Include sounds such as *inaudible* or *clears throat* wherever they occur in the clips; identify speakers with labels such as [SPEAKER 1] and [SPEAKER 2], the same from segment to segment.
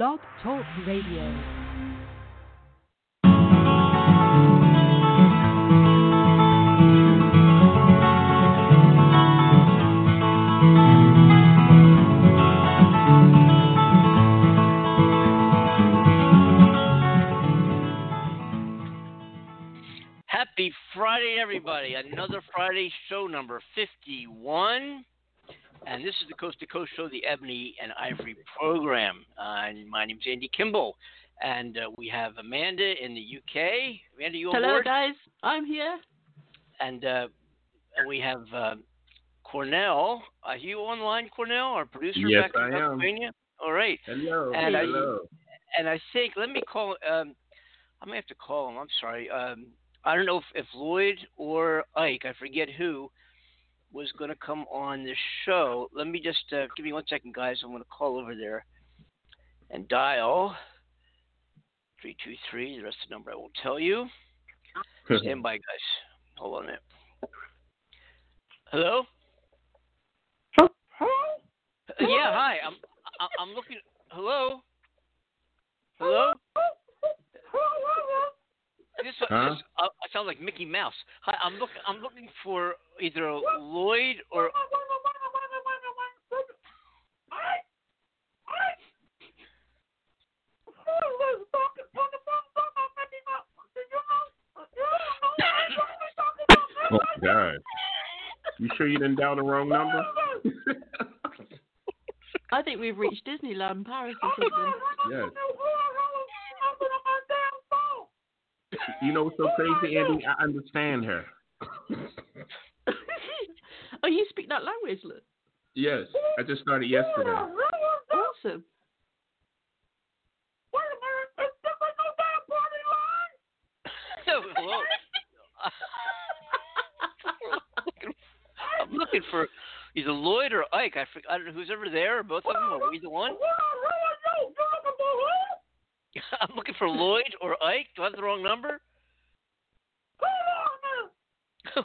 [SPEAKER 1] Blog Talk Radio.
[SPEAKER 2] Happy Friday, everybody. Another Friday show number 51. And this is the Coast to Coast Show, the Ebony and Ivory program. Uh, and my name's Andy Kimbel. And uh, we have Amanda in the UK. Amanda, you on
[SPEAKER 3] Hello,
[SPEAKER 2] board?
[SPEAKER 3] guys. I'm here.
[SPEAKER 2] And, uh, we have uh, Cornell. Are you online, Cornell, our producer
[SPEAKER 4] Yes,
[SPEAKER 2] back in
[SPEAKER 4] I am.
[SPEAKER 2] Pennsylvania? All right.
[SPEAKER 4] Hello.
[SPEAKER 2] And I-
[SPEAKER 4] hello.
[SPEAKER 2] and I think let me call. Um, I may have to call him. I'm sorry. Um, I don't know if, if Lloyd or Ike, I forget who, was going to come on the show. Let me just uh, give me one second, guys. I'm going to call over there and dial three two three. The rest of the number I won't tell you. Stand by, guys. Hold on a minute. Hello. Uh, Yeah, hi. I'm I- I'm looking. Hello. Hello. This,
[SPEAKER 4] Huh?
[SPEAKER 2] this uh, I sound like Mickey Mouse. Hi, I'm looking. I'm looking for either Lloyd or.
[SPEAKER 4] Oh my God. You sure you didn't dial the wrong number? *laughs*
[SPEAKER 3] I think we've reached Disneyland Paris or something.
[SPEAKER 4] yes. You know what's so oh crazy, Andy? I understand her. *laughs*
[SPEAKER 3] oh, you speak that language? Look.
[SPEAKER 4] Yes. Oh I just started yesterday.
[SPEAKER 3] Awesome.
[SPEAKER 2] Hello. *laughs* I'm looking for either Lloyd or Ike. I, for, I don't know who's ever there, or both of them, or either one. *laughs* I'm looking for Lloyd or Ike. Do I have the wrong number? Oh, no.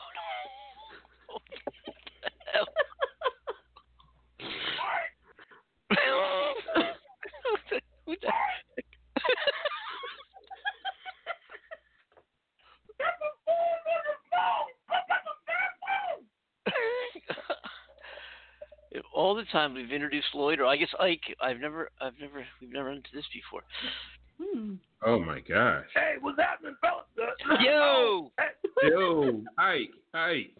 [SPEAKER 2] Who the heck? All the time we've introduced Lloyd, or I guess Ike. I've never, I've never, we've never run into this before.
[SPEAKER 3] Hmm.
[SPEAKER 4] Oh my gosh.
[SPEAKER 5] Hey, what's happening, fellas? Uh,
[SPEAKER 2] Yo, *laughs*
[SPEAKER 4] Yo, Ike, Ike.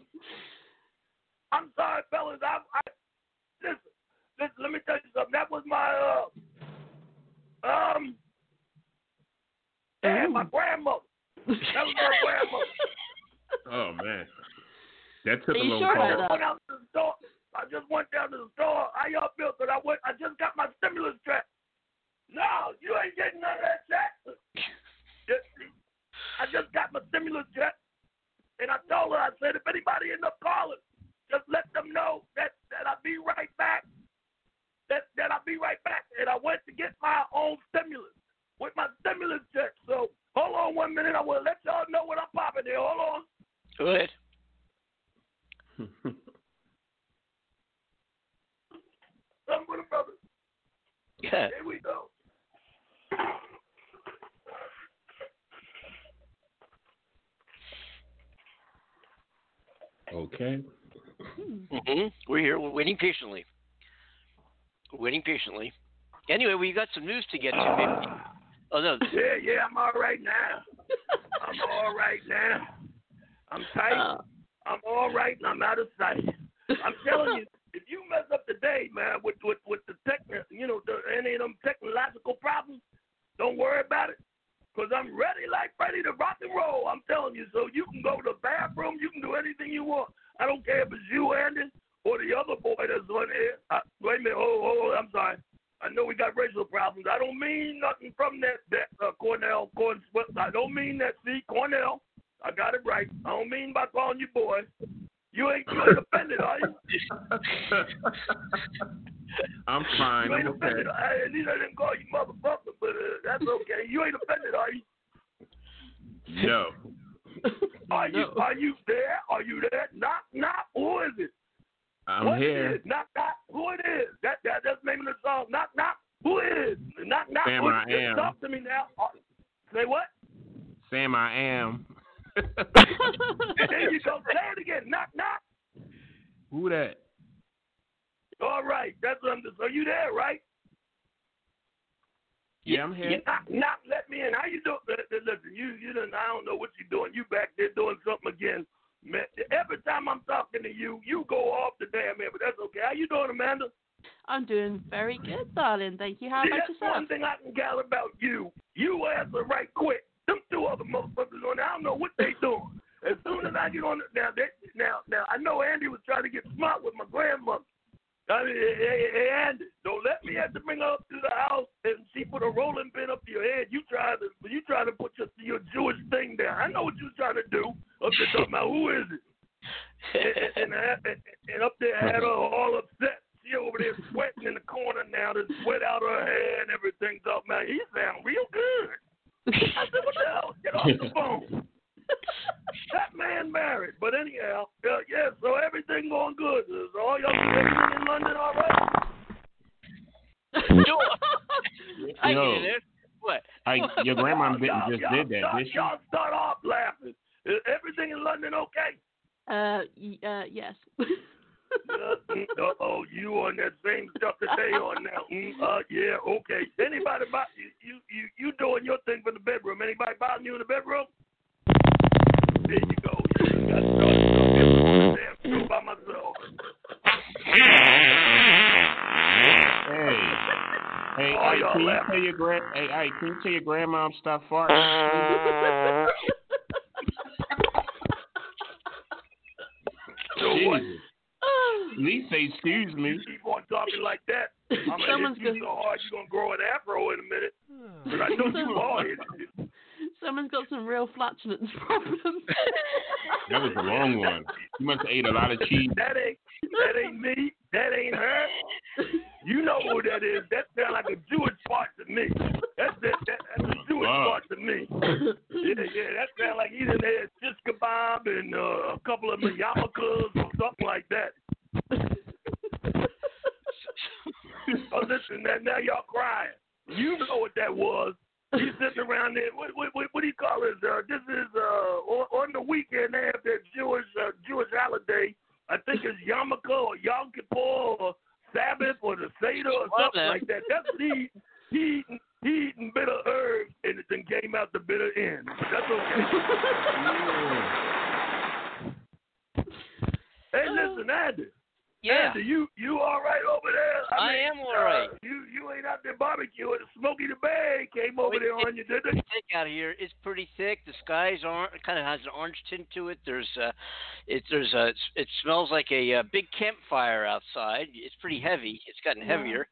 [SPEAKER 5] I'm sorry, fellas. I, I listen, listen. Let me tell you something. That was my uh, um, yeah, my grandmother. That was my grandmother. *laughs*
[SPEAKER 4] Oh man. That took
[SPEAKER 3] Are
[SPEAKER 4] a
[SPEAKER 3] you
[SPEAKER 4] long
[SPEAKER 3] sure
[SPEAKER 4] call.
[SPEAKER 3] about
[SPEAKER 5] went out to the store. I just went down to the store. How y'all feel? Cause I went. I just got my stimulus check. No, you ain't getting none of that check. I just got my stimulus check, and I told her. I said, if anybody end up calling, just let them know that that I'll be right back. That that I'll be right back. And I went to get my own stimulus with my stimulus check. So hold on one minute. I will let y'all know what I'm popping here. Hold on.
[SPEAKER 2] go *laughs* ahead.
[SPEAKER 5] Something with a brother.
[SPEAKER 2] Yeah.
[SPEAKER 5] Here we go.
[SPEAKER 4] okay.
[SPEAKER 2] Mm-hmm. We're here. We're waiting patiently. We're waiting patiently. Anyway, we got some news to get to. Maybe. Oh no. *laughs*
[SPEAKER 5] Yeah, yeah, I'm all right now. I'm all right now. I'm tight.
[SPEAKER 3] Uh,
[SPEAKER 5] I'm all right, and I'm out of sight. I'm telling you, if you mess up the day, man, with with with the tech, you know, the, any of them technological problems, don't worry about it, cause I'm ready, like ready to rock and roll. I'm telling you, so you can go to the bathroom, you can do anything you want. I don't care if it's you, Andy, or the other boy that's on here. Uh, wait a minute, oh, oh, oh, I'm sorry. I know we got racial problems. I don't mean nothing from that, that uh, Cornell. Corn, I don't mean that. See, Cornell, I got it right. I don't mean by calling you boy. You ain't, you ain't offended, are you? *laughs*
[SPEAKER 4] I'm fine.
[SPEAKER 5] You ain't
[SPEAKER 4] I'm okay.
[SPEAKER 5] offended. I, at least I didn't call you motherfucker, but uh, that's okay. You ain't offended, are you?
[SPEAKER 4] No.
[SPEAKER 5] Are you
[SPEAKER 3] No.
[SPEAKER 5] are you there? Are you there? Knock knock. Who is it?
[SPEAKER 4] I'm here.
[SPEAKER 5] Knock knock. Who it is? That that that's the name of the song. Knock knock. Who is? Knock knock.
[SPEAKER 4] Sam,
[SPEAKER 5] Well,
[SPEAKER 4] I
[SPEAKER 5] just
[SPEAKER 4] am.
[SPEAKER 5] Talk to me now. Uh, Say what?
[SPEAKER 4] Sam, I am.
[SPEAKER 5] There *laughs* you go. Say it again. Knock, knock.
[SPEAKER 4] Who that?
[SPEAKER 5] All right. That's what I'm just. Are you there, right?
[SPEAKER 4] Yeah, I'm here.
[SPEAKER 5] Yeah, knock, knock, let me in. How you doing? Listen, you, you done, I don't know what you're doing. You back there doing something again. Man, every time I'm talking to you, you go off the damn air, but that's okay. How you doing, Amanda?
[SPEAKER 3] I'm doing very good, darling. Thank you. How
[SPEAKER 5] See,
[SPEAKER 3] about
[SPEAKER 5] that's
[SPEAKER 3] yourself?
[SPEAKER 5] one thing I can gather about you. You answer right quick. Them two other motherfuckers on there, I don't know what they doing. As soon as I get on now, they, now, now, I know Andy was trying to get smart with my grandmother. I mean, hey, hey, Andy, don't let me have to bring her up to the house and she put a rolling pin up to your head. You try to, you try to put your, your Jewish thing there. I know what you trying to do. Up there talking about who is it? and, and, and, and up there had her all upset. She over there sweating in the corner now. The sweat out her hair and everything. Talking about he sound real good. I said, what the hell? Get off the phone. that man married. But anyhow, uh, yeah. So everything going good. Is all y'all everything in London all right?
[SPEAKER 6] No, I
[SPEAKER 4] Yo.
[SPEAKER 6] get it. What?
[SPEAKER 4] I, your grandma
[SPEAKER 5] Y'all-
[SPEAKER 4] just
[SPEAKER 5] y'all
[SPEAKER 4] did that,
[SPEAKER 5] start,
[SPEAKER 4] did she?
[SPEAKER 5] Y'all start off laughing. Is everything in London okay?
[SPEAKER 3] uh, y- uh, yes.
[SPEAKER 5] uh oh, you on that same stuff that they on now? Mm, uh, yeah, okay. Anybody buy you, you you you doing your thing for the bedroom? Anybody buying you in the bedroom? There you go. You got started damn show by myself.
[SPEAKER 4] Hey, hey,
[SPEAKER 5] Oh,
[SPEAKER 4] hey, can you tell your grand? Hey, hey, can you tell your grandma to stop farting?
[SPEAKER 5] So what?
[SPEAKER 4] Jesus. At least say excuse me.
[SPEAKER 5] You keep on talking like that. *laughs* I'm gonna
[SPEAKER 3] Someone's
[SPEAKER 5] hit you
[SPEAKER 3] gonna-
[SPEAKER 5] so hard you're gonna grow an afro in a minute. *sighs* But I know you are.
[SPEAKER 3] Someone's got some real flatulence *laughs* problems.
[SPEAKER 4] That was a long one. You must have ate a lot of cheese.
[SPEAKER 5] That ain't that ain't me. That ain't her. You know who that is. That sound like a Jewish part to me. That's that, that that's a Jewish
[SPEAKER 4] Wow.
[SPEAKER 5] part to me. Yeah, yeah, that sound like he done had shish kebab and uh, a couple of yarmulkes or something like that. Oh, listen, now, now y'all crying. You know what that was. He's sitting around there. What, what, what, what do you call this? Uh, this is uh, on, on the weekend they have their Jewish uh, Jewish holiday. I think it's Yarmulke or Yom Kippur or Sabbath or the Seder or
[SPEAKER 6] Well,
[SPEAKER 5] something
[SPEAKER 6] then.
[SPEAKER 5] like that. That's what he he eating, he eating bitter herbs and it then came out the bitter end. But that's okay. hey, listen, Andy.
[SPEAKER 6] Yeah.
[SPEAKER 5] Andy, you you all right over there?
[SPEAKER 6] I
[SPEAKER 5] mean,
[SPEAKER 6] am all right.
[SPEAKER 5] uh, you you ain't out there barbecuing. Smokey the Bear ain't came over
[SPEAKER 6] Wait,
[SPEAKER 5] there on you, did they?
[SPEAKER 6] thick out here. It's pretty thick. The sky's orange. Kind of has an orange tint to it. There's uh, it there's a it smells like a, uh big campfire outside. It's pretty heavy. It's gotten
[SPEAKER 3] Yeah.
[SPEAKER 6] heavier,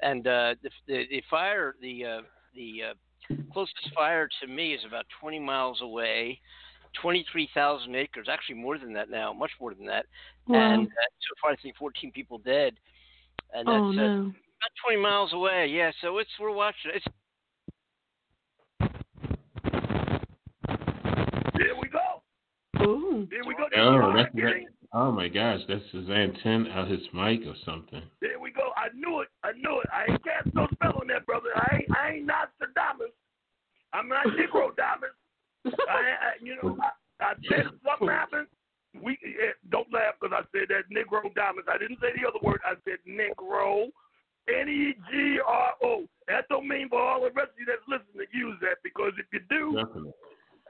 [SPEAKER 6] and uh, the, the the fire the uh, the uh, closest fire to me is about 20 miles away. 23,000 acres, actually more than that now, much more than that.
[SPEAKER 3] Wow.
[SPEAKER 6] And uh, so far, I think 14 people dead. And that's
[SPEAKER 3] oh
[SPEAKER 6] uh,
[SPEAKER 3] no.
[SPEAKER 6] about 20 miles away. Yeah, so it's we're watching. It's
[SPEAKER 5] There we go.
[SPEAKER 3] Ooh.
[SPEAKER 5] There we go.
[SPEAKER 4] Oh, that's
[SPEAKER 5] we
[SPEAKER 4] that, oh my gosh, that's his antenna, uh, his mic or something.
[SPEAKER 5] There we go. I knew it. I knew it. I ain't cast no spell on that, brother. I ain't. I ain't Nostradamus. I'm not Negrodamus. *laughs* I, I, you know, I, I said if something happened. We eh, don't laugh because I said that Negrodamus. I didn't say the other word. I said Negro. N E G R O. That don't mean for all the rest of you that's listening to use that because if you do,
[SPEAKER 4] Definitely.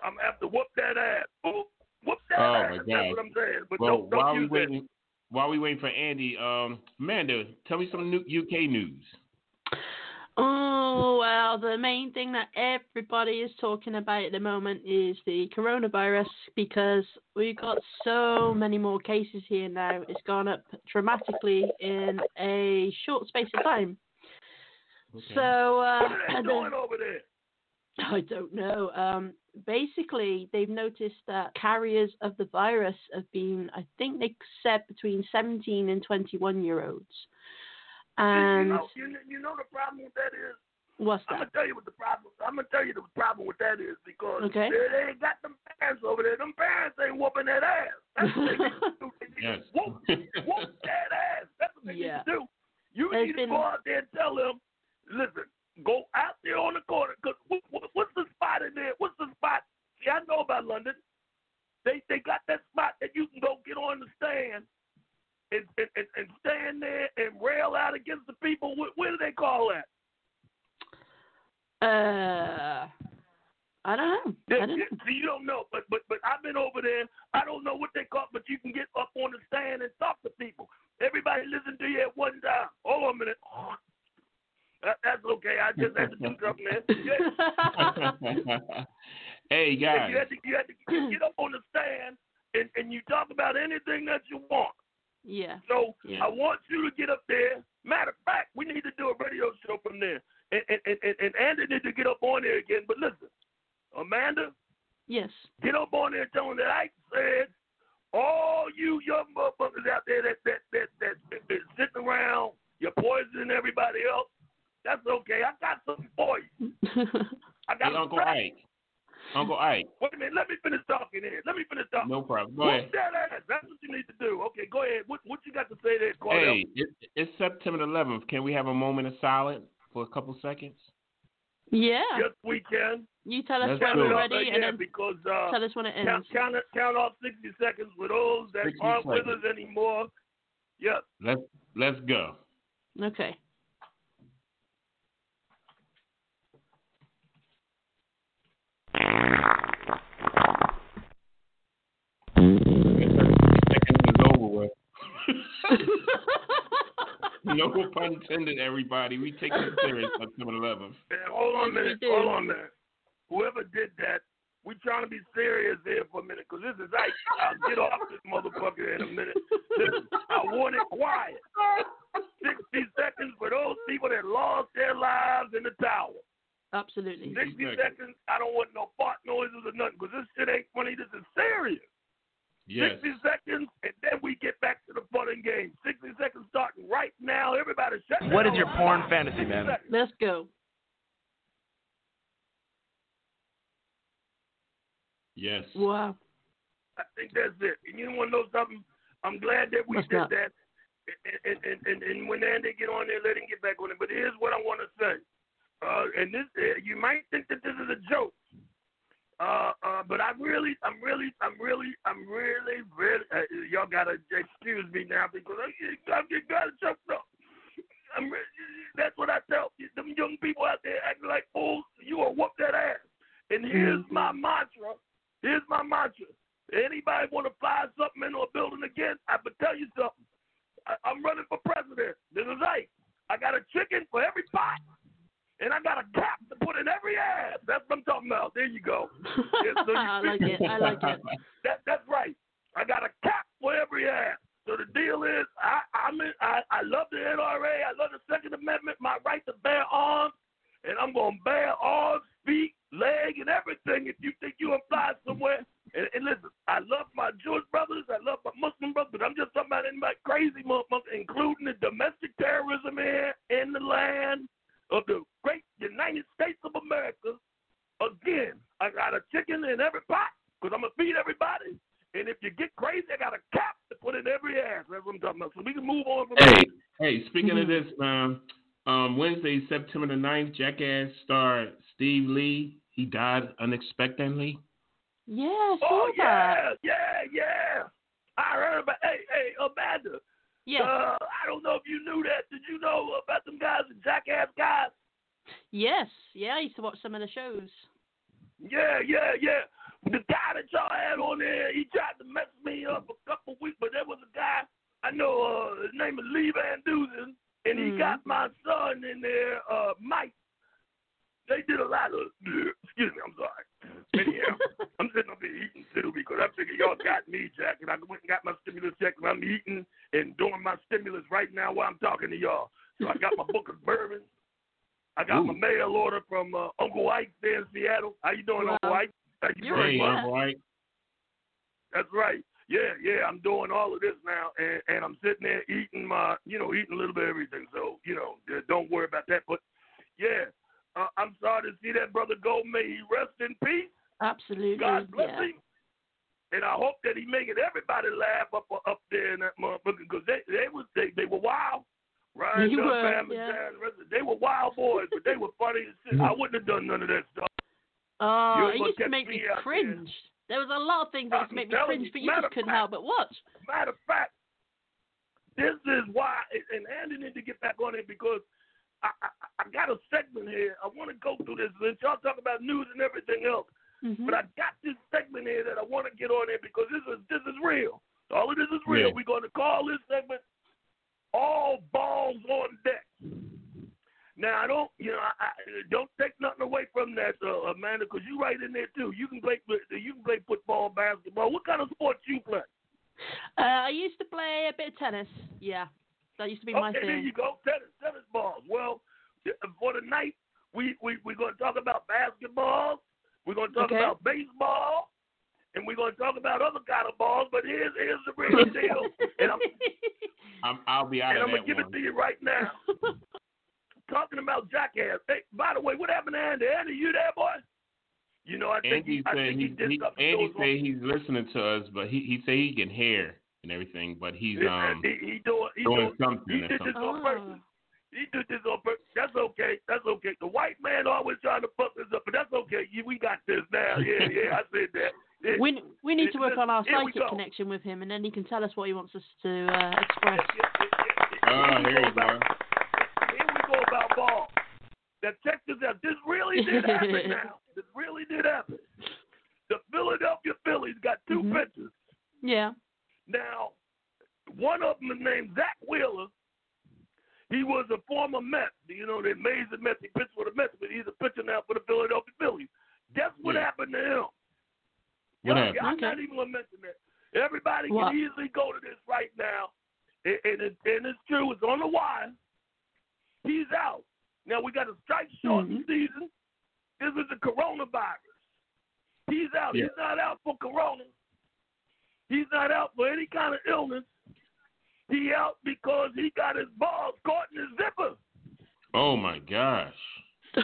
[SPEAKER 5] I'm gonna have to whoop that ass. Whoop, whoop that
[SPEAKER 4] Oh,
[SPEAKER 5] ass.
[SPEAKER 4] my
[SPEAKER 5] That's
[SPEAKER 4] God.
[SPEAKER 5] what I'm saying. But
[SPEAKER 4] Well,
[SPEAKER 5] don't don't
[SPEAKER 4] while we
[SPEAKER 5] use that.
[SPEAKER 4] waiting, while we waiting for Andy, um, Amanda, tell me some new UK news.
[SPEAKER 3] Oh well, the main thing that everybody is talking about at the moment is the coronavirus because we've got so many more cases here now. It's gone up dramatically in a short space of time.
[SPEAKER 4] Okay.
[SPEAKER 3] So uh,
[SPEAKER 5] What are they doing over there?
[SPEAKER 3] I don't know. Um, basically, they've noticed that carriers of the virus have been, I think they said between 17 and 21 year olds.
[SPEAKER 5] you
[SPEAKER 3] And
[SPEAKER 5] know, you, know- you know the problem with that is.
[SPEAKER 3] what's that?
[SPEAKER 5] I'm gonna tell you what the problem. I'm gonna tell you the problem with that is because
[SPEAKER 3] Okay.
[SPEAKER 5] they, they ain't got them parents over there. Them parents ain't whooping that ass. That's what they need to do. They need
[SPEAKER 4] Yes.
[SPEAKER 5] to whoop, whoop *laughs* that ass. That's what they
[SPEAKER 3] Yeah.
[SPEAKER 5] need to do. You
[SPEAKER 3] There's
[SPEAKER 5] need
[SPEAKER 3] been-
[SPEAKER 5] to go out there and tell them, listen, Go out there on the corner. Cause what, what, what's the spot in there? What's the spot? See, I know about London. They they got that spot that you can go get on the stand and and, and, stand there and rail out against the people. What, what do they call that?
[SPEAKER 3] Uh, I don't know. I don't know.
[SPEAKER 5] you don't know, but but but I've been over there. I don't know what they call, but you can get up on the stand and talk to people. Everybody listen to you at one time. Hold on a minute. That, that's okay. I just had to do something there. Yeah,
[SPEAKER 4] hey guys,
[SPEAKER 5] you had to you had to get- get up on the stand and and you talk about anything that you want.
[SPEAKER 3] Yeah.
[SPEAKER 5] So
[SPEAKER 3] Yeah.
[SPEAKER 5] I want you to get up there. Matter of fact, we need to do a radio show from there. And and, and, and- and Andy need to get up on there again. But listen, Amanda,
[SPEAKER 3] Yes.
[SPEAKER 5] get up on there and tell them that I said all you young motherfuckers out there that that that that, that, that sitting around, you're poisoning everybody else. That's okay. I got something for you. I got
[SPEAKER 4] hey
[SPEAKER 5] a
[SPEAKER 4] Uncle
[SPEAKER 5] strap.
[SPEAKER 4] Ike, Uncle Ike,
[SPEAKER 5] Wait a minute. Let me finish talking here. Let me finish talking.
[SPEAKER 4] no problem. Go
[SPEAKER 5] Whoop
[SPEAKER 4] ahead.
[SPEAKER 5] that ass. That's what you need to do. Okay, go ahead. What what you got to say there, Cordell?
[SPEAKER 4] Hey, it, it's September 11th. Can we have a moment of silence for a couple seconds?
[SPEAKER 3] yeah.
[SPEAKER 5] Yes, we can.
[SPEAKER 3] You tell us
[SPEAKER 4] Let's
[SPEAKER 3] when we're ready,
[SPEAKER 5] yeah,
[SPEAKER 3] and then
[SPEAKER 5] because uh,
[SPEAKER 3] tell us when it
[SPEAKER 5] count,
[SPEAKER 3] ends.
[SPEAKER 5] count, it- count off 60 seconds for those that aren't with us anymore. Yes.
[SPEAKER 4] Let's let's go.
[SPEAKER 3] Okay.
[SPEAKER 4] Seconds is over with. *laughs* no pun intended, everybody. We take this serious September 11th.
[SPEAKER 5] Man, hold on a minute. Hold on a minute. Whoever did that, we trying to be serious here for a minute, because this is like, I'll get off this motherfucker in a minute. Listen, I want it quiet. 60 seconds for those people that lost their lives in the tower.
[SPEAKER 3] Absolutely.
[SPEAKER 5] 60
[SPEAKER 4] seconds.
[SPEAKER 5] seconds, I don't want no fart noises or nothing, because this shit ain't funny. This is serious.
[SPEAKER 4] Yes.
[SPEAKER 5] 60 seconds, and then we get back to the fun and game. 60 seconds starting right now. Everybody shut
[SPEAKER 7] What
[SPEAKER 5] down.
[SPEAKER 7] is your porn fantasy, man?
[SPEAKER 5] seconds.
[SPEAKER 3] Let's go.
[SPEAKER 4] Yes.
[SPEAKER 3] Wow.
[SPEAKER 5] I think that's it. And you want to know something? I'm glad that we
[SPEAKER 3] What's
[SPEAKER 5] did
[SPEAKER 3] that?
[SPEAKER 5] that. And, and, and, and when Andy get on there, let him get back on it. But here's what I want to say. Uh, and this, uh, you might think that this is a joke. Uh, uh, but I really, I'm really, I'm really, I'm really, really. Uh, y'all gotta excuse me now because I, I get got choked up. I'm. That's what I tell you. Them young people out there acting like fools. You will whoop that ass. And here's
[SPEAKER 3] Mhm.
[SPEAKER 5] my mantra. Here's my mantra. Anybody want to fire something into a building again? I can tell you something. I, I'm running for president. This is right. I got a chicken for every pot, and I got a cap to put in every ass. That's what I'm talking about. There you go. Yeah, so you *laughs*
[SPEAKER 3] I like it. I like it. *laughs*
[SPEAKER 5] That that's right. I got a cap for every ass. So the deal is, I I'm in, I I love the NRA. I love the Second Amendment, my right to bear arms, and I'm gonna bear arms, feet, leg, and everything. If you think you apply somewhere, and, and listen, I love my Jewish brothers, I love my Muslim brothers, but I'm just talking about anybody crazy motherfucker, including the domestic terrorism here in the land of the great United States of America. Again, I got a chicken in every pot because I'm gonna feed everybody. And if you get crazy, I got a cap to put in every ass. That's what I'm talking about. So we can move on from
[SPEAKER 4] Hey, hey, speaking of
[SPEAKER 3] Mhm.
[SPEAKER 4] this, um, um, Wednesday, September the 9th, Jackass star Steve Lee, he died unexpectedly.
[SPEAKER 3] Yeah, I saw
[SPEAKER 5] Oh yeah, yeah, yeah. I heard about. Hey, hey, Amanda.
[SPEAKER 3] Yeah.
[SPEAKER 5] Uh, I don't know if you knew that. Did you know about them guys, the jackass guys?
[SPEAKER 3] Yes. Yeah, I used to watch some of the shows.
[SPEAKER 5] Yeah, yeah, yeah. The guy that y'all had on there, he tried to mess me up a couple weeks, but there was a guy I know. Uh, his name is Lee Van Dusen, and he
[SPEAKER 3] Mhm.
[SPEAKER 5] got my son in there, uh, Mike. They did a lot of. Excuse me, I'm sorry. Anyhow, *laughs* I'm sitting up here eating too because I figured y'all got me, Jack, and I went and got my stimulus check, and I'm eating and doing my stimulus right now while I'm talking to y'all. So I got my *laughs* Booker's bourbon. I got my mail order from uh, Uncle Ike there in Seattle. How you doing,
[SPEAKER 3] Wow.
[SPEAKER 5] Uncle Ike? Thank you
[SPEAKER 3] You're
[SPEAKER 5] very much.
[SPEAKER 4] Uncle Ike.
[SPEAKER 5] That's right. Yeah, yeah, I'm doing all of this now, and, and I'm sitting there eating my, you know, eating a little bit of everything. So, you know, uh, don't worry about that. But yeah, uh, I'm sorry to see that brother go. May he rest in peace.
[SPEAKER 3] Absolutely.
[SPEAKER 5] God bless
[SPEAKER 3] yeah.
[SPEAKER 5] him. And I hope that he making everybody laugh up up there in that motherfucker because they they was they, they were wild. Ryan
[SPEAKER 3] They
[SPEAKER 5] Dunn,
[SPEAKER 3] were,
[SPEAKER 5] family,
[SPEAKER 3] yeah.
[SPEAKER 5] John, the rest of- they were wild boys, but they were funny as shit. I wouldn't have done none of that stuff.
[SPEAKER 3] Oh,
[SPEAKER 5] You
[SPEAKER 3] it used to make me
[SPEAKER 5] me out there.
[SPEAKER 3] cringe. There was a lot of things that used to make me cringe,
[SPEAKER 5] you,
[SPEAKER 3] but you just couldn't
[SPEAKER 5] fact-
[SPEAKER 3] help but watch.
[SPEAKER 5] Matter of fact, this is why, and Andy need to get back on it because I, I, I got a segment here. I want to go through this. Since y'all talk about news and everything else,
[SPEAKER 3] Mhm.
[SPEAKER 5] but I got this segment here that I want to get on here because this is this is real. All of this is real.
[SPEAKER 4] Yeah.
[SPEAKER 5] We're going to call this segment "All Balls on Deck." Now I don't, you know, I, I don't take nothing away from that, uh, Amanda, because you right in there too. You can play, you can play football, basketball. What kind of sports you play?
[SPEAKER 3] Uh, I used to play a bit of tennis. Yeah, that used to be my
[SPEAKER 5] okay, there you go. Tennis, tennis balls. Well, th- for the night, we we we're going to talk about basketball. We're going to talk
[SPEAKER 3] Okay.
[SPEAKER 5] about baseball, and we're going to talk about other kind of balls. But here's here's the real *laughs* deal, and I'm
[SPEAKER 4] I'm, I'll be out
[SPEAKER 5] and
[SPEAKER 4] of
[SPEAKER 5] I'm gonna give
[SPEAKER 4] one.
[SPEAKER 5] it to you right now. *laughs* Talking about jackass. Hey, by the way, what happened to Andy? Andy, you there, boy? You know, I think
[SPEAKER 4] Andy
[SPEAKER 5] he, I think
[SPEAKER 4] he,
[SPEAKER 5] he did
[SPEAKER 4] he
[SPEAKER 5] something.
[SPEAKER 4] Andy
[SPEAKER 5] to us.
[SPEAKER 4] said he's listening to us, but he he said he can hear and everything, but he's um
[SPEAKER 5] he, he doing he
[SPEAKER 4] doing
[SPEAKER 5] doing
[SPEAKER 4] something
[SPEAKER 5] he
[SPEAKER 4] or
[SPEAKER 5] did this on purpose. He did this on purpose. That's okay. That's okay. The white man always trying to fuck this up, but that's okay. You, we got this now. Yeah, *laughs* yeah. I said that. Yeah,
[SPEAKER 3] we we need to work on our psychic connection with him, and then he can tell us what he wants us to uh, express.
[SPEAKER 5] yeah, yeah, yeah, yeah.
[SPEAKER 4] Oh,
[SPEAKER 5] Here we
[SPEAKER 4] here you
[SPEAKER 5] about-
[SPEAKER 4] go.
[SPEAKER 5] Here we go about ball. Now check this out. This really did *laughs* happen now. This really did happen. The Philadelphia Phillies got 2
[SPEAKER 3] Mhm.
[SPEAKER 5] pitchers.
[SPEAKER 3] Yeah.
[SPEAKER 5] Now, one of them is named Zack Wheeler. He was a former Met. You know, the amazing Mets. He pitched for the Mets, but he's a pitcher now for the Philadelphia Phillies. Guess what
[SPEAKER 4] Yeah.
[SPEAKER 5] happened to him?
[SPEAKER 4] What
[SPEAKER 5] Y'all-
[SPEAKER 4] happened?
[SPEAKER 5] I'm
[SPEAKER 3] Okay.
[SPEAKER 5] not even going to mention that. Everybody
[SPEAKER 3] What?
[SPEAKER 5] can easily go to this right now. And, and, it, and it's true. It's on the wire. He's out. Now, we got a strike shortened
[SPEAKER 3] Mhm.
[SPEAKER 5] season. This is the coronavirus. He's out.
[SPEAKER 4] Yeah.
[SPEAKER 5] He's not out for corona. He's not out for any kind of illness. He out because he got his balls caught in his zipper.
[SPEAKER 4] Oh my gosh. *laughs*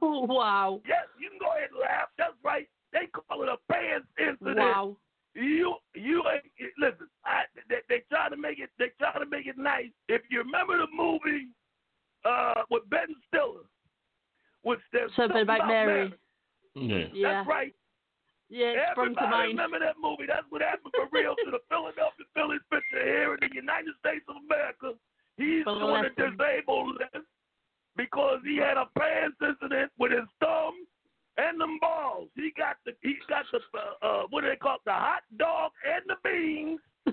[SPEAKER 3] wow.
[SPEAKER 5] Yes, you can go ahead and laugh. That's right. They call it a pants incident.
[SPEAKER 3] Wow.
[SPEAKER 5] You you ain't listen. I, they, they try to make it. They try to make it nice. If you remember the movie uh, with Ben Stiller, which there's
[SPEAKER 3] Something about Mary.
[SPEAKER 4] Yeah.
[SPEAKER 3] Yeah.
[SPEAKER 5] That's right.
[SPEAKER 3] Yeah, it sprung to
[SPEAKER 5] Everybody
[SPEAKER 3] mind.
[SPEAKER 5] remember that movie. That's what happened for real to the Philadelphia Phillies pitcher here in the United States of America. He's
[SPEAKER 3] For
[SPEAKER 5] on the disabled list because he had a pants incident with his thumb and them balls. He got the he got the uh, uh what do they call it? the hot dog and the beans *laughs*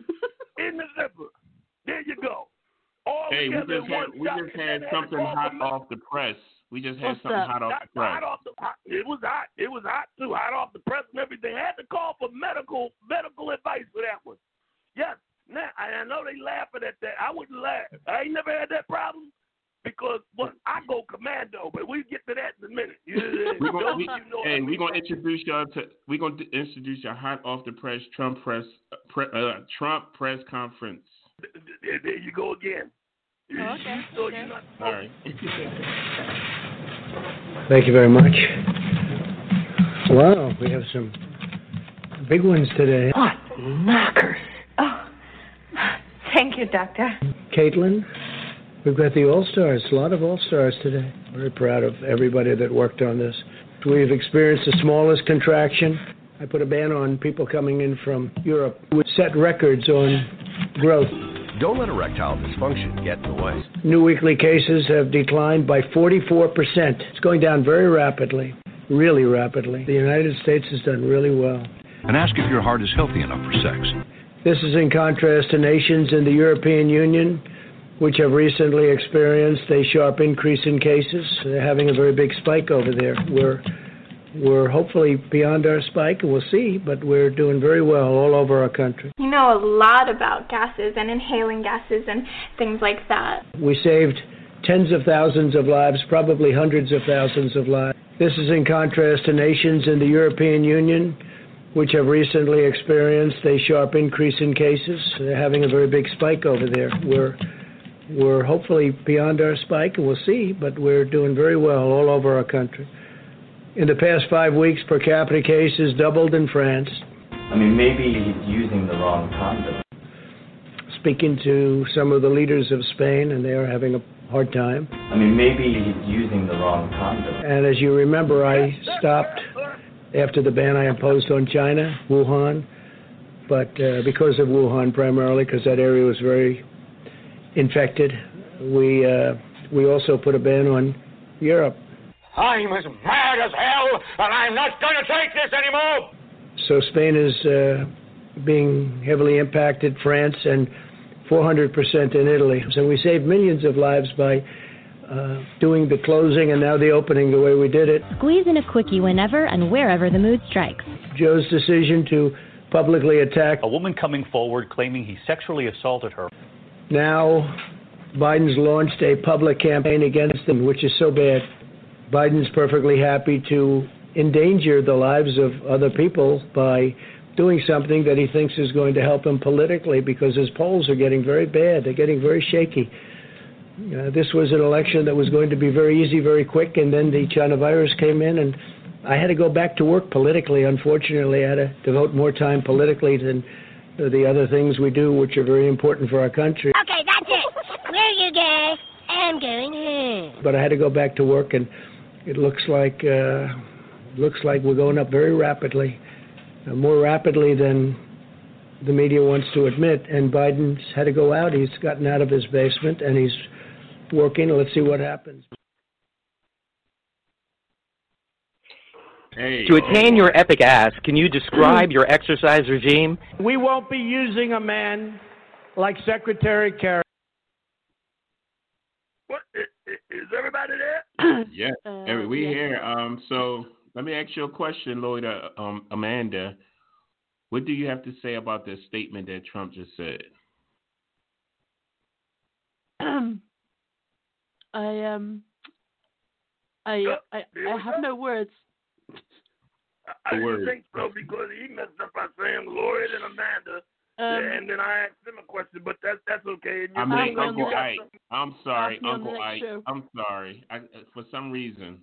[SPEAKER 5] in the zipper. There you go. All
[SPEAKER 4] Hey, we just had we just had something hot off the press. We just had
[SPEAKER 3] What's
[SPEAKER 4] something
[SPEAKER 3] up?
[SPEAKER 4] hot off
[SPEAKER 5] Not
[SPEAKER 4] the press.
[SPEAKER 5] hot off the hot, it was hot. It was hot too. Hot off the press and everything. Had to call for medical medical advice for that one. Yes. Now I I know they laughing at that. I wouldn't laugh. I ain't never had that problem because well, I go commando. But we get to that in a minute. You,
[SPEAKER 4] We gonna,
[SPEAKER 5] those
[SPEAKER 4] we,
[SPEAKER 5] you know
[SPEAKER 4] hey,
[SPEAKER 5] what I
[SPEAKER 4] we gonna introduce y'all to we're gonna d- introduce your hot off the press Trump press uh, pre, uh, Trump press conference.
[SPEAKER 5] There, there you go again.
[SPEAKER 3] Oh, okay,
[SPEAKER 5] you know
[SPEAKER 3] okay.
[SPEAKER 5] you're not
[SPEAKER 4] All right. *laughs*
[SPEAKER 7] Thank you very much. Wow, we have some big ones today.
[SPEAKER 8] What knockers? Oh, thank you, Doctor.
[SPEAKER 7] Caitlin, we've got the All Stars, a lot of All Stars today. Very proud of everybody that worked on this. We've experienced the smallest contraction. I put a ban on people coming in from Europe, which set records on growth.
[SPEAKER 9] Don't let erectile dysfunction get in the way.
[SPEAKER 7] New weekly cases have declined by 44%. It's going down very rapidly, really rapidly. The United States has done really well.
[SPEAKER 9] And ask if your heart is healthy enough for sex.
[SPEAKER 7] This is in contrast to nations in the European Union, which have recently experienced a sharp increase in cases. They're having a very big spike over there. We're we're hopefully beyond our spike, and we'll see, but we're doing very well all over our country.
[SPEAKER 10] You know a lot about gases and inhaling gases and things like that.
[SPEAKER 7] We saved tens of thousands of lives, probably hundreds of thousands of lives. This is in contrast to nations in the European Union, which have recently experienced a sharp increase in cases. They're having a very big spike over there. We're we're hopefully beyond our spike, and we'll see, but we're doing very well all over our country. In the past five weeks, per capita cases doubled in France.
[SPEAKER 11] I mean, maybe he's using the wrong condom.
[SPEAKER 7] Speaking to some of the leaders of Spain, and they are having a hard time.
[SPEAKER 11] I mean, maybe he's using the wrong condom.
[SPEAKER 7] And as you remember, I stopped after the ban I imposed on China, Wuhan, but uh, because of Wuhan primarily, because that area was very infected, we uh, we also put a ban on Europe.
[SPEAKER 12] I'm as mad as hell, and I'm not going to take this anymore.
[SPEAKER 7] So Spain is uh, being heavily impacted, France, and 400% in Italy. So we saved millions of lives by uh, doing the closing and now the opening the way we did it.
[SPEAKER 1] Squeeze in a quickie whenever and wherever the mood strikes.
[SPEAKER 7] Joe's decision to publicly attack
[SPEAKER 13] A woman coming forward claiming he sexually assaulted her.
[SPEAKER 7] Now, Biden's launched a public campaign against him, which is so bad. Biden's perfectly happy to endanger the lives of other people by doing something that he thinks is going to help him politically because his polls are getting very bad. They're getting very shaky. Uh, this was an election that was going to be very easy, very quick, and then the China virus came in, and I had to go back to work politically. Unfortunately, I had to devote more time politically than the other things we do, which are very important for our country.
[SPEAKER 14] Okay, that's it. Where you guys? I'm going home.
[SPEAKER 7] But I had to go back to work, and it looks like uh, looks like we're going up very rapidly, uh, more rapidly than the media wants to admit. And Biden's had to go out. He's gotten out of his basement, and he's working. Let's see what happens.
[SPEAKER 4] Hey,
[SPEAKER 15] To attain your epic ass, can you describe *clears throat* your exercise regime?
[SPEAKER 7] We won't be using a man like Secretary Kerry.
[SPEAKER 5] What is, is everybody there? *clears throat*
[SPEAKER 4] Yeah,
[SPEAKER 3] Uh,
[SPEAKER 4] every- we
[SPEAKER 3] yeah.
[SPEAKER 4] here. Um, so let me ask you a question, Lloyd. Uh, um, Amanda, what do you have to say about the statement that Trump just said?
[SPEAKER 3] I um, I I, I have no words.
[SPEAKER 5] I didn't think so because he messed up by saying Lloyd and Amanda,
[SPEAKER 3] Um,
[SPEAKER 5] and then I asked him a question, but that's that's okay. And
[SPEAKER 4] I mean, Uncle Ike.
[SPEAKER 5] Something.
[SPEAKER 4] I'm sorry,
[SPEAKER 3] Ask me on the
[SPEAKER 4] Uncle Ike.
[SPEAKER 3] show.
[SPEAKER 4] I'm sorry. I, uh, for some reason,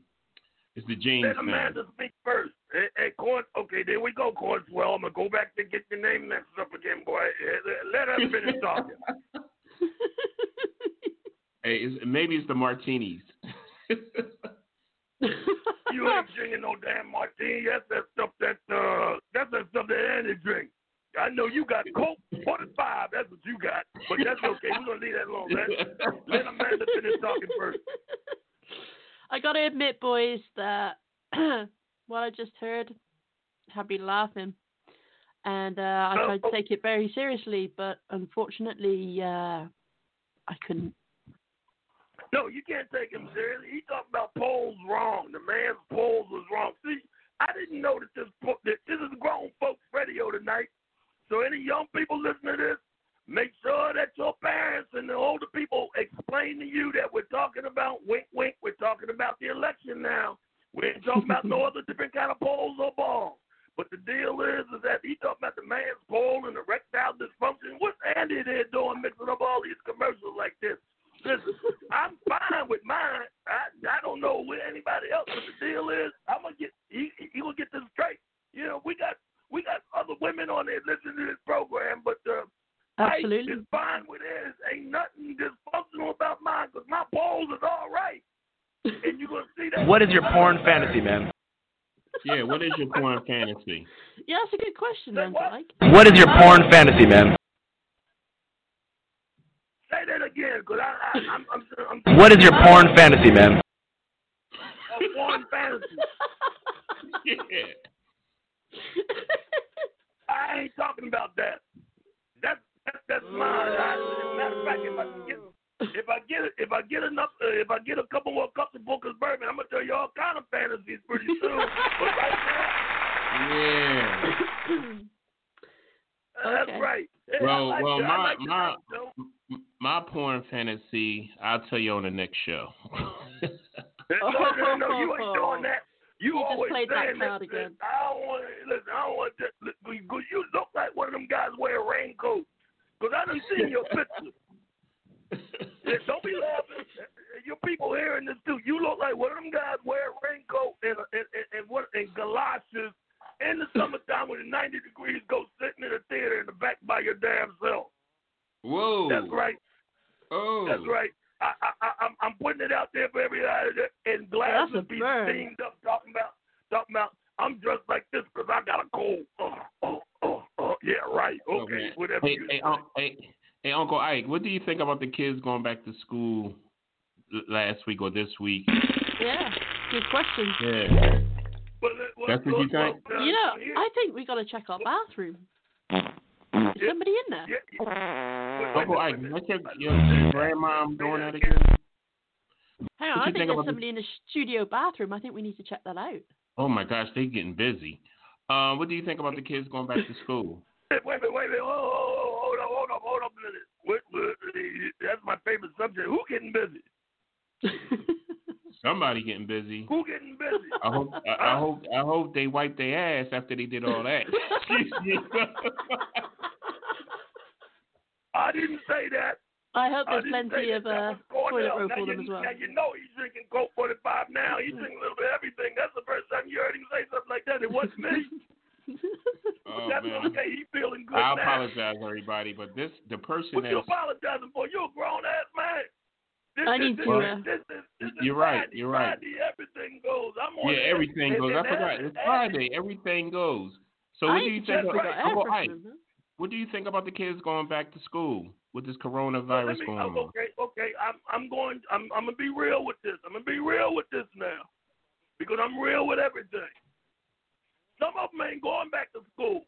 [SPEAKER 4] it's the James
[SPEAKER 5] Let
[SPEAKER 4] thing.
[SPEAKER 5] Amanda speak first. Hey, hey, Corn. Okay, there we go, Cornswell. I'm gonna go back to get your name mixed up again, boy. Let us finish *laughs* talking.
[SPEAKER 4] Hey, it's, maybe it's the martinis.
[SPEAKER 5] You ain't drinking no damn martini. That's that stuff that uh, that's that stuff that Andy drink. I know you got Colt 45. That's what you got, but that's okay. We're gonna leave that alone. Let, let Amanda finish talking first. *laughs*
[SPEAKER 3] I gotta admit, boys, that *clears throat* what I just heard had me laughing, and uh, I
[SPEAKER 5] Oh,
[SPEAKER 3] tried to
[SPEAKER 5] oh.
[SPEAKER 3] take it very seriously, but unfortunately, uh, I couldn't.
[SPEAKER 5] No, you can't take him seriously. He talked about polls wrong. The man's polls was wrong. See, I didn't know that this that this is grown folks radio tonight. So any young people listening to this, make sure that your parents and the older people explain to you that we're talking about wink wink. We're talking about the election now. We ain't talking about no *laughs* other different kind of polls or balls. But the deal is, is that he talking about the man's poll and the erectile dysfunction. What's Andy there doing mixing up all these commercials like this? Listen, I'm fine with mine. I I don't know with anybody else, but the deal is I'm gonna get he he gonna get this straight. You know, we got we got other women on there listening to this program, but uh,
[SPEAKER 3] Absolutely.
[SPEAKER 5] I is fine with it. Ain't nothing dysfunctional about mine because my balls is all right. And you're gonna see that.
[SPEAKER 16] What is your porn fantasy, man?
[SPEAKER 4] yeah, what is your porn fantasy?
[SPEAKER 3] Yeah, that's a good question, Uncle Ike.
[SPEAKER 16] What is your porn fantasy, man?
[SPEAKER 5] Say that again, cause I, I I'm I'm I'm.
[SPEAKER 16] What is your porn fantasy, man?
[SPEAKER 5] A porn fantasy. *laughs*
[SPEAKER 4] Yeah. *laughs*
[SPEAKER 5] I ain't talking about that. That's that's that's mine. I, as a matter of fact, if I get if I get if I get enough uh, if I get a couple more cups of Booker's bourbon, I'm gonna tell you all kind of fantasies pretty soon. but right *laughs*
[SPEAKER 4] Yeah.
[SPEAKER 5] now, that's right.
[SPEAKER 4] Well,
[SPEAKER 5] like
[SPEAKER 4] well, my
[SPEAKER 5] like
[SPEAKER 4] my
[SPEAKER 5] though.
[SPEAKER 4] my porn fantasy. I'll tell you on the next show. *laughs*
[SPEAKER 5] No, no, no, you ain't doing that. You,
[SPEAKER 3] You just
[SPEAKER 5] always
[SPEAKER 3] played that
[SPEAKER 5] saying
[SPEAKER 3] card
[SPEAKER 5] that,
[SPEAKER 3] again.
[SPEAKER 5] I don't want to listen. I don't want to. Because you look like one of them guys wear a raincoat. Because I done seen your picture. *laughs* Yeah, don't be laughing. Your people hearing this too. You look like one of them guys wear a raincoat and and and, and, what, and galoshes in the summertime when it's 90 degrees. Go sitting in a theater in the back by your damn self.
[SPEAKER 4] Whoa.
[SPEAKER 5] That's right.
[SPEAKER 4] Oh.
[SPEAKER 5] That's right. I, I, I, I'm, I'm putting it out there for everybody that and
[SPEAKER 3] That's
[SPEAKER 5] glasses be
[SPEAKER 3] burn.
[SPEAKER 5] steamed up talking about talking about I'm dressed like this because I got a cold. Oh, oh, oh, oh, yeah, right. Okay,
[SPEAKER 4] man.
[SPEAKER 5] whatever
[SPEAKER 4] Hey,
[SPEAKER 5] you
[SPEAKER 4] hey,
[SPEAKER 5] say.
[SPEAKER 4] un- hey, hey, Uncle Ike, what do you think about the kids going back to school last week or this week.
[SPEAKER 3] Yeah, good question.
[SPEAKER 4] Yeah.
[SPEAKER 5] Well, uh, well,
[SPEAKER 4] That's what you think?
[SPEAKER 5] uh,
[SPEAKER 3] You know, I think we got to check our bathroom. Is somebody in there?
[SPEAKER 5] yeah, yeah.
[SPEAKER 4] Uncle Ike, what's your, your grandmom doing that again?
[SPEAKER 3] Hang on, I think
[SPEAKER 4] think
[SPEAKER 3] there's
[SPEAKER 4] about the-
[SPEAKER 3] somebody in the studio bathroom. I think we need to check that out.
[SPEAKER 4] Oh my gosh, they're getting busy. Uh, what do you think about the kids going back to school?
[SPEAKER 5] Wait, wait, wait, wait. Oh, oh, oh, hold up, hold up, hold up a minute. What, what, that's my favorite subject. Who getting busy? *laughs*
[SPEAKER 4] Somebody getting busy.
[SPEAKER 5] Who getting busy?
[SPEAKER 4] I hope I, I hope I hope they wipe their ass after they did all that. *laughs*
[SPEAKER 5] I didn't say that.
[SPEAKER 3] I hope there's
[SPEAKER 5] didn't
[SPEAKER 3] plenty of
[SPEAKER 5] that. That
[SPEAKER 3] uh,
[SPEAKER 5] was going
[SPEAKER 3] toilet
[SPEAKER 5] down.
[SPEAKER 3] roll for
[SPEAKER 5] you,
[SPEAKER 3] them as well.
[SPEAKER 5] Now you know he's drinking Colt 45 now. He's drinking a little bit of everything. That's the first time you heard him say something like that. It wasn't me. *laughs*
[SPEAKER 4] Oh,
[SPEAKER 5] That's
[SPEAKER 4] man.
[SPEAKER 5] okay. He feeling good
[SPEAKER 4] I
[SPEAKER 5] now.
[SPEAKER 4] apologize, everybody, but this the person
[SPEAKER 5] What you
[SPEAKER 4] has.
[SPEAKER 5] apologizing for? You a grown ass man. This,
[SPEAKER 3] I need
[SPEAKER 5] this,
[SPEAKER 3] to,
[SPEAKER 5] this,
[SPEAKER 3] uh,
[SPEAKER 5] this, this, this
[SPEAKER 4] You're right,
[SPEAKER 5] Friday.
[SPEAKER 4] you're right.
[SPEAKER 5] Friday, everything goes. I'm on
[SPEAKER 4] Yeah,
[SPEAKER 5] it.
[SPEAKER 4] everything goes. I forgot. It's Friday. Everything goes. So
[SPEAKER 3] I
[SPEAKER 4] what do you think?
[SPEAKER 3] check
[SPEAKER 4] About,
[SPEAKER 3] the
[SPEAKER 4] Ike, what do you think about the kids going back to school with this coronavirus
[SPEAKER 5] let me-
[SPEAKER 4] going on?
[SPEAKER 5] okay, okay. I'm I'm going. I'm I'm gonna be real with this. I'm gonna be real with this now, because I'm real with everything. Some of them ain't going back to school.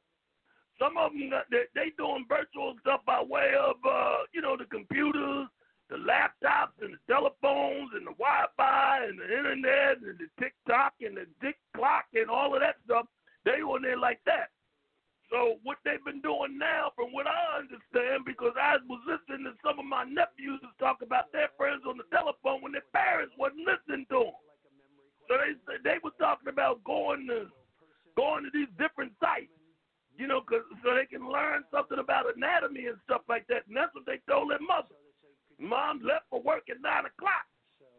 [SPEAKER 5] Some of them they, they doing virtual stuff by way of uh, you know the computers, the laptops, and the telephones, and the Wi-Fi, and the internet, and the TikTok, and the Dick Clock, and all of that stuff. They on there like that. So what they've been doing now, from what I understand, because I was listening to some of my nephews talk about their friends on the telephone when their parents wasn't listening to them. So they they were talking about going to going to these different sites, you know, 'cause so they can learn something about anatomy and stuff like that. And that's what they told their mother. Mom left for work at nine o'clock.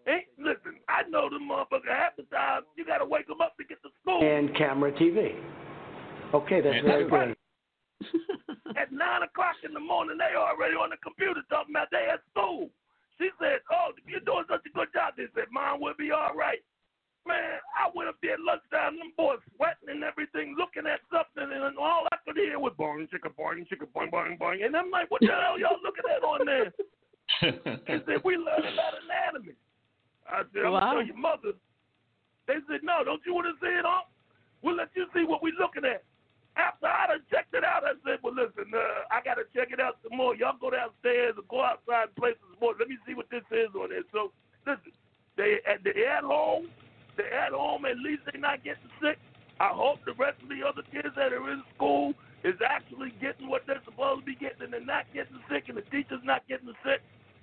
[SPEAKER 5] Ain't listen. I know the motherfucker half the time. You got to wake them up to get to school.
[SPEAKER 7] And camera TV. Okay, that's very good. *laughs* *laughs*
[SPEAKER 5] At nine o'clock in the morning, they already on the computer talking about they at school. She said, "Oh, you're doing such a good job." They said, "Mom, we'll be all right." Man, I went up there at lunchtime, them boys sweating and everything, looking at something, and all I could hear was boing, chicka, boing, chicka, boing, boing, boing. And I'm like, what the hell y'all looking at on there? *laughs* They said, we learned about anatomy. I said, I'm
[SPEAKER 3] Wow.
[SPEAKER 5] going to tell your mother. They said, no, don't you want to see it all? We'll let you see what we're looking at. After I done checked it out, I said, well, listen, uh, I got to check it out some more. Y'all go downstairs or go outside and play some more. Let me see what this is on there. So, listen, they at they at home. They at home. At least they not getting sick. I hope the rest of the other kids that are in school is actually getting what they're supposed to be getting, and they're not getting sick, and the teachers not getting sick.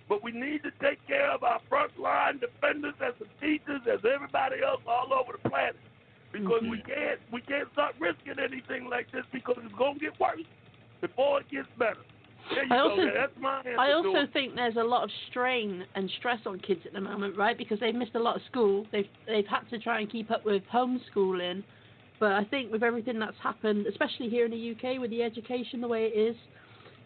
[SPEAKER 5] But we need to take care of our front line defenders as the teachers, as everybody else all over the planet. Because we mm-hmm. can't we can't start risking anything like this because it's gonna get worse before it gets better.
[SPEAKER 3] I also,
[SPEAKER 5] man. That's my answer.
[SPEAKER 3] I also think there's a lot of strain and stress on kids at the moment, right? Because they've missed a lot of school. They've they've had to try and keep up with homeschooling. But I think with everything that's happened, especially here in the UK with the education the way it is,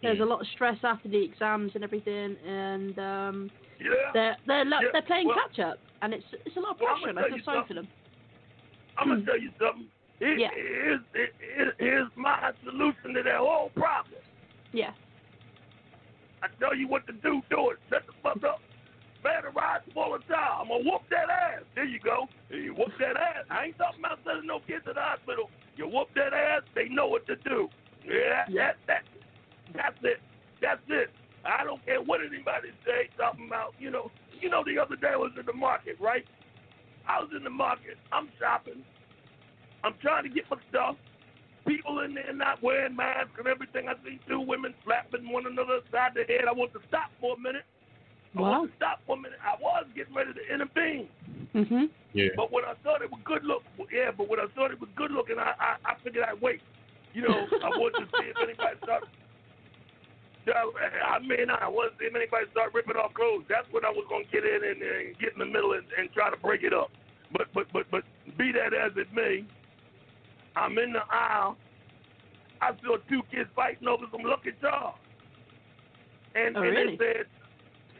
[SPEAKER 3] there's a lot of stress after the exams and everything, and um,
[SPEAKER 5] yeah.
[SPEAKER 3] they're they're
[SPEAKER 5] Yeah,
[SPEAKER 3] they're playing
[SPEAKER 5] well-
[SPEAKER 3] catch up, and it's it's a lot of
[SPEAKER 5] Well, I'm
[SPEAKER 3] pressure. and I feel sorry for them.
[SPEAKER 5] I'm gonna tell you something. Here-
[SPEAKER 3] Yeah.
[SPEAKER 5] Here's, here- here's my solution to that whole problem.
[SPEAKER 3] Yeah.
[SPEAKER 5] I tell you what to do, do it. Shut the fuck up. Better ride full of time. I'm gonna whoop that ass. There you go. You whoop that ass. I ain't talking about sending no kids to the hospital. You whoop that ass, they know what to do. Yeah, that, that, that's it. That's it. I don't care what anybody say, talking about, you know, you know, the other day I was in the market, right? I was in the market. I'm shopping. I'm trying to get my stuff. People in there not wearing masks and everything. I see two women slapping one another side the head. I want to stop for a minute. I want to stop for a minute. I was getting ready to intervene.
[SPEAKER 3] Mm-hmm.
[SPEAKER 4] Yeah.
[SPEAKER 5] But when I thought it was good look, yeah. But when I thought it was good looking, I I, I figured I'd wait. You know, I wanted to see if anybody started. I mean, I see if anybody start ripping off clothes. That's when I was gonna get in and, and get in the middle and, and try to break it up. But but but but be that as it may, I'm in the aisle. I saw two kids fighting over some Lucky Charms. And,
[SPEAKER 3] Oh,
[SPEAKER 5] and
[SPEAKER 3] really?
[SPEAKER 5] they said,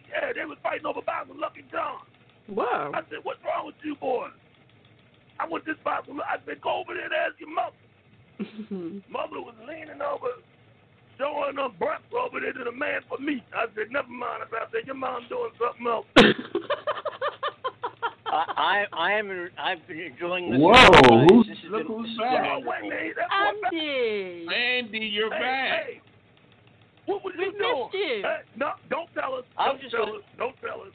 [SPEAKER 5] yeah, they was fighting over box of Lucky Charms.
[SPEAKER 3] Whoa.
[SPEAKER 5] I said, what's wrong with you boys? I want this of I said, go over there and ask your mother. *laughs* Mother was leaning over, showing her breasts over there to the man for meat. I said, never mind. I said, your mom doing something else. *laughs*
[SPEAKER 6] I, I I am I've been enjoying this.
[SPEAKER 4] Whoa,
[SPEAKER 6] guys.
[SPEAKER 4] who's-
[SPEAKER 6] This
[SPEAKER 4] look
[SPEAKER 6] been-
[SPEAKER 4] who's back.
[SPEAKER 6] been
[SPEAKER 5] Wait a minute. That's what
[SPEAKER 3] Andy.
[SPEAKER 4] Andy, you're
[SPEAKER 5] Hey,
[SPEAKER 4] back.
[SPEAKER 5] hey, what was
[SPEAKER 3] We
[SPEAKER 5] you doing?
[SPEAKER 3] you.
[SPEAKER 5] Hey, no, don't tell us. Don't
[SPEAKER 6] just
[SPEAKER 5] tell
[SPEAKER 6] gonna-
[SPEAKER 5] us. Don't tell us.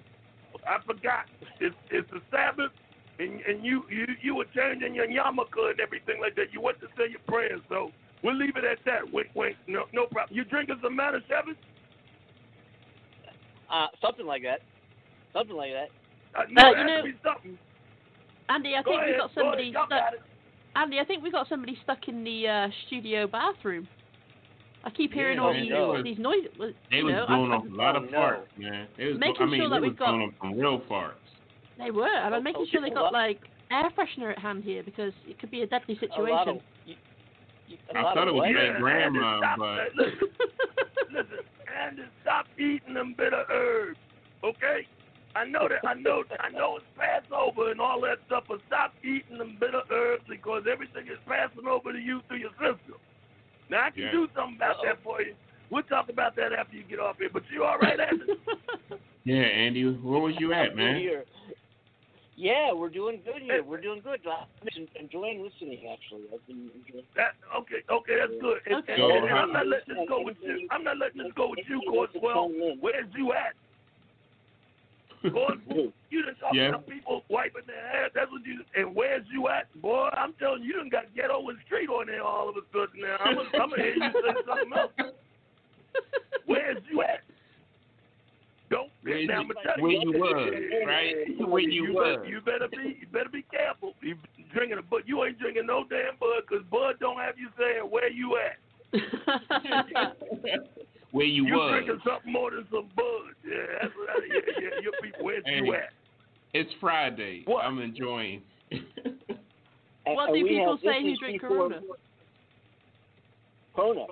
[SPEAKER 5] I forgot. It's it's the Sabbath, and and you you you were changing your yarmulke and everything like that. You went to say your prayers, so we'll leave it at that. Wait, wait, No, no problem. You drinking some Manischewitz?
[SPEAKER 6] Uh, something like that. Something like that.
[SPEAKER 5] Uh, no,
[SPEAKER 3] Uh, you know-
[SPEAKER 5] be something.
[SPEAKER 3] Andy, I
[SPEAKER 5] Go
[SPEAKER 3] think we
[SPEAKER 5] ahead,
[SPEAKER 3] got
[SPEAKER 5] go
[SPEAKER 3] somebody
[SPEAKER 5] ahead,
[SPEAKER 3] stuck. Andy, I think we got somebody stuck in the uh, studio bathroom. I keep hearing
[SPEAKER 4] Yeah,
[SPEAKER 3] all
[SPEAKER 4] man,
[SPEAKER 3] these
[SPEAKER 4] they
[SPEAKER 3] these noises.
[SPEAKER 4] They
[SPEAKER 3] you
[SPEAKER 4] was
[SPEAKER 3] know,
[SPEAKER 4] blowing
[SPEAKER 3] I-
[SPEAKER 4] off a lot of
[SPEAKER 6] Oh, no.
[SPEAKER 4] farts, man. They was,
[SPEAKER 3] Making
[SPEAKER 4] I mean,
[SPEAKER 3] sure that we
[SPEAKER 4] was
[SPEAKER 3] got-
[SPEAKER 4] blowing off some real farts.
[SPEAKER 3] They were, and I'm making sure they
[SPEAKER 6] well,
[SPEAKER 3] got like air freshener at hand here because it could be a deadly
[SPEAKER 6] A lot
[SPEAKER 3] situation.
[SPEAKER 6] of. you- you- a
[SPEAKER 4] I thought it was
[SPEAKER 6] what?
[SPEAKER 4] great
[SPEAKER 5] Yeah,
[SPEAKER 4] grandma,
[SPEAKER 5] stop
[SPEAKER 4] but
[SPEAKER 5] that. Listen, listen, Andy, stop eating them bitter herbs, okay? I know that. I know. I know it's Passover and all that stuff, but stop eating them bitter herbs because everything is passing over to you through your system. Now I can
[SPEAKER 4] Yeah.
[SPEAKER 5] do something about that for you. We'll talk about that after you get off here. But you all right, Andy? *laughs* *laughs*
[SPEAKER 4] yeah, Andy, where was you at, man?
[SPEAKER 6] Here. Yeah, we're doing good here. *laughs* We're doing good. I've been enjoying listening. Actually, I've been enjoying.
[SPEAKER 5] That, okay, okay, that's good. And,
[SPEAKER 3] Okay.
[SPEAKER 5] and,
[SPEAKER 4] So,
[SPEAKER 5] and I'm not letting this go with you. I'm not letting this go with you, Court Well, where's you at? Court, *laughs* you done talk
[SPEAKER 4] Yeah.
[SPEAKER 5] about people wiping their ass. That's what you. And where's you at, boy? I'm telling you, you done got ghetto and street on there all of a sudden. Now I'm gonna hear you say something else. *laughs* Where's you at? Don't.
[SPEAKER 4] Where
[SPEAKER 5] now
[SPEAKER 4] you-
[SPEAKER 5] I'm tell
[SPEAKER 4] where you was, right? Where you
[SPEAKER 5] better,
[SPEAKER 4] was.
[SPEAKER 5] you better be. You better be careful. You drinking a bud. You ain't drinking no damn bud, cause bud don't have you saying where you at. *laughs*
[SPEAKER 4] Where you,
[SPEAKER 5] You
[SPEAKER 4] was.
[SPEAKER 5] drinking something more than some bud. Yeah, that's what I, yeah, yeah. Your people, where's you at?
[SPEAKER 4] It's Friday.
[SPEAKER 5] What?
[SPEAKER 4] I'm enjoying.
[SPEAKER 3] What do people say
[SPEAKER 6] this
[SPEAKER 3] who
[SPEAKER 6] is
[SPEAKER 3] drink Corona?
[SPEAKER 6] Corona.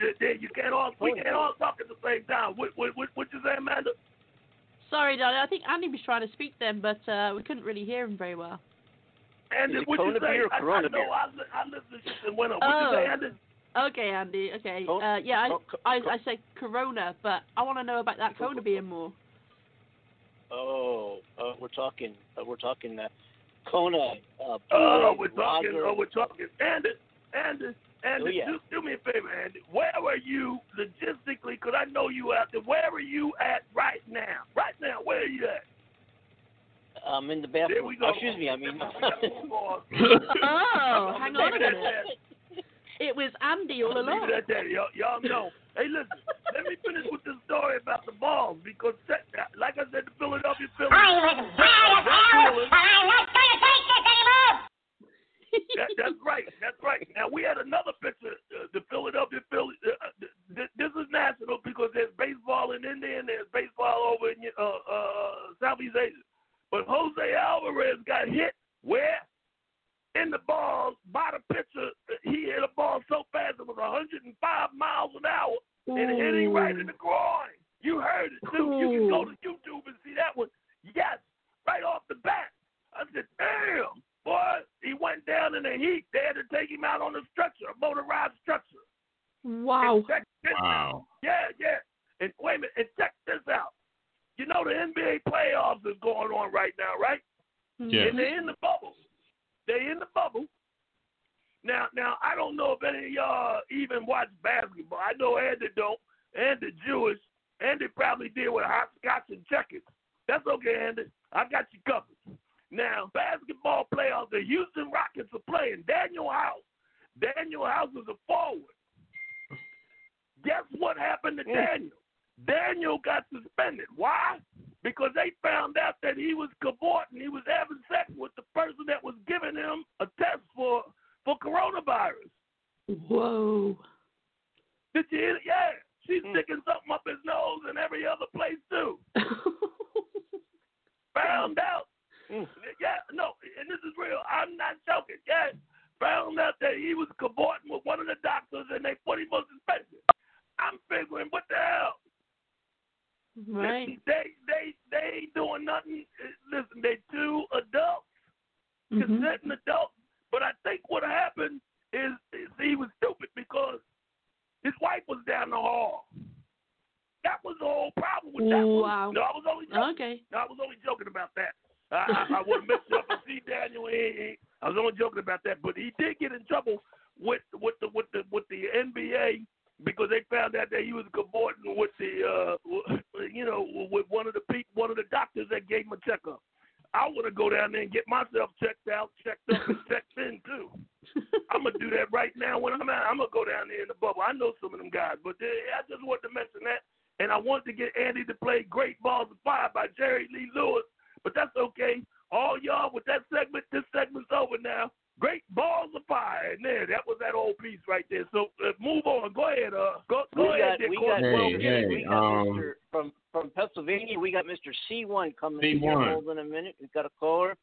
[SPEAKER 5] Yeah, yeah, You can't all we can't all talk at the same time. What what what, what you say, Amanda?
[SPEAKER 3] Sorry, darling. I think Andy was trying to speak then, but uh, we couldn't really hear him very well.
[SPEAKER 5] Andy,
[SPEAKER 6] Is it
[SPEAKER 5] what you
[SPEAKER 6] Kona
[SPEAKER 5] say?
[SPEAKER 6] or
[SPEAKER 5] I, I
[SPEAKER 6] Corona
[SPEAKER 5] know? I, li- I listened to shit and went on. What
[SPEAKER 3] Oh.
[SPEAKER 5] you say, Andy?
[SPEAKER 3] Okay, Andy. Okay. Uh, yeah, I,
[SPEAKER 6] co- co-
[SPEAKER 3] I I said Corona, but I want to know about that Kona beer more.
[SPEAKER 6] Oh, uh, we're talking. Uh, we're talking. Uh, Kona. Uh,
[SPEAKER 5] Oh, we're talking.
[SPEAKER 6] lager.
[SPEAKER 5] Oh, we're talking. Andy, Andy, Andy,
[SPEAKER 6] Oh, yeah.
[SPEAKER 5] do, do me a favor, Andy. Where are you logistically? Because I know you out there. Where are you at right now? Right now, where are you at?
[SPEAKER 6] I'm in the
[SPEAKER 5] There
[SPEAKER 6] bathroom.
[SPEAKER 5] we go.
[SPEAKER 6] Oh, excuse me. I mean.
[SPEAKER 5] We gotta move on.
[SPEAKER 3] Oh, hang on a
[SPEAKER 5] it
[SPEAKER 3] minute. It was Andy all
[SPEAKER 5] I'm
[SPEAKER 3] along.
[SPEAKER 5] leave that. Y'all, y'all know. Hey, listen. let me finish with this story about the balls because, like I said, the Philadelphia Phillies.
[SPEAKER 14] I was mad as hell, I'm not going to take this anymore.
[SPEAKER 5] That, that's right. That's right. Now we had another picture. Uh, the Philadelphia Phillies. Uh, uh, th- this is national because there's baseball in India and there's baseball over in uh, uh, Southeast Asia. But Jose Alvarez got hit where? In the balls by the pitcher. He hit a ball so fast it was 105 miles an hour and it hit him right in the groin. You heard it too. You can go to YouTube and see that one. Yes, right off the bat. I said, damn, boy, he went down in the heat. They had to take him out on a structure, a motorized structure.
[SPEAKER 3] Wow.
[SPEAKER 5] Check this
[SPEAKER 4] Wow.
[SPEAKER 5] Yeah, yeah. And wait a minute, and check this out. You know the NBA playoffs is going on right now, right? Mm-hmm.
[SPEAKER 4] Yeah.
[SPEAKER 5] And they're in the bubble. They're in the bubble. Now, now I don't know if any of y'all even watch basketball. I know Andy don't. Andy Jewish. Andy probably did with hot scotch and checkers. That's okay, Andy. I got you covered. Now, basketball playoffs, the Houston Rockets are playing. Danuel House. Danuel House is a forward. Guess what happened to hmm. Danuel? Danuel got suspended. Why? Because they found out that he was cavorting. He was having sex with the person that was giving him a test for for coronavirus.
[SPEAKER 3] Whoa.
[SPEAKER 5] Did you hear? it? Yeah, she's hmm. sticking something up his nose and every other place too. *laughs* Found out. Yeah, no, and this is real. I'm not joking. Yeah, found out that he was cavorting with one of the doctors and they put him on suspension. I'm figuring, what the hell?
[SPEAKER 3] right.
[SPEAKER 5] They they they ain't doing nothing. Listen, they two adults,
[SPEAKER 3] Mhm.
[SPEAKER 5] consenting adults. But I think what happened is, is he was stupid because his wife was down the hall. That was the whole problem with that one.
[SPEAKER 3] Wow.
[SPEAKER 5] No, I was only joking.
[SPEAKER 3] Okay.
[SPEAKER 5] No, I was only joking about that. I, I, would mixed up and see Danuel. He, he, I was only joking about that, but he did get in trouble with with the with the with the NBA because they found out that he was cavorting with the uh you know with one of the people one of the doctors that gave him a checkup. I want to go down there and get myself checked out, checked up, and checked in too. I'm gonna do that right now when I'm out. I'm gonna go down there in the bubble. I know some of them guys, but they, I just wanted to mention that, and I wanted to get Andy to play "Great Balls of Fire" by Jerry Lee Lewis, but that's okay. All y'all with that segment, this segment's over now. Great balls of fire, and there, that was that old piece right there. So uh, move on. Go ahead. Uh, go, go
[SPEAKER 2] we
[SPEAKER 5] ahead.
[SPEAKER 2] got, we
[SPEAKER 5] Corey.
[SPEAKER 2] got,
[SPEAKER 4] Hey,
[SPEAKER 2] Mr.
[SPEAKER 4] hey,
[SPEAKER 2] we got
[SPEAKER 4] um,
[SPEAKER 2] Mr. from from Pennsylvania. We got Mr. C1 coming in here.
[SPEAKER 4] C1.
[SPEAKER 2] Hold on a minute. We've got a caller,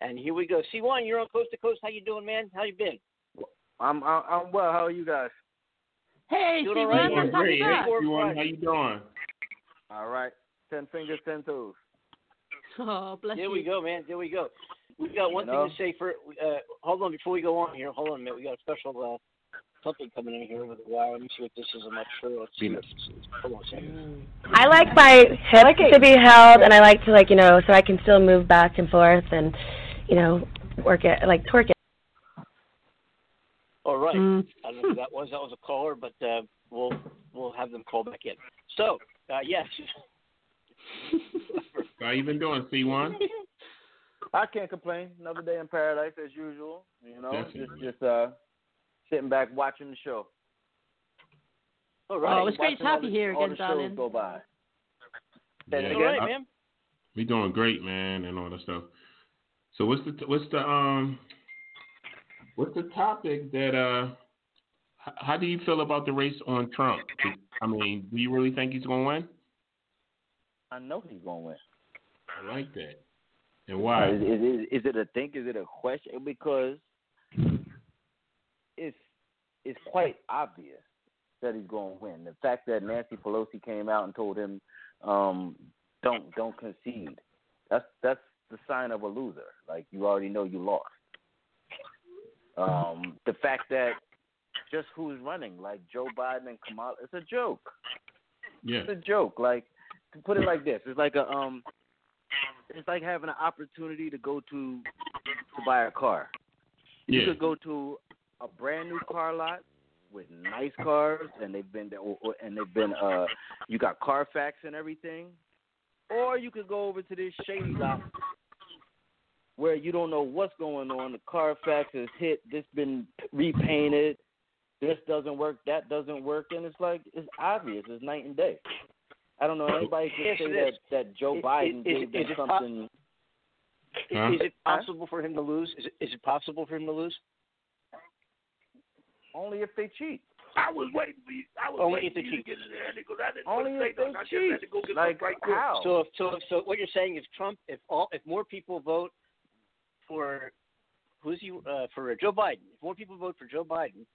[SPEAKER 2] and here we go. C1, you're on coast to coast. How you doing, man? How you been?
[SPEAKER 17] I'm I'm, I'm well. How are you guys?
[SPEAKER 3] Hey,
[SPEAKER 2] Doing
[SPEAKER 3] Steve,
[SPEAKER 2] all right,
[SPEAKER 3] man,
[SPEAKER 2] man.
[SPEAKER 3] let's
[SPEAKER 4] Great.
[SPEAKER 3] you
[SPEAKER 4] Hey,
[SPEAKER 3] back.
[SPEAKER 4] everyone, how you doing?
[SPEAKER 17] All right. Ten fingers, ten toes. *laughs*
[SPEAKER 3] Oh, bless
[SPEAKER 2] There
[SPEAKER 3] you.
[SPEAKER 2] we go, man. There we go. We got one
[SPEAKER 17] You
[SPEAKER 2] thing to say for. Uh, hold on, before we go on here. Hold on a minute. We got a special uh, something coming in here over the wire. Let me see what this is. I'm not sure. Let's see. Hold on a second.
[SPEAKER 18] I like my hips to be held, and I like to like you know, so I can still move back and forth and you know, work it like twerk it.
[SPEAKER 2] All right.
[SPEAKER 3] Mm.
[SPEAKER 2] I don't know who that was. That was a caller, but uh, we'll we'll have them call back in. So uh, yes, *laughs*
[SPEAKER 4] How you been doing, C1? *laughs*
[SPEAKER 17] I can't complain. Another day in paradise as usual. You know,
[SPEAKER 4] Definitely.
[SPEAKER 17] just just uh sitting back watching the show.
[SPEAKER 2] all right.
[SPEAKER 3] Oh, it's great to have you
[SPEAKER 17] the-
[SPEAKER 3] here
[SPEAKER 17] all
[SPEAKER 3] again,
[SPEAKER 17] the shows
[SPEAKER 3] darling.
[SPEAKER 17] Go by.
[SPEAKER 4] Yeah,
[SPEAKER 17] Say it
[SPEAKER 2] all
[SPEAKER 17] again?
[SPEAKER 2] right,
[SPEAKER 4] I-
[SPEAKER 2] man.
[SPEAKER 4] We doing great, man, and all that stuff. So what's the what's the um what's the topic that uh how do you feel about the race on Trump? I mean, do you really think he's gonna win?
[SPEAKER 17] I know he's gonna win.
[SPEAKER 4] I like that. And why?
[SPEAKER 17] Is, is, is, it a think? Is it a question? Because it's it's quite obvious that he's going to win. The fact that Nancy Pelosi came out and told him, um, "Don't don't concede," that's that's the sign of a loser. Like you already know you lost. Um, the fact that just who's running, like Joe Biden and Kamala, it's a joke.
[SPEAKER 4] Yeah.
[SPEAKER 17] It's a joke. Like to put it like this, it's like a um, it's like having an opportunity to go to to buy a car. You
[SPEAKER 4] Yeah.
[SPEAKER 17] could go to a brand new car lot with nice cars, and they've been or- and they've been uh, you got Carfax and everything, or you could go over to this shady lot where you don't know what's going on. The Carfax is hit. This been repainted. This doesn't work. That doesn't work, and it's like it's obvious. It's night and day. I don't know. Anybody can
[SPEAKER 2] Yes,
[SPEAKER 17] say
[SPEAKER 2] it
[SPEAKER 17] that
[SPEAKER 2] is.
[SPEAKER 17] that Joe Biden
[SPEAKER 2] is-
[SPEAKER 17] gave them
[SPEAKER 2] is it po-
[SPEAKER 17] something.
[SPEAKER 4] Huh?
[SPEAKER 2] Is it possible for him to lose? Is it, is it possible for him to lose?
[SPEAKER 17] Only if they cheat.
[SPEAKER 5] I was waiting for you. I was
[SPEAKER 2] Only
[SPEAKER 5] waiting
[SPEAKER 2] if
[SPEAKER 5] for
[SPEAKER 2] they
[SPEAKER 5] you to
[SPEAKER 2] cheat.
[SPEAKER 5] get in there because I didn't
[SPEAKER 17] Only
[SPEAKER 5] want to say
[SPEAKER 17] if they
[SPEAKER 5] nothing. I just had to go get
[SPEAKER 17] Like
[SPEAKER 5] right
[SPEAKER 17] how?
[SPEAKER 2] So, if, so, if, so what you're saying is Trump, if all, if more people vote for who's you uh, for Joe Biden, if more people vote for Joe Biden,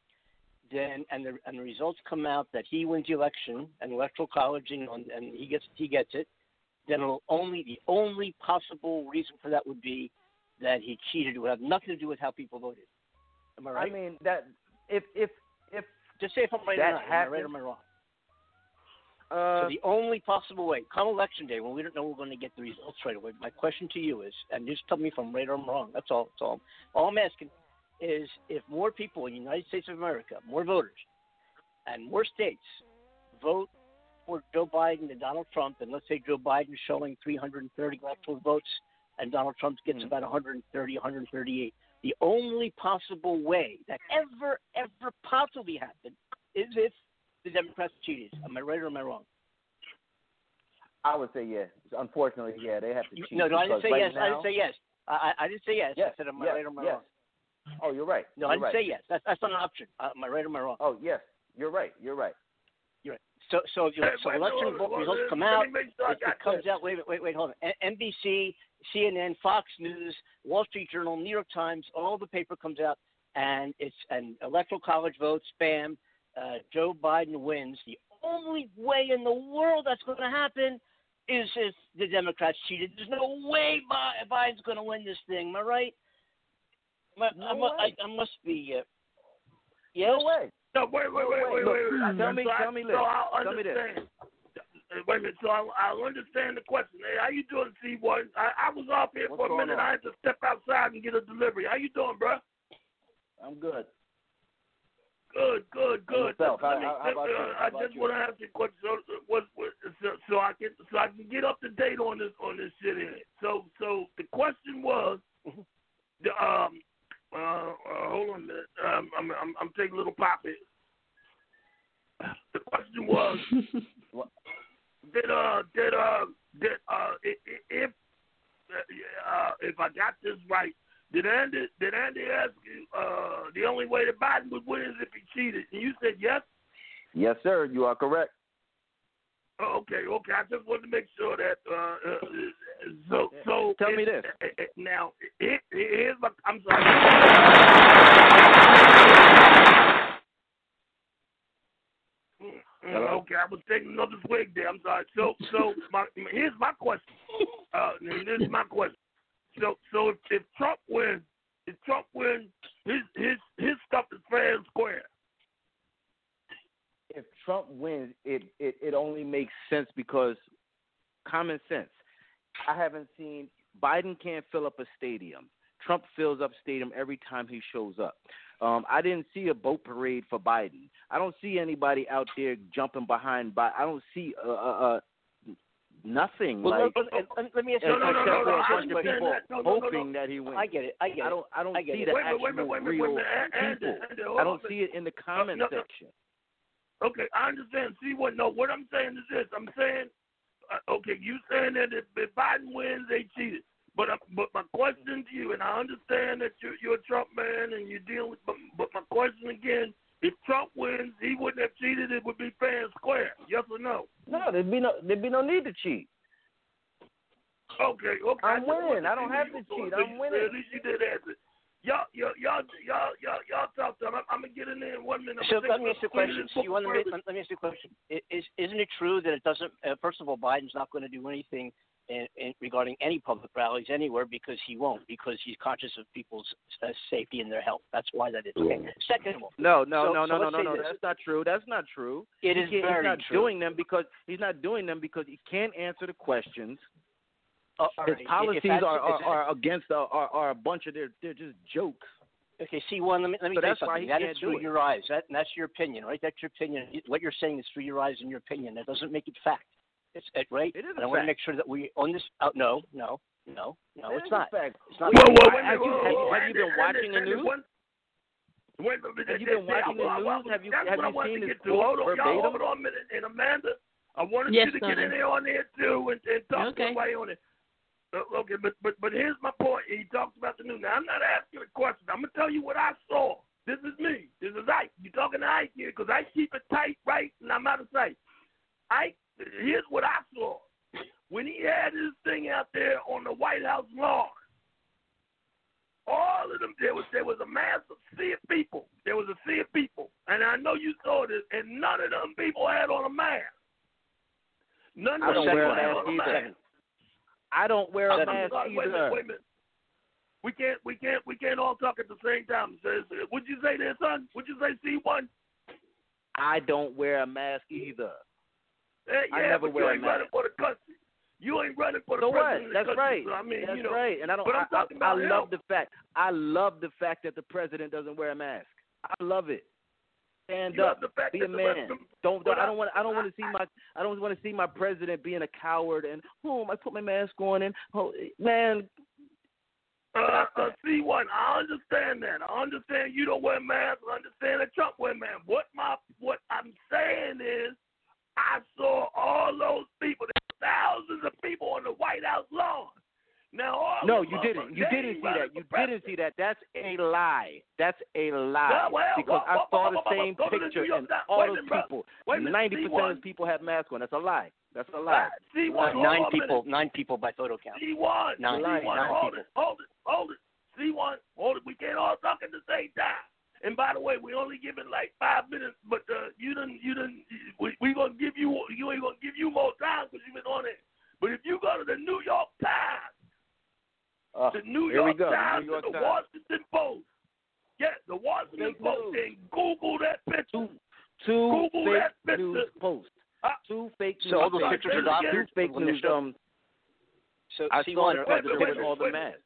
[SPEAKER 2] then and the and the results come out that he wins the election and electoral college, and, and he gets he gets it, then it'll only the only possible reason for that would be that he cheated. It would have nothing to do with how people voted. Am I right?
[SPEAKER 17] I mean that if if if
[SPEAKER 2] just say if I'm right or not. Am I right or am I wrong?
[SPEAKER 17] uh,
[SPEAKER 2] so the only possible way, come election day, when we don't know we're going to get the results right away, my question to you is, and just tell me if I'm right or I'm wrong. That's all. That's all. All I'm asking is, if more people in the United States of America, more voters, and more states vote for Joe Biden and Donald Trump, and let's say Joe Biden's showing 330 electoral votes, and Donald Trump gets mm-hmm. about 130, 138. The only possible way that ever, ever possibly happened is if the Democrats cheated. Am I right or am I wrong?
[SPEAKER 17] I would say yes. Unfortunately, yeah, they have to cheat.
[SPEAKER 2] No, no, I didn't say
[SPEAKER 17] right
[SPEAKER 2] yes. I didn't say yes. I, I I didn't say yes.
[SPEAKER 17] Yes,
[SPEAKER 2] I said, am I
[SPEAKER 17] yes,
[SPEAKER 2] right or am I
[SPEAKER 17] yes.
[SPEAKER 2] wrong?
[SPEAKER 17] Oh, you're right.
[SPEAKER 2] No,
[SPEAKER 17] you're
[SPEAKER 2] I didn't
[SPEAKER 17] right.
[SPEAKER 2] say yes. That's that's not an option. Uh, am I right or am I wrong?
[SPEAKER 17] Oh, yes, you're right. You're right.
[SPEAKER 2] You're right. So so if you, so election vote results come out.
[SPEAKER 5] sure
[SPEAKER 2] It, it comes
[SPEAKER 5] this.
[SPEAKER 2] out. Wait, wait, wait, hold on. A- NBC, CNN, Fox News, Wall Street Journal, New York Times, all the paper comes out, and it's an electoral college vote, spam. Uh, Joe Biden wins. The only way in the world that's going to happen is if the Democrats cheated. There's no way Biden's going to win this thing. Am I right? Am I,
[SPEAKER 17] No
[SPEAKER 2] I'm-
[SPEAKER 17] way.
[SPEAKER 2] I, I must be. Uh, yes.
[SPEAKER 17] No way.
[SPEAKER 5] No, wait, wait, wait, wait,
[SPEAKER 17] Look,
[SPEAKER 5] wait. wait.
[SPEAKER 17] tell me,
[SPEAKER 5] So I-
[SPEAKER 17] tell me
[SPEAKER 5] so
[SPEAKER 17] this.
[SPEAKER 5] I'll
[SPEAKER 17] Tell me this.
[SPEAKER 5] understand. Uh, wait a minute. So I, I understand the question. Hey, how you doing, C1? I, I was off here
[SPEAKER 17] What's
[SPEAKER 5] for a minute.
[SPEAKER 17] on?
[SPEAKER 5] I had to step outside and get a delivery. How you doing, bro?
[SPEAKER 17] I'm good.
[SPEAKER 5] Good, good, good.
[SPEAKER 17] yourself? How-
[SPEAKER 5] me-
[SPEAKER 17] how- how about
[SPEAKER 5] uh,
[SPEAKER 17] you? How
[SPEAKER 5] I just
[SPEAKER 17] you?
[SPEAKER 5] want to ask you a question, so, what, what, so, so I can so I can get up to date on this on this shit here. So so the question was, the um uh, uh hold on a minute. Um, I'm I'm I'm taking a little pop here. The question was, *laughs* did uh did uh did uh i- i- if uh if I got this right, did Andy did Andy ask you uh the only way that Biden would win is if he cheated? And you said yes.
[SPEAKER 17] Yes, sir. You are correct.
[SPEAKER 5] Okay, okay. I just wanted to make sure that. Uh, uh, so, so
[SPEAKER 17] Tell me
[SPEAKER 5] it-
[SPEAKER 17] this.
[SPEAKER 5] it- it- now, it, here's my. I'm sorry. Mm,
[SPEAKER 17] Hello?
[SPEAKER 5] Okay, I was taking another swig there. I'm sorry. So, so my here's my question. Uh, this is my question. So, so if, if Trump wins, if Trump wins, his his his stuff is fair and square.
[SPEAKER 17] If Trump wins, it, it it only makes sense because common sense. I haven't seen Biden can't fill up a stadium. Trump fills up stadium every time he shows up. Um, I didn't see a boat parade for Biden. I don't see anybody out there jumping behind. Biden. I don't see uh, uh, uh, nothing
[SPEAKER 2] Well,
[SPEAKER 17] like
[SPEAKER 2] let, let- let- let me ask you
[SPEAKER 5] No, no, no, no, no, I
[SPEAKER 17] except for a bunch of
[SPEAKER 5] understand
[SPEAKER 17] people
[SPEAKER 5] that. No, no,
[SPEAKER 17] hoping that he wins.
[SPEAKER 2] I get it. I get it.
[SPEAKER 17] I don't. I don't
[SPEAKER 2] I
[SPEAKER 17] see
[SPEAKER 2] it.
[SPEAKER 17] the
[SPEAKER 5] Wait
[SPEAKER 17] actual
[SPEAKER 5] wait wait
[SPEAKER 17] real
[SPEAKER 5] wait a minute. Andy,
[SPEAKER 17] people. I don't see it in the comment section.
[SPEAKER 5] Okay, I understand. See what? No, what I'm saying is this. I'm saying, uh, okay, you saying that if, if Biden wins, they cheated. But uh, but my question to you, and I understand that you're, you're a Trump man and you're dealing with. But, but my question again: If Trump wins, he wouldn't have cheated. It would be fair and square. Yes or no?
[SPEAKER 17] No, there'd be no there'd be no need to cheat.
[SPEAKER 5] Okay, okay.
[SPEAKER 17] I'm
[SPEAKER 5] I
[SPEAKER 17] winning. I don't have to cheat. I'm winning.
[SPEAKER 5] At least you did answer. Y'all, y'all, y'all, y'all, y'all, y'all talk to him. I'm, I'm gonna get in there in one minute. I'm
[SPEAKER 2] So
[SPEAKER 5] gonna
[SPEAKER 2] let
[SPEAKER 5] take
[SPEAKER 2] me ask you a
[SPEAKER 5] clean
[SPEAKER 2] question.
[SPEAKER 5] this
[SPEAKER 2] So you want to
[SPEAKER 5] book
[SPEAKER 2] make, let, let me ask you a question. I- Is isn't it true that it doesn't? Uh, first of all, Biden's not going to do anything in, in, regarding any public rallies anywhere because he won't because he's conscious of people's uh, safety and their health. That's why that is. Okay. Second of all,
[SPEAKER 17] No, no,
[SPEAKER 2] So-
[SPEAKER 17] no,
[SPEAKER 2] so
[SPEAKER 17] no, no,
[SPEAKER 2] let's
[SPEAKER 17] no,
[SPEAKER 2] say
[SPEAKER 17] no.
[SPEAKER 2] this.
[SPEAKER 17] That's not true. That's not true.
[SPEAKER 2] It
[SPEAKER 17] He
[SPEAKER 2] is
[SPEAKER 17] can't-
[SPEAKER 2] very
[SPEAKER 17] He's not
[SPEAKER 2] true.
[SPEAKER 17] doing them because he's not doing them because he can't answer the questions.
[SPEAKER 2] Uh,
[SPEAKER 17] His
[SPEAKER 2] right,
[SPEAKER 17] policies are, are, are against are, are, are a bunch of they're they're just jokes.
[SPEAKER 2] Okay, see one. Let me let me
[SPEAKER 17] So
[SPEAKER 2] tell you
[SPEAKER 17] that's
[SPEAKER 2] something.
[SPEAKER 17] he
[SPEAKER 2] That
[SPEAKER 17] can't
[SPEAKER 2] is
[SPEAKER 17] do
[SPEAKER 2] through
[SPEAKER 17] it.
[SPEAKER 2] your eyes. That that's your opinion, right? That's your opinion. What you're saying is through your eyes and your opinion. That doesn't make it fact. It's it, right.
[SPEAKER 17] It is
[SPEAKER 2] and
[SPEAKER 17] a
[SPEAKER 2] I want to make sure that we on this. Oh, no, no, no, no.
[SPEAKER 17] It
[SPEAKER 2] it's not.
[SPEAKER 17] a fact.
[SPEAKER 2] It's not.
[SPEAKER 5] Whoa, whoa, wait,
[SPEAKER 17] Have you-
[SPEAKER 5] whoa,
[SPEAKER 17] have you-
[SPEAKER 5] whoa,
[SPEAKER 17] have you been watching the news?
[SPEAKER 5] Wait, wait,
[SPEAKER 17] Have you been watching the
[SPEAKER 5] I- I-
[SPEAKER 17] news? Have you- have you seen this.
[SPEAKER 5] Hold on,
[SPEAKER 17] quote
[SPEAKER 5] y'all,
[SPEAKER 17] verbatim?
[SPEAKER 5] hold on a minute. And Amanda, I wanted
[SPEAKER 3] Yes,
[SPEAKER 5] you to get in there on there too and, and talk
[SPEAKER 3] Okay.
[SPEAKER 5] to everybody on it. Uh, okay, but but but here's my point. He talks about the news. Now I'm not asking a question. I'm gonna tell you what I saw. This is me. This is Ike. You talking to Ike here? Because I keep it tight, right, and I'm out of sight. Ike, here's what I saw. When he had his thing out there on the White House lawn, all of them there was there was a massive sea of people. There was a sea of people, and I know you saw this, and none of them people had on a mask. None of them people had on a mask.
[SPEAKER 17] I don't wear a mask
[SPEAKER 5] sorry, wait a minute,
[SPEAKER 17] either.
[SPEAKER 5] wait a minute. We can't, we can't, we can't all talk at the same time. What'd you say there, son? What'd you say, C one?
[SPEAKER 17] I don't wear a mask either.
[SPEAKER 5] Eh,
[SPEAKER 17] I
[SPEAKER 5] yeah,
[SPEAKER 17] never
[SPEAKER 5] but
[SPEAKER 17] wear
[SPEAKER 5] you
[SPEAKER 17] a
[SPEAKER 5] ain't running
[SPEAKER 17] mask.
[SPEAKER 5] for the country. You ain't running for the
[SPEAKER 17] So what?
[SPEAKER 5] president the
[SPEAKER 17] That's
[SPEAKER 5] country.
[SPEAKER 17] right.
[SPEAKER 5] So, I mean,
[SPEAKER 17] That's
[SPEAKER 5] you know,
[SPEAKER 17] right. And I don't.
[SPEAKER 5] But I'm
[SPEAKER 17] I,
[SPEAKER 5] talking
[SPEAKER 17] I, I love the fact. I love the fact that the president doesn't wear a mask. I love it. Stand
[SPEAKER 5] You
[SPEAKER 17] up. Be a man.
[SPEAKER 5] them-
[SPEAKER 17] Don't. I don't want. I don't want to *laughs* see my. I don't want to see my president being a coward and oh, I put my mask on and oh, man.
[SPEAKER 5] Uh, uh, C one. I understand that. I understand you don't wear masks. I understand that Trump wear masks. What my what I'm saying is, I saw all those people. Thousands of people on the White House lawn. Now,
[SPEAKER 17] No, you didn't. You didn't see that. You didn't see that. That's a lie. That's a lie.
[SPEAKER 5] Yeah, well,
[SPEAKER 17] because
[SPEAKER 5] well,
[SPEAKER 17] I saw
[SPEAKER 5] well,
[SPEAKER 17] the
[SPEAKER 5] well,
[SPEAKER 17] same
[SPEAKER 5] go
[SPEAKER 17] picture and all those people.
[SPEAKER 5] Wait a minute,
[SPEAKER 17] Ninety percent of people have masks on. That's a lie. That's a lie.
[SPEAKER 5] C1,
[SPEAKER 17] Lie.
[SPEAKER 2] nine
[SPEAKER 5] on
[SPEAKER 2] people. Nine people by photo count.
[SPEAKER 5] C1,
[SPEAKER 2] Nine,
[SPEAKER 5] C1,
[SPEAKER 2] nine
[SPEAKER 5] hold
[SPEAKER 2] people.
[SPEAKER 5] it, hold it, hold it. C1, hold it. We can't all talk at the same time. And by the way, we only giving like five minutes, but uh, you didn't, you didn't. We, we gonna give you, you ain't gonna give you more time because you've been on it. But if you go to the New York Times,
[SPEAKER 17] Uh,
[SPEAKER 5] the New York
[SPEAKER 17] go. The
[SPEAKER 5] Times,
[SPEAKER 17] New York
[SPEAKER 5] and the
[SPEAKER 17] Times.
[SPEAKER 5] Washington Post, yeah, the Washington
[SPEAKER 17] Fake
[SPEAKER 5] Post,
[SPEAKER 17] news.
[SPEAKER 5] and Google that picture.
[SPEAKER 17] Two
[SPEAKER 5] Google
[SPEAKER 17] fake
[SPEAKER 5] that picture.
[SPEAKER 17] news posts. two fake
[SPEAKER 2] So
[SPEAKER 17] news.
[SPEAKER 2] all those pictures are doctored
[SPEAKER 17] Two fake
[SPEAKER 2] when
[SPEAKER 17] news. Um,
[SPEAKER 2] So
[SPEAKER 17] I
[SPEAKER 2] C1
[SPEAKER 17] saw the
[SPEAKER 2] are
[SPEAKER 17] picture
[SPEAKER 5] wait,
[SPEAKER 17] with all the
[SPEAKER 5] wait.
[SPEAKER 17] masks.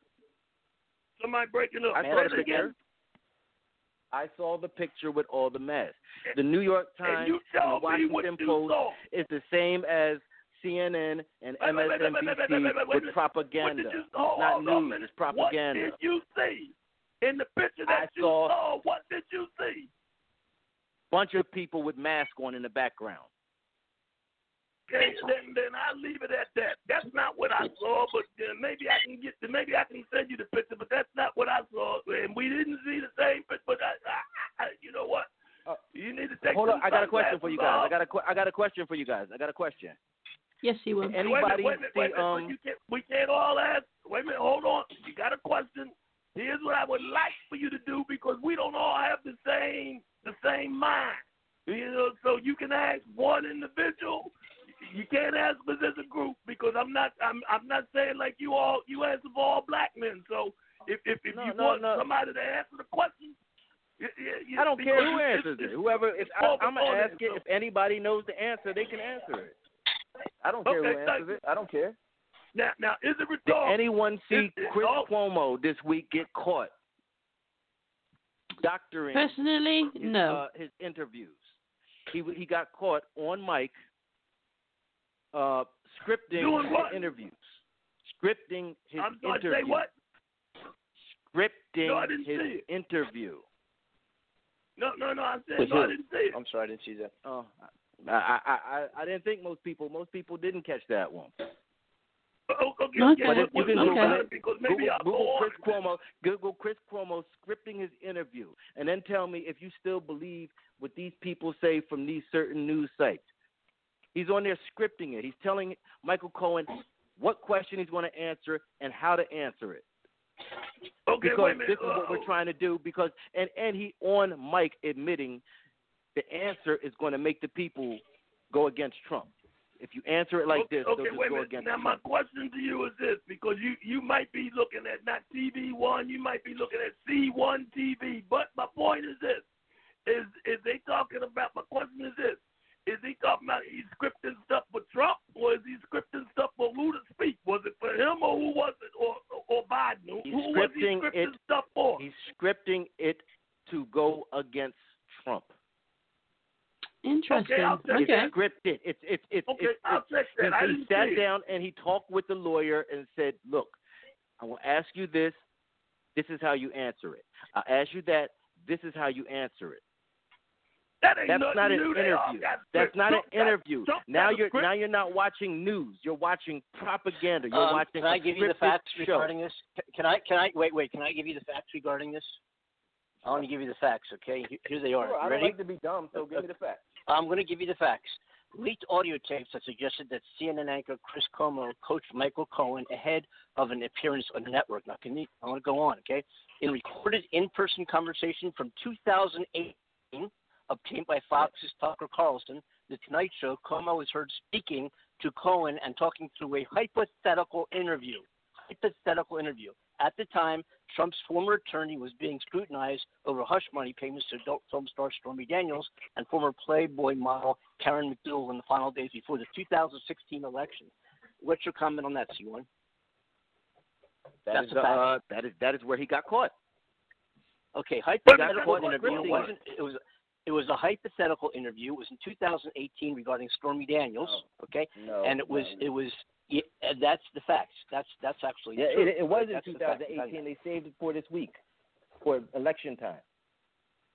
[SPEAKER 5] Somebody breaking up.
[SPEAKER 17] I saw
[SPEAKER 5] that
[SPEAKER 17] the
[SPEAKER 5] again.
[SPEAKER 17] picture. I saw the picture with all the masks. The New York
[SPEAKER 5] And
[SPEAKER 17] Times
[SPEAKER 5] you
[SPEAKER 17] and the Washington Post
[SPEAKER 5] saw.
[SPEAKER 17] is the same as CNN and MSNBC with propaganda.
[SPEAKER 5] What did you,
[SPEAKER 17] It's not news. It's propaganda.
[SPEAKER 5] What did you see in the picture
[SPEAKER 17] I
[SPEAKER 5] that you
[SPEAKER 17] saw-
[SPEAKER 5] saw? What did you see?
[SPEAKER 17] Bunch of people with masks on in the background.
[SPEAKER 5] Okay, then then I'll leave it at that. That's not what I saw, but uh, maybe I can get maybe I can send you the picture, but that's not what I saw, and we didn't see the same picture. But I, I, I you know what? you need to take.
[SPEAKER 17] Hold on, I got a question for you guys. I got a I got a question for you guys. I got a question.
[SPEAKER 3] Yes, he will.
[SPEAKER 5] off. Wait a
[SPEAKER 17] Anybody
[SPEAKER 5] minute, wait a minute,
[SPEAKER 17] see
[SPEAKER 5] wait a minute.
[SPEAKER 17] um
[SPEAKER 5] you can't, we can't all ask. Wait a minute, hold on. You got a question? Here's what I would like for you to do because we don't all have the same the same mind. You know, so you can ask one individual. You can't ask us as a group because I'm not I'm I'm not saying like you all you answer for all black men. So if if, if
[SPEAKER 17] No,
[SPEAKER 5] you
[SPEAKER 17] no,
[SPEAKER 5] want
[SPEAKER 17] no.
[SPEAKER 5] somebody to answer the question, you, you, you,
[SPEAKER 17] I don't care who answers it. Whoever, if I, I'm gonna ask it, if anybody knows the answer, they can answer it. I don't care
[SPEAKER 5] Okay,
[SPEAKER 17] who
[SPEAKER 5] thank
[SPEAKER 17] answers it. I don't care.
[SPEAKER 5] Now now is it
[SPEAKER 17] Did anyone see
[SPEAKER 5] It- it-
[SPEAKER 17] Chris
[SPEAKER 5] oh.
[SPEAKER 17] Cuomo this week get caught doctoring
[SPEAKER 3] Personally,
[SPEAKER 17] his,
[SPEAKER 3] no.
[SPEAKER 17] uh, his interviews? He he got caught on mic uh, scripting
[SPEAKER 5] Doing
[SPEAKER 17] his
[SPEAKER 5] what?
[SPEAKER 17] interviews. Scripting his
[SPEAKER 5] I'm sorry,
[SPEAKER 17] interview.
[SPEAKER 5] say what?
[SPEAKER 17] Scripting
[SPEAKER 5] No, I didn't
[SPEAKER 17] his
[SPEAKER 5] see it.
[SPEAKER 17] interview.
[SPEAKER 5] No no no. I said
[SPEAKER 2] With
[SPEAKER 5] no. I didn't see it.
[SPEAKER 2] I'm sorry, I didn't see that.
[SPEAKER 17] Oh, I, I I I I didn't think most people most people didn't catch that one.
[SPEAKER 5] Oh, okay,
[SPEAKER 3] Okay,
[SPEAKER 17] But if you can Google
[SPEAKER 5] about
[SPEAKER 17] it,
[SPEAKER 5] it? Because maybe
[SPEAKER 17] Google,
[SPEAKER 5] I'll go
[SPEAKER 17] Google. Chris Cuomo, Google Chris Cuomo scripting his interview, and then tell me if you still believe what these people say from these certain news sites. He's on there scripting it. He's telling Michael Cohen what question he's going to answer and how to answer it.
[SPEAKER 5] Okay,
[SPEAKER 17] because
[SPEAKER 5] wait a minute.
[SPEAKER 17] this is what we're trying to do. Because and and he on mic admitting the answer is going to make the people go against Trump. If you answer it like
[SPEAKER 5] okay,
[SPEAKER 17] this,
[SPEAKER 5] okay,
[SPEAKER 17] they'll just go against
[SPEAKER 5] Now
[SPEAKER 17] Trump.
[SPEAKER 5] my question to you is this: because you you might be looking at not TV one, you might be looking at C one TV. But my point is this: is is they talking about? My question is this: is he talking about he's scripting stuff for Trump, or is he scripting stuff for who to speak? Was it for him, or who was it, or or Biden? Who, who was he
[SPEAKER 17] scripting
[SPEAKER 5] scripting
[SPEAKER 17] it-
[SPEAKER 5] stuff for?
[SPEAKER 17] He's scripting it to go against Trump.
[SPEAKER 3] Interesting.
[SPEAKER 5] Okay, I'll take
[SPEAKER 3] Okay.
[SPEAKER 17] It's scripted. It's it's it's
[SPEAKER 5] Okay,
[SPEAKER 17] it's,
[SPEAKER 5] I'll check
[SPEAKER 17] he,
[SPEAKER 5] that. I
[SPEAKER 17] he
[SPEAKER 5] didn't
[SPEAKER 17] sat
[SPEAKER 5] see it.
[SPEAKER 17] down and he talked with the lawyer and said, "Look, I will ask you this. This is how you answer it. I'll ask you that. This is how you answer it.
[SPEAKER 5] That ain't
[SPEAKER 17] That's not an
[SPEAKER 5] new.
[SPEAKER 17] Interview.
[SPEAKER 5] got
[SPEAKER 17] That's
[SPEAKER 5] script.
[SPEAKER 17] not an
[SPEAKER 5] Trump got-
[SPEAKER 17] interview.
[SPEAKER 5] Trump
[SPEAKER 17] Now you're
[SPEAKER 5] script.
[SPEAKER 17] now you're not watching news. You're watching propaganda. You're
[SPEAKER 2] Um,
[SPEAKER 17] watching
[SPEAKER 2] can I give you the facts
[SPEAKER 17] show.
[SPEAKER 2] regarding this? Can- Can I? Can I? Wait, wait. Can I give you the facts regarding this? I want to give you the facts. Okay, Here- here they are.
[SPEAKER 17] Sure, I don't
[SPEAKER 2] Ready?
[SPEAKER 17] like to be dumb, so give me the facts.
[SPEAKER 2] I'm going to give you the facts. Leaked audio tapes that suggested that CNN anchor Chris Cuomo coached Michael Cohen ahead of an appearance on the network. Now, can you, I want to go on, okay? In recorded in-person conversation from 2018, obtained by Fox's Tucker Carlson, The Tonight Show, Cuomo was heard speaking to Cohen and talking through a hypothetical interview. Hypothetical interview. At the time, Trump's former attorney was being scrutinized over hush money payments to adult film star Stormy Daniels and former Playboy model Karen McDougal in the final days before the 2016 election. What's your comment on that, C1?
[SPEAKER 17] That
[SPEAKER 2] That's
[SPEAKER 17] is
[SPEAKER 2] a
[SPEAKER 17] the,
[SPEAKER 2] fact.
[SPEAKER 17] uh, that is that is where he got caught.
[SPEAKER 2] Okay,
[SPEAKER 17] got
[SPEAKER 2] hypothetical
[SPEAKER 17] caught
[SPEAKER 2] interview. It wasn't. It was. It was a hypothetical interview. It was in 2018 regarding Stormy Daniels. Okay,
[SPEAKER 17] No,
[SPEAKER 2] and it was.
[SPEAKER 17] no,
[SPEAKER 2] It was. Yeah, that's the facts. That's that's actually.
[SPEAKER 17] Yeah, it, it was in
[SPEAKER 2] That's the
[SPEAKER 17] 2018. They saved it for this week, for election time.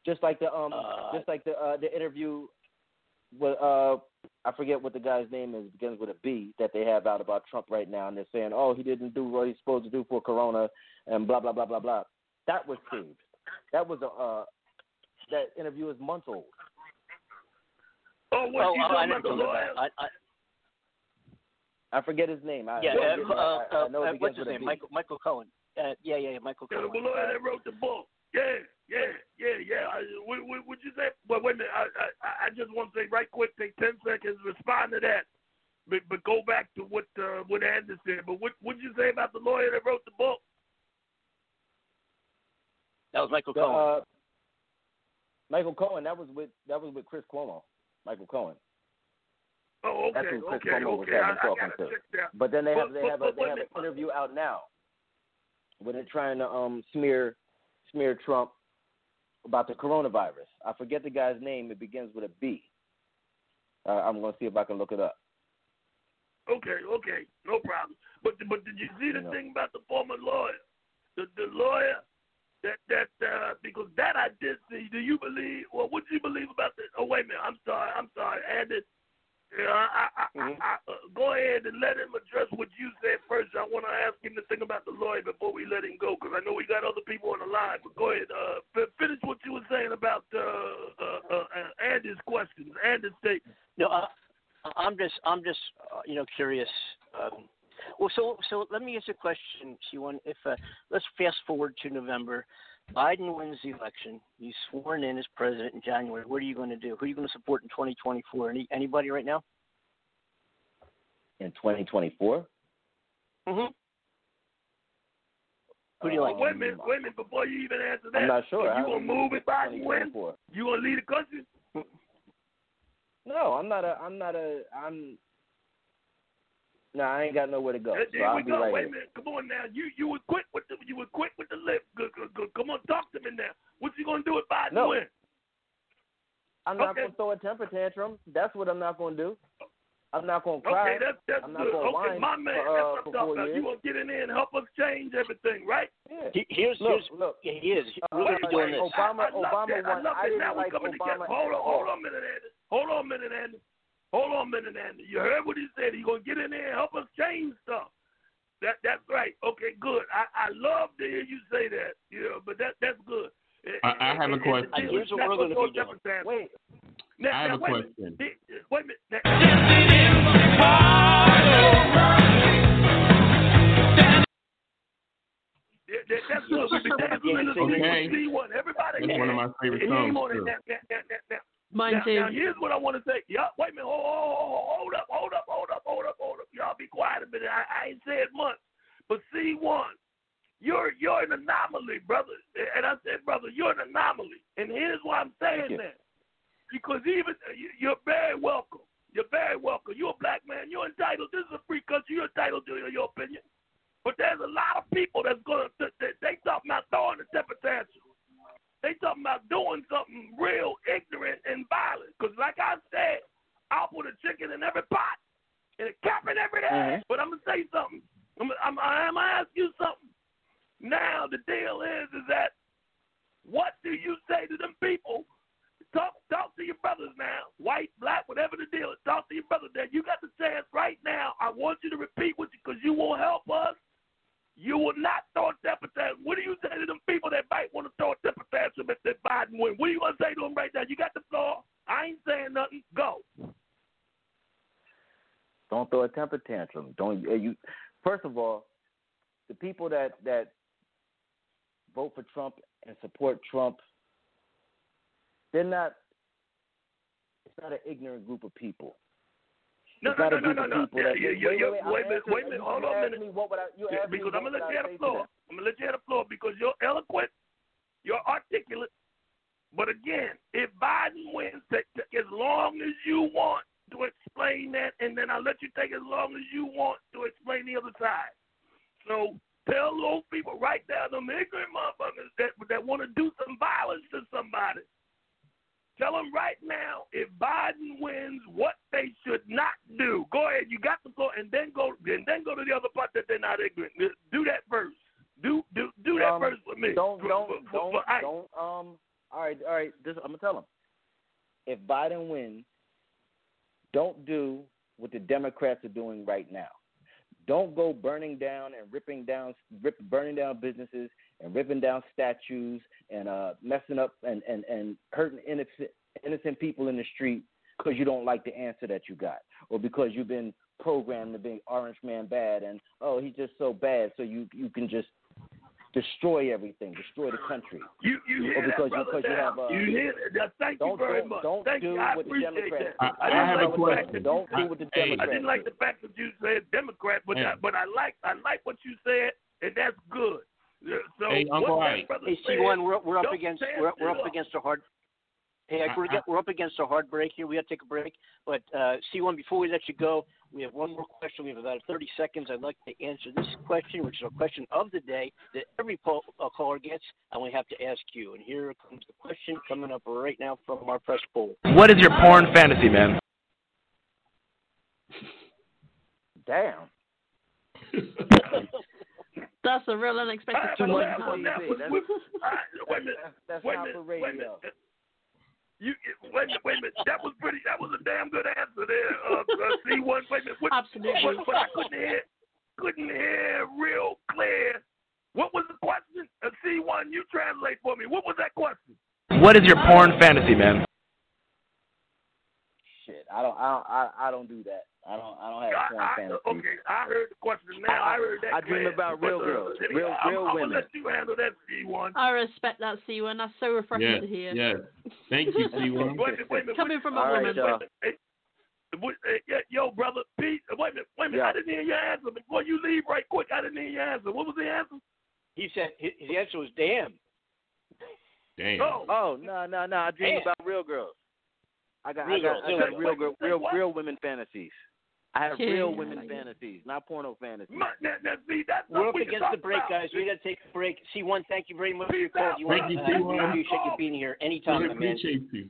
[SPEAKER 17] Just like the um,
[SPEAKER 2] Uh,
[SPEAKER 17] just like the uh, the interview with uh, I forget what the guy's name is. It begins with a B that they have out about Trump right now, and they're saying, oh, he didn't do what he's supposed to do for Corona, and blah blah blah blah blah. That was saved. That was a uh, that interview is months old.
[SPEAKER 5] Oh, what
[SPEAKER 2] oh,
[SPEAKER 5] you
[SPEAKER 2] oh, I
[SPEAKER 5] talking
[SPEAKER 2] didn't
[SPEAKER 5] about the
[SPEAKER 2] know
[SPEAKER 5] lawyer?
[SPEAKER 2] that. I, I,
[SPEAKER 17] I forget his name. I,
[SPEAKER 2] yeah,
[SPEAKER 17] I,
[SPEAKER 2] uh,
[SPEAKER 17] forget-
[SPEAKER 2] uh,
[SPEAKER 17] I- I
[SPEAKER 2] uh,
[SPEAKER 17] know it
[SPEAKER 2] uh,
[SPEAKER 17] begins
[SPEAKER 2] what's his
[SPEAKER 17] with a
[SPEAKER 2] name? Michael Michael Cohen. Uh, yeah, yeah, yeah, Michael
[SPEAKER 5] Yeah,
[SPEAKER 2] Cohen.
[SPEAKER 5] the lawyer that wrote the book. Yeah, yeah, yeah, yeah, yeah. I, what, what, would you say? Well, wait a minute. I, I, I just want to say right quick, take 10 seconds, respond to that. But, but go back to what uh, what Andy said. But what would you say about the lawyer that wrote the book?
[SPEAKER 2] That was Michael
[SPEAKER 17] The,
[SPEAKER 2] Cohen.
[SPEAKER 17] uh, Michael Cohen. That was with that was with Chris Cuomo. Michael Cohen.
[SPEAKER 5] Oh, okay, That's
[SPEAKER 17] who Chris
[SPEAKER 5] okay,
[SPEAKER 17] Cuomo was
[SPEAKER 5] okay.
[SPEAKER 17] Having talking
[SPEAKER 5] that.
[SPEAKER 17] But then they have
[SPEAKER 5] But-
[SPEAKER 17] they
[SPEAKER 5] but-
[SPEAKER 17] have a, they have an interview out now where they're trying to um smear smear Trump about the coronavirus. I forget the guy's name. It begins with a B. Uh, I'm gonna see if I can look it up.
[SPEAKER 5] Okay, okay, no problem. But but did you see the
[SPEAKER 17] No.
[SPEAKER 5] thing about the former lawyer, the the lawyer that that uh, because that I did see. Do you believe? Well, what do you believe about the? Oh wait a minute. I'm sorry. I'm sorry. And it, yeah, I, I, I, I, uh, go ahead and let him address what you said first. I want to ask him the thing about the lawyer before we let him go because I know we got other people on the line. But go ahead. Uh, f- finish what you were saying about uh, uh, uh, uh, Andy's questions, Andy's statement.
[SPEAKER 2] No, uh, I'm just, I'm just, uh, you know, curious. Um, well, so, so let me ask a question, C1. If uh, let's fast forward to November, Biden wins the election. He's sworn in as president in January. What are you going to do? Who are you going to support in 2024? Any, anybody right now?
[SPEAKER 17] In 2024,
[SPEAKER 2] Mm-hmm. Who do you like?
[SPEAKER 5] wait a minute, wait a minute. Before you even answer that,
[SPEAKER 17] I'm not sure.
[SPEAKER 5] So
[SPEAKER 17] I
[SPEAKER 5] you gonna move if Biden wins?
[SPEAKER 17] 2024.
[SPEAKER 5] You gonna leave the country?
[SPEAKER 17] No, I'm not a. I'm not a. I'm. No, I ain't got nowhere to go.
[SPEAKER 5] There,
[SPEAKER 17] So
[SPEAKER 5] there
[SPEAKER 17] I'll
[SPEAKER 5] we
[SPEAKER 17] be
[SPEAKER 5] go.
[SPEAKER 17] right
[SPEAKER 5] Wait
[SPEAKER 17] here.
[SPEAKER 5] a minute. Come on now. You you were quick with the you were quick with the lip. Good, good, good. Come on, talk to me now. What you gonna do if Biden
[SPEAKER 17] No.
[SPEAKER 5] wins?
[SPEAKER 17] I'm not
[SPEAKER 5] Okay.
[SPEAKER 17] gonna throw a temper tantrum. That's what I'm not gonna do. I'm not gonna cry.
[SPEAKER 5] Okay, that's that's
[SPEAKER 17] I'm not
[SPEAKER 5] good.
[SPEAKER 17] gonna
[SPEAKER 5] Okay,
[SPEAKER 17] whine
[SPEAKER 5] my man,
[SPEAKER 17] for, uh,
[SPEAKER 5] that's what
[SPEAKER 17] for
[SPEAKER 5] I'm talking
[SPEAKER 17] four
[SPEAKER 5] about. You
[SPEAKER 17] years.
[SPEAKER 5] gonna get in there and help us change everything, right?
[SPEAKER 17] Yeah.
[SPEAKER 2] He- Here's,
[SPEAKER 17] Look,
[SPEAKER 2] here's,
[SPEAKER 17] look.
[SPEAKER 2] yeah, he is.
[SPEAKER 17] Uh,
[SPEAKER 2] We're going to be doing
[SPEAKER 5] wait,
[SPEAKER 2] this.
[SPEAKER 17] Obama-
[SPEAKER 5] I, I
[SPEAKER 17] Obama
[SPEAKER 5] that. I
[SPEAKER 17] won.
[SPEAKER 5] love
[SPEAKER 17] I didn't
[SPEAKER 5] Now we
[SPEAKER 17] like
[SPEAKER 5] coming
[SPEAKER 17] Obama
[SPEAKER 5] together. Hold on, hold on a minute, Andy. Hold on a minute, Andy. Hold on a minute, Andy. You heard what he said. He gonna get in there and help us change stuff. That that's right. Okay, good. I, I love to hear you say that. Yeah, but that that's good.
[SPEAKER 4] I- I have a question.
[SPEAKER 5] And
[SPEAKER 2] Here's what we're gonna be doing.
[SPEAKER 17] Wait.
[SPEAKER 5] Now,
[SPEAKER 4] I have
[SPEAKER 5] now,
[SPEAKER 4] a
[SPEAKER 5] wait
[SPEAKER 4] question.
[SPEAKER 5] minute. Wait a minute. Now, Yeah, that, that's good. We be dancing in the
[SPEAKER 4] Okay.
[SPEAKER 5] C1. Everybody
[SPEAKER 4] That's one of my favorite
[SPEAKER 5] He ain't
[SPEAKER 4] songs,
[SPEAKER 5] on it.
[SPEAKER 4] too.
[SPEAKER 5] Now,
[SPEAKER 3] Mine
[SPEAKER 5] now. Now, here's what I want to say. Yeah, wait a minute. Hold, hold, hold, up, hold up, hold up, hold up, hold up. Y'all be quiet a minute. I, I ain't said much. But C1, you're you're an anomaly, brother. And I said, brother, you're an anomaly. And here's why I'm saying that. Because even uh, you- you're very welcome. You're very welcome. You're a black man. You're entitled. This is a free country. You're entitled to your opinion. But there's a lot of people that's gonna that, that, they talking about throwing a temper tantrum. They talking about doing something real ignorant and violent. Because like I said, I'll put a chicken in every pot and a cap in every egg. Mm-hmm. But I'm gonna say something. I'm I'm I'm gonna ask you something. Now the deal is is that what do you say to them people? Talk talk to your brothers now, white, black, whatever the deal is. Talk to your brothers. Now you got the chance right now. I want you to repeat what you because you won't help us. You will not throw a temper tantrum. What do you say to them people that might want to throw a temper tantrum if Biden? What are you gonna say to them right now? You got the floor. I ain't saying nothing. Go.
[SPEAKER 17] Don't throw a temper tantrum. Don't uh, you? First of all, the people that that vote for Trump and support Trump, they're not. It's not an ignorant group of people.
[SPEAKER 5] No, no, no, no, no, no. Yeah, yeah,
[SPEAKER 17] wait,
[SPEAKER 5] yeah,
[SPEAKER 17] wait, wait,
[SPEAKER 5] Wait a minute, wait a minute. Hold on a minute.
[SPEAKER 17] Me, what would I, you
[SPEAKER 5] Yeah,
[SPEAKER 17] asked me
[SPEAKER 5] because I'm gonna let you have the floor. I'm gonna let you have the floor because you're eloquent, you're articulate. But again, if Biden wins, take, take as long as you want to explain that, and then I'll let you take as long as you want to explain the other side. So tell those people right there, them ignorant motherfuckers that that want to do some violence to somebody. Tell them right now, if Biden wins, what they should not do. Go ahead, you got the floor, and then go, and then go to the other part that they're not ignorant. Do that first. Do do do that
[SPEAKER 17] Um,
[SPEAKER 5] first with me.
[SPEAKER 17] Don't
[SPEAKER 5] For-
[SPEAKER 17] don't
[SPEAKER 5] for-
[SPEAKER 17] don't
[SPEAKER 5] for
[SPEAKER 17] don't um. All right, all right. This, I'm gonna tell them. If Biden wins, don't do what the Democrats are doing right now. Don't go burning down and ripping down, rip, burning down businesses and ripping down statues and uh, messing up and, and, and hurting innocent innocent people in the street because you don't like the answer that you got or because you've been programmed to be Orange Man bad and oh he's just so bad so you you can just destroy everything, destroy the country.
[SPEAKER 5] You you hear
[SPEAKER 17] or because
[SPEAKER 5] that,
[SPEAKER 17] you
[SPEAKER 5] brother?
[SPEAKER 17] because you
[SPEAKER 5] now?
[SPEAKER 17] have uh,
[SPEAKER 5] you hear that? Thank you
[SPEAKER 17] don't
[SPEAKER 5] very
[SPEAKER 17] don't,
[SPEAKER 5] much.
[SPEAKER 17] don't
[SPEAKER 5] Thank
[SPEAKER 17] do
[SPEAKER 5] you. I
[SPEAKER 17] what the
[SPEAKER 5] appreciate
[SPEAKER 17] Democrats.
[SPEAKER 5] that.
[SPEAKER 4] I-
[SPEAKER 5] didn't
[SPEAKER 4] I have
[SPEAKER 5] like
[SPEAKER 4] a question.
[SPEAKER 17] Don't do what the
[SPEAKER 4] Hey.
[SPEAKER 5] I
[SPEAKER 17] Democrats.
[SPEAKER 5] didn't like the fact that you said Democrat, but
[SPEAKER 4] Hey.
[SPEAKER 5] I, but I like I like what you said, and that's good. Yeah, So
[SPEAKER 4] Hey, Uncle
[SPEAKER 5] what that
[SPEAKER 4] Ike.
[SPEAKER 2] Hey, C1, we're, we're up against we're, we're up against a hard. Hey, Ike, we're, get, we're up against a hard break here. We got to take a break. But uh, C1, before we let you go, we have one more question. We have about 30 seconds. I'd like to answer this question, which is a question of the day that every po- uh, caller gets, and we have to ask you. And here comes the question coming up right now from our press poll.
[SPEAKER 16] What is your porn fantasy, man?
[SPEAKER 17] Damn. *laughs*
[SPEAKER 3] That's a real unexpected
[SPEAKER 5] I-
[SPEAKER 3] question.
[SPEAKER 5] I-
[SPEAKER 3] huh?
[SPEAKER 5] that was-
[SPEAKER 17] That's-
[SPEAKER 5] wait a minute.
[SPEAKER 17] That's
[SPEAKER 5] wait
[SPEAKER 17] not
[SPEAKER 5] minute.
[SPEAKER 17] for
[SPEAKER 5] Wait a minute. You wait a minute. Wait a minute. That was pretty. That was a damn good answer there. Uh, uh, C one. Wait a minute. What,
[SPEAKER 3] Absolutely.
[SPEAKER 5] What, what I couldn't hear. Couldn't hear real clear. What was the question? Uh, C one. You translate for me. What was that question?
[SPEAKER 16] What is your porn fantasy, man?
[SPEAKER 17] Shit, I don't, I don't, I, I don't do that. I don't, I don't have porn
[SPEAKER 5] I, I,
[SPEAKER 17] fantasy.
[SPEAKER 5] okay, I heard the question now. I, heard that.
[SPEAKER 17] I dream
[SPEAKER 5] clear.
[SPEAKER 17] about real girls, *laughs*
[SPEAKER 5] anyway,
[SPEAKER 17] real-
[SPEAKER 5] I'm,
[SPEAKER 17] real
[SPEAKER 5] I'm
[SPEAKER 17] women.
[SPEAKER 5] gonna let you handle that, C one.
[SPEAKER 3] I respect that, C1. That's so refreshing
[SPEAKER 4] Yes,
[SPEAKER 3] to hear.
[SPEAKER 4] yes. Thank you, C1. *laughs*
[SPEAKER 5] Wait a minute. Wait.
[SPEAKER 3] Coming from a
[SPEAKER 17] All right,
[SPEAKER 3] woman.
[SPEAKER 17] y'all.
[SPEAKER 5] Hey, what- hey, yeah, yo, brother, Pete. Wait a minute. Wait a minute.
[SPEAKER 17] Yeah.
[SPEAKER 5] I didn't hear your answer before you leave. Right quick. I didn't hear your answer. What was the answer?
[SPEAKER 2] He said his, his answer was damn.
[SPEAKER 4] Damn.
[SPEAKER 5] Oh,
[SPEAKER 17] Oh no, no, no! I dream
[SPEAKER 2] Damn.
[SPEAKER 17] about real girls. I got,
[SPEAKER 2] Real
[SPEAKER 17] I got,
[SPEAKER 2] girls.
[SPEAKER 17] I
[SPEAKER 2] Wait,
[SPEAKER 17] got
[SPEAKER 2] wait,
[SPEAKER 17] real, girl, real, real women fantasies. I have
[SPEAKER 3] Yeah,
[SPEAKER 17] real women
[SPEAKER 3] I like it.
[SPEAKER 17] fantasies, not porno fantasies.
[SPEAKER 5] my, now, now, see, that's
[SPEAKER 2] We're up
[SPEAKER 5] we
[SPEAKER 2] against the break,
[SPEAKER 5] about.
[SPEAKER 2] guys. We got to take a break. C1, thank you very much for your call. You
[SPEAKER 4] Thank
[SPEAKER 2] want
[SPEAKER 4] you,
[SPEAKER 2] uh,
[SPEAKER 4] C1.
[SPEAKER 2] we appreciate you being here anytime,
[SPEAKER 4] I
[SPEAKER 2] my man.
[SPEAKER 4] appreciate you.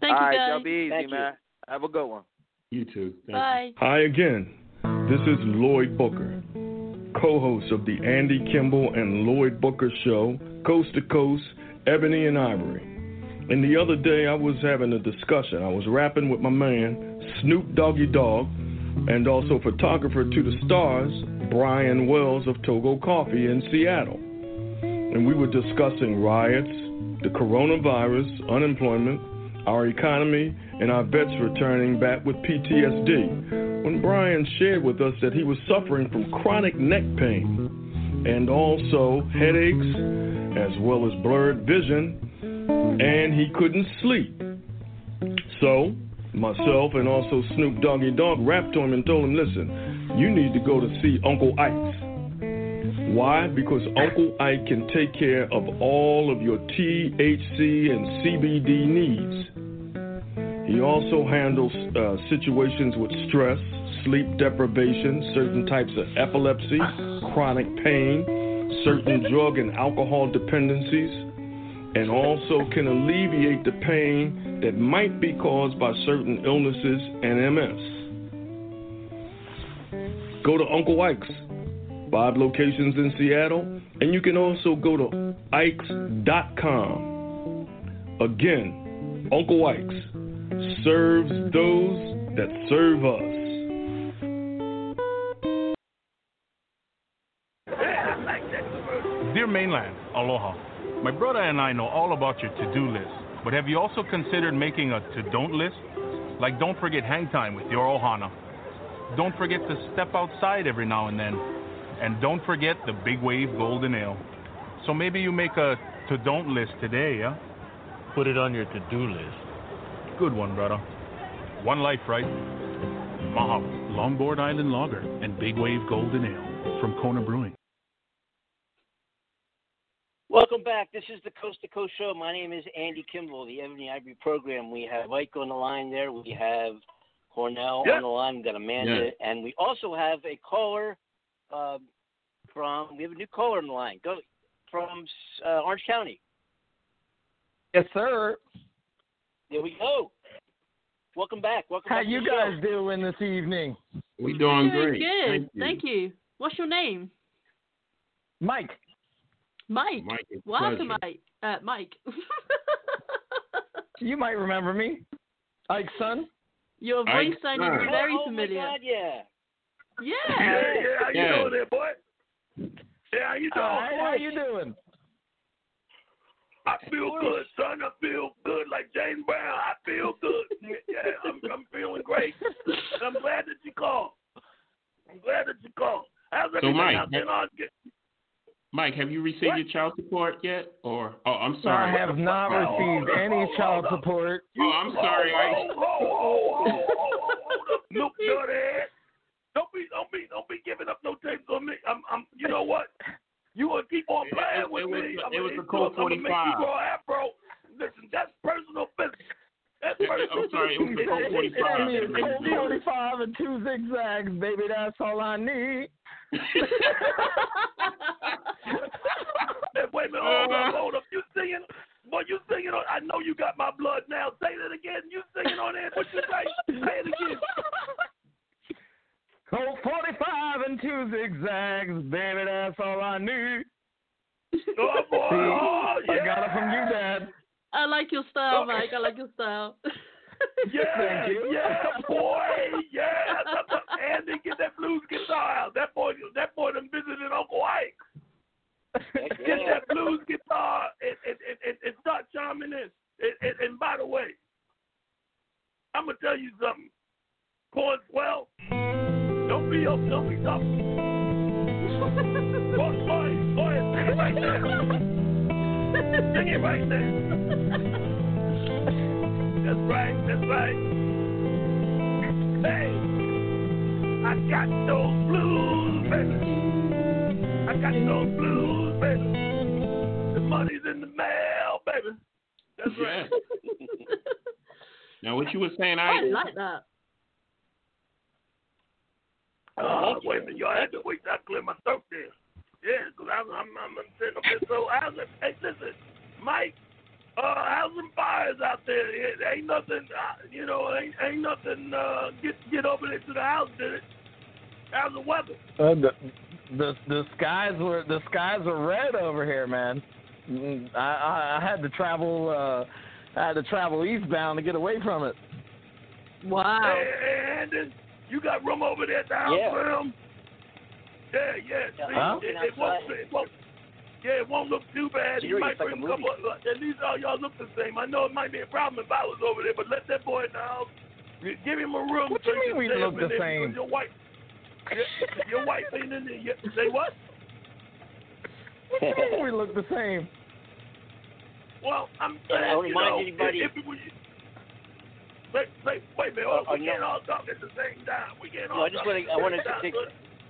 [SPEAKER 3] Thank
[SPEAKER 17] All
[SPEAKER 3] you,
[SPEAKER 17] right,
[SPEAKER 3] guys.
[SPEAKER 17] y'all be easy,
[SPEAKER 2] Thank you.
[SPEAKER 17] man. Have a good one.
[SPEAKER 4] You too. Thank
[SPEAKER 3] Bye.
[SPEAKER 19] Hi again. This is Lloyd Booker, co host of the Andy Kimbel and Lloyd Booker Show, Coast to Coast, Ebony and Ivory. And the other day I was having a discussion. I was rapping with my man, Snoop Doggy Dogg, and also photographer to the stars, Brian Wells of Togo Coffee in Seattle. And we were discussing riots, the coronavirus, unemployment, our economy, and our vets returning back with PTSD. When Brian shared with us that he was suffering from chronic neck pain and also headaches, as well as blurred vision, and he couldn't sleep. So, myself and also Snoop Doggy Dogg rapped to him and told him, listen, you need to go to see Uncle Ike's. Why? Because Uncle Ike can take care of all of your THC and CBD needs. He also handles uh, situations with stress, sleep deprivation, certain types of epilepsy, chronic pain, certain drug and alcohol dependencies, and also can alleviate the pain that might be caused by certain illnesses and MS. Go to Uncle Ike's, five locations in Seattle, and you can also go to Ikes.com. Again, Uncle Ike's serves those that serve us.
[SPEAKER 20] Dear Mainland, aloha. My brother and I know all about your to do list, but have you also considered making a to don't list? Like, don't forget hang time with your ohana. Don't forget to step outside every now and then. And don't forget the Big Wave Golden Ale. So maybe you make a to don't list today, yeah? Put it on your to do list. Good one, brother. One life, right? Mahalo. Longboard Island Lager and Big Wave Golden Ale from Kona Brewing.
[SPEAKER 2] Welcome back. This is the Coast to Coast Show. My name is Andy Kimbel, the Ebony Ivory program. We have Ike on the line there. We have Cornell
[SPEAKER 5] Yeah.
[SPEAKER 2] on the line. We've got Amanda.
[SPEAKER 4] Yeah.
[SPEAKER 2] And we also have a caller uh, from, we have a new caller on the line. Go from uh, Orange County.
[SPEAKER 21] Yes, sir.
[SPEAKER 2] There we go. Welcome back. Welcome
[SPEAKER 21] How
[SPEAKER 2] back
[SPEAKER 21] you
[SPEAKER 2] the show.
[SPEAKER 21] guys doing this evening?
[SPEAKER 4] We're doing
[SPEAKER 3] Good,
[SPEAKER 4] great.
[SPEAKER 3] good.
[SPEAKER 4] Thank you.
[SPEAKER 3] What's your name?
[SPEAKER 21] Mike.
[SPEAKER 3] Mike.
[SPEAKER 4] Mike, it's
[SPEAKER 3] Welcome. Mike. Uh, Mike.
[SPEAKER 21] You might remember me. Ike's son.
[SPEAKER 3] Your voice
[SPEAKER 4] Ike
[SPEAKER 3] sounded
[SPEAKER 4] Stein.
[SPEAKER 3] very
[SPEAKER 2] oh,
[SPEAKER 3] familiar.
[SPEAKER 2] my God, yeah. *laughs*
[SPEAKER 3] Yeah.
[SPEAKER 5] Yeah, yeah. How you
[SPEAKER 4] Yeah.
[SPEAKER 5] doing there, boy? Yeah, how you doing?
[SPEAKER 21] All right, how you doing?
[SPEAKER 5] I feel good, son. I feel good like James Brown. I feel good. *laughs* Yeah, I'm, I'm feeling great. And I'm glad that you called. I'm glad that you called. How's
[SPEAKER 4] So,
[SPEAKER 5] everything
[SPEAKER 4] Mike,
[SPEAKER 5] out there?
[SPEAKER 4] that-
[SPEAKER 5] How's it-
[SPEAKER 4] Mike, have you received
[SPEAKER 5] What?
[SPEAKER 4] your child support yet? Or oh, I'm sorry.
[SPEAKER 21] I have not
[SPEAKER 5] Oh,
[SPEAKER 21] received
[SPEAKER 5] hold
[SPEAKER 21] any
[SPEAKER 5] hold
[SPEAKER 21] child
[SPEAKER 5] hold
[SPEAKER 21] support.
[SPEAKER 4] Oh, I'm sorry.
[SPEAKER 5] Oh,
[SPEAKER 4] I,
[SPEAKER 5] oh, oh, oh, oh, oh, oh, hold up, Snoop Dirty. Don't be, don't be, don't be giving up no tapes on me. I'm, I'm. You know what? You gonna keep on playing
[SPEAKER 4] it-
[SPEAKER 5] with
[SPEAKER 4] it was-
[SPEAKER 5] me?
[SPEAKER 4] it was
[SPEAKER 5] gonna,
[SPEAKER 4] a Colt
[SPEAKER 5] I'm gonna make you
[SPEAKER 4] 45.
[SPEAKER 5] grow an afro. Listen, that's personal business.
[SPEAKER 4] sorry. It was the Colt 45.
[SPEAKER 21] I mean, Colt 45 and two zigzags, baby. That's
[SPEAKER 5] Now, what you
[SPEAKER 4] were saying,
[SPEAKER 3] I
[SPEAKER 4] I
[SPEAKER 3] like that.
[SPEAKER 5] Oh, wait a minute, y'all had to wait till I clear my throat there. Yeah, because I'm, I'm, I'm sitting up here. So, how's it? Hey, listen, Mike, uh, how's them fires out there? It ain't nothing, uh, you know, ain't, ain't nothing, uh, get, get over there to the house, did it? How's the weather?
[SPEAKER 21] Uh, the, the the skies were the skies were red over here, man. Mm, I, I I had to travel uh I had to travel eastbound to get away from it.
[SPEAKER 3] Wow.
[SPEAKER 5] Hey, hey, Andon, you got room over there at the house
[SPEAKER 21] Yeah.
[SPEAKER 5] for him? Yeah, yeah. See,
[SPEAKER 21] Huh?
[SPEAKER 5] it, it, won't, it won't. Yeah, it won't look too bad.
[SPEAKER 2] See,
[SPEAKER 5] You might bring
[SPEAKER 2] a
[SPEAKER 5] a couple. Of, uh, at least all y'all look the same. I know it might be a problem if I was over there, but let that boy in the house. Give him a room.
[SPEAKER 21] What
[SPEAKER 5] so
[SPEAKER 21] you mean we
[SPEAKER 5] stay
[SPEAKER 21] look
[SPEAKER 5] in
[SPEAKER 21] the same?
[SPEAKER 5] Your wife, your, your wife ain't in there yet. Say what?
[SPEAKER 21] What do you mean we look the same?
[SPEAKER 5] Well, I'm
[SPEAKER 2] Yeah,
[SPEAKER 5] saying,
[SPEAKER 2] I
[SPEAKER 5] you
[SPEAKER 2] remind
[SPEAKER 5] know,
[SPEAKER 2] anybody-
[SPEAKER 5] if, if it was, say, say, wait a minute,
[SPEAKER 2] Uh,
[SPEAKER 5] we can't
[SPEAKER 2] no.
[SPEAKER 5] all talk at the same time. We can't
[SPEAKER 2] No,
[SPEAKER 5] all
[SPEAKER 2] I just
[SPEAKER 5] talk
[SPEAKER 2] want to. I
[SPEAKER 5] the
[SPEAKER 2] wanted to take.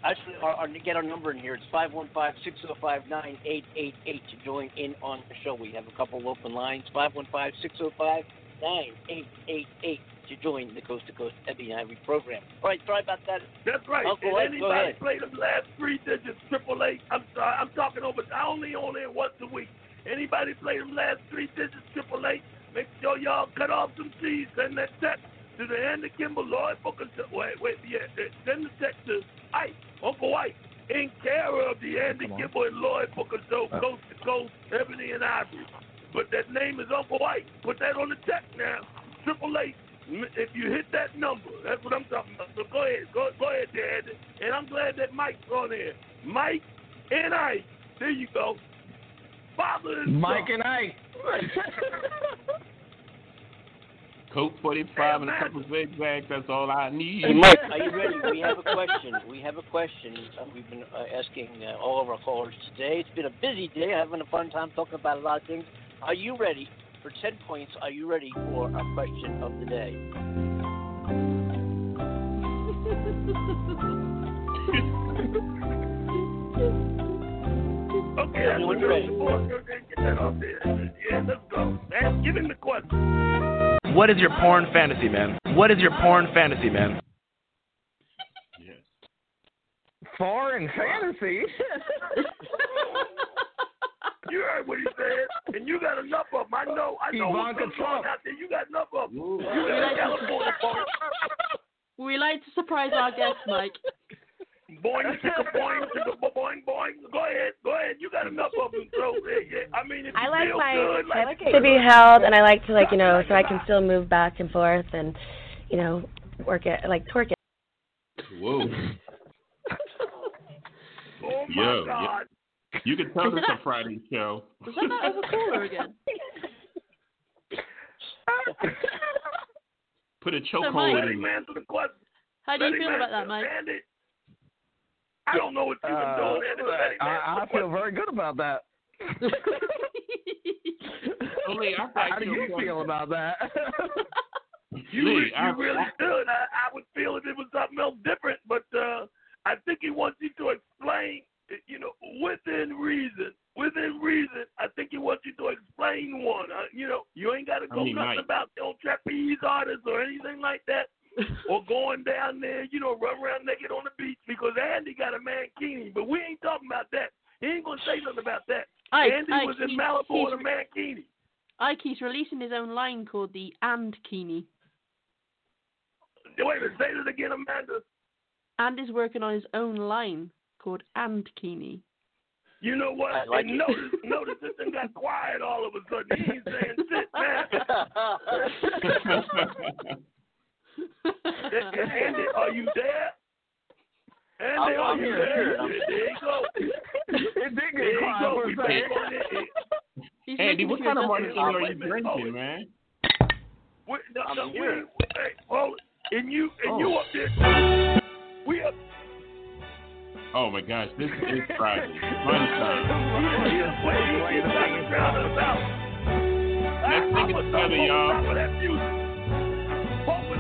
[SPEAKER 2] Actually, our, our, get our number in here. It's five one five six zero five nine eight eight eight to join in on the show. We have a couple of open lines. Five one five six zero five nine eight eight eight to join the Coast to Coast Ebony Ivory program. All right, sorry about that.
[SPEAKER 5] That's right.
[SPEAKER 2] Uncle
[SPEAKER 5] and
[SPEAKER 2] Ed, go
[SPEAKER 5] anybody
[SPEAKER 2] ahead.
[SPEAKER 5] play them last three digits, triple eight. I'm sorry, I'm talking over. I only on there once a week. Anybody play them last three digits, triple eight? Make sure y'all cut off some T's. Send that text to the Andy Kimbel Lloyd Booker. Wait, wait, yeah. uh, Send the text to Ike, Uncle Ike, in care of the Andy Kimbel and Lloyd Booker Show, coast to coast, Ebony and Ivory. But that name is Uncle Ike. Put that on the text now. Triple eight. If you hit that number, that's what I'm talking about. So go ahead, go, go ahead, Dad. And I'm glad that Mike's on here. Mike and Ike. There you go. Father and
[SPEAKER 21] Mike
[SPEAKER 5] son.
[SPEAKER 21] and Ike. *laughs*
[SPEAKER 4] Colt 45 and a couple of zigzags. That's all I need.
[SPEAKER 2] Hey, Mike, are you ready? We have a question. We have a question. Uh, we've been uh, asking uh, all of our callers today. It's been a busy day, having a fun time talking about a lot of things. Are you ready for 10 points? Are you ready for our question of the day? *laughs*
[SPEAKER 5] Okay, that's what
[SPEAKER 2] ready.
[SPEAKER 5] Get that. Yeah, let's go. Man, give him the question.
[SPEAKER 16] What is your porn fantasy, man? What is your porn fantasy, man? Yes.
[SPEAKER 21] Foreign fantasy. *laughs*
[SPEAKER 5] You heard what he said, and you got enough of them. I know, I know what's
[SPEAKER 21] Ivanka
[SPEAKER 5] going
[SPEAKER 21] Trump.
[SPEAKER 5] out there. You got enough of them. You
[SPEAKER 3] We like,
[SPEAKER 5] California boy.
[SPEAKER 3] we like to surprise our guests, Mike. *laughs*
[SPEAKER 5] Boing, chicka, boing, chicka, boing, boing. Go ahead, go ahead. You got enough of them. So, yeah, yeah. I mean, if
[SPEAKER 18] I like
[SPEAKER 5] feel
[SPEAKER 18] my
[SPEAKER 5] good,
[SPEAKER 18] I
[SPEAKER 5] like,
[SPEAKER 18] like to be held, and I like to like you know, so I can still move back and forth and you know, work it like twerk it.
[SPEAKER 4] Whoa. *laughs*
[SPEAKER 5] Oh my
[SPEAKER 4] Yo,
[SPEAKER 5] God.
[SPEAKER 4] You can tell this a *laughs* Friday show.
[SPEAKER 3] Was that that other caller again? *laughs*
[SPEAKER 4] Put a
[SPEAKER 3] So,
[SPEAKER 4] chokehold
[SPEAKER 5] Let
[SPEAKER 4] in
[SPEAKER 5] him
[SPEAKER 4] it.
[SPEAKER 5] answer the question.
[SPEAKER 3] How do you feel about that, Mike?
[SPEAKER 5] Andy, I don't know what you've been doing, Andy, but
[SPEAKER 21] I, I feel very good about that. *laughs*
[SPEAKER 4] Only I *laughs*
[SPEAKER 21] How do you feel about that? *laughs*
[SPEAKER 5] You,
[SPEAKER 4] Lee,
[SPEAKER 5] re-
[SPEAKER 4] I-
[SPEAKER 5] you really should. I, I would feel if it was something else different, but uh, I think he wants you to explain, you know, within reason. Within reason, I think he wants you to explain one. Uh, you you know, you ain't got to
[SPEAKER 4] I
[SPEAKER 5] go
[SPEAKER 4] mean,
[SPEAKER 5] nothing
[SPEAKER 4] Mike.
[SPEAKER 5] about no trapeze artists or anything like that, *laughs* or going down there, you know, run around naked on the beach because Andy got a mankini. But we ain't talking about that. He ain't gonna say nothing about that.
[SPEAKER 3] Ike,
[SPEAKER 5] Andy
[SPEAKER 3] Ike,
[SPEAKER 5] was in Malibu
[SPEAKER 3] he's
[SPEAKER 5] with a mankini.
[SPEAKER 3] Ike, he's releasing his own line called the And Kini.
[SPEAKER 5] Wait a minute, say that again, Amanda.
[SPEAKER 3] And is working on his own line called And Kini.
[SPEAKER 5] You know what?
[SPEAKER 3] I like
[SPEAKER 5] and
[SPEAKER 3] it.
[SPEAKER 5] notice, notice this thing got quiet all of a sudden. He ain't saying shit, man. *laughs* *laughs* *laughs* Andy, are you there? Andy,
[SPEAKER 21] I'm-
[SPEAKER 5] are
[SPEAKER 21] I'm
[SPEAKER 5] you
[SPEAKER 21] here,
[SPEAKER 5] there?
[SPEAKER 21] sure.
[SPEAKER 5] There you go.
[SPEAKER 21] It did
[SPEAKER 5] There
[SPEAKER 21] get
[SPEAKER 5] you
[SPEAKER 21] quiet
[SPEAKER 5] go.
[SPEAKER 21] for a second.
[SPEAKER 5] back on it.
[SPEAKER 3] He's
[SPEAKER 4] Andy, what kind of
[SPEAKER 3] few
[SPEAKER 4] martini are you drinking,
[SPEAKER 5] hold
[SPEAKER 4] man?
[SPEAKER 5] We, no,
[SPEAKER 21] I'm
[SPEAKER 5] no, we,
[SPEAKER 21] here.
[SPEAKER 5] hey, hold it. And you, and
[SPEAKER 4] Oh.
[SPEAKER 5] you up there. We up.
[SPEAKER 4] Oh my gosh, this is Friday. Fun time.
[SPEAKER 5] He is waiting. He's trying to drown us out.
[SPEAKER 4] Let's sing it together, y'all.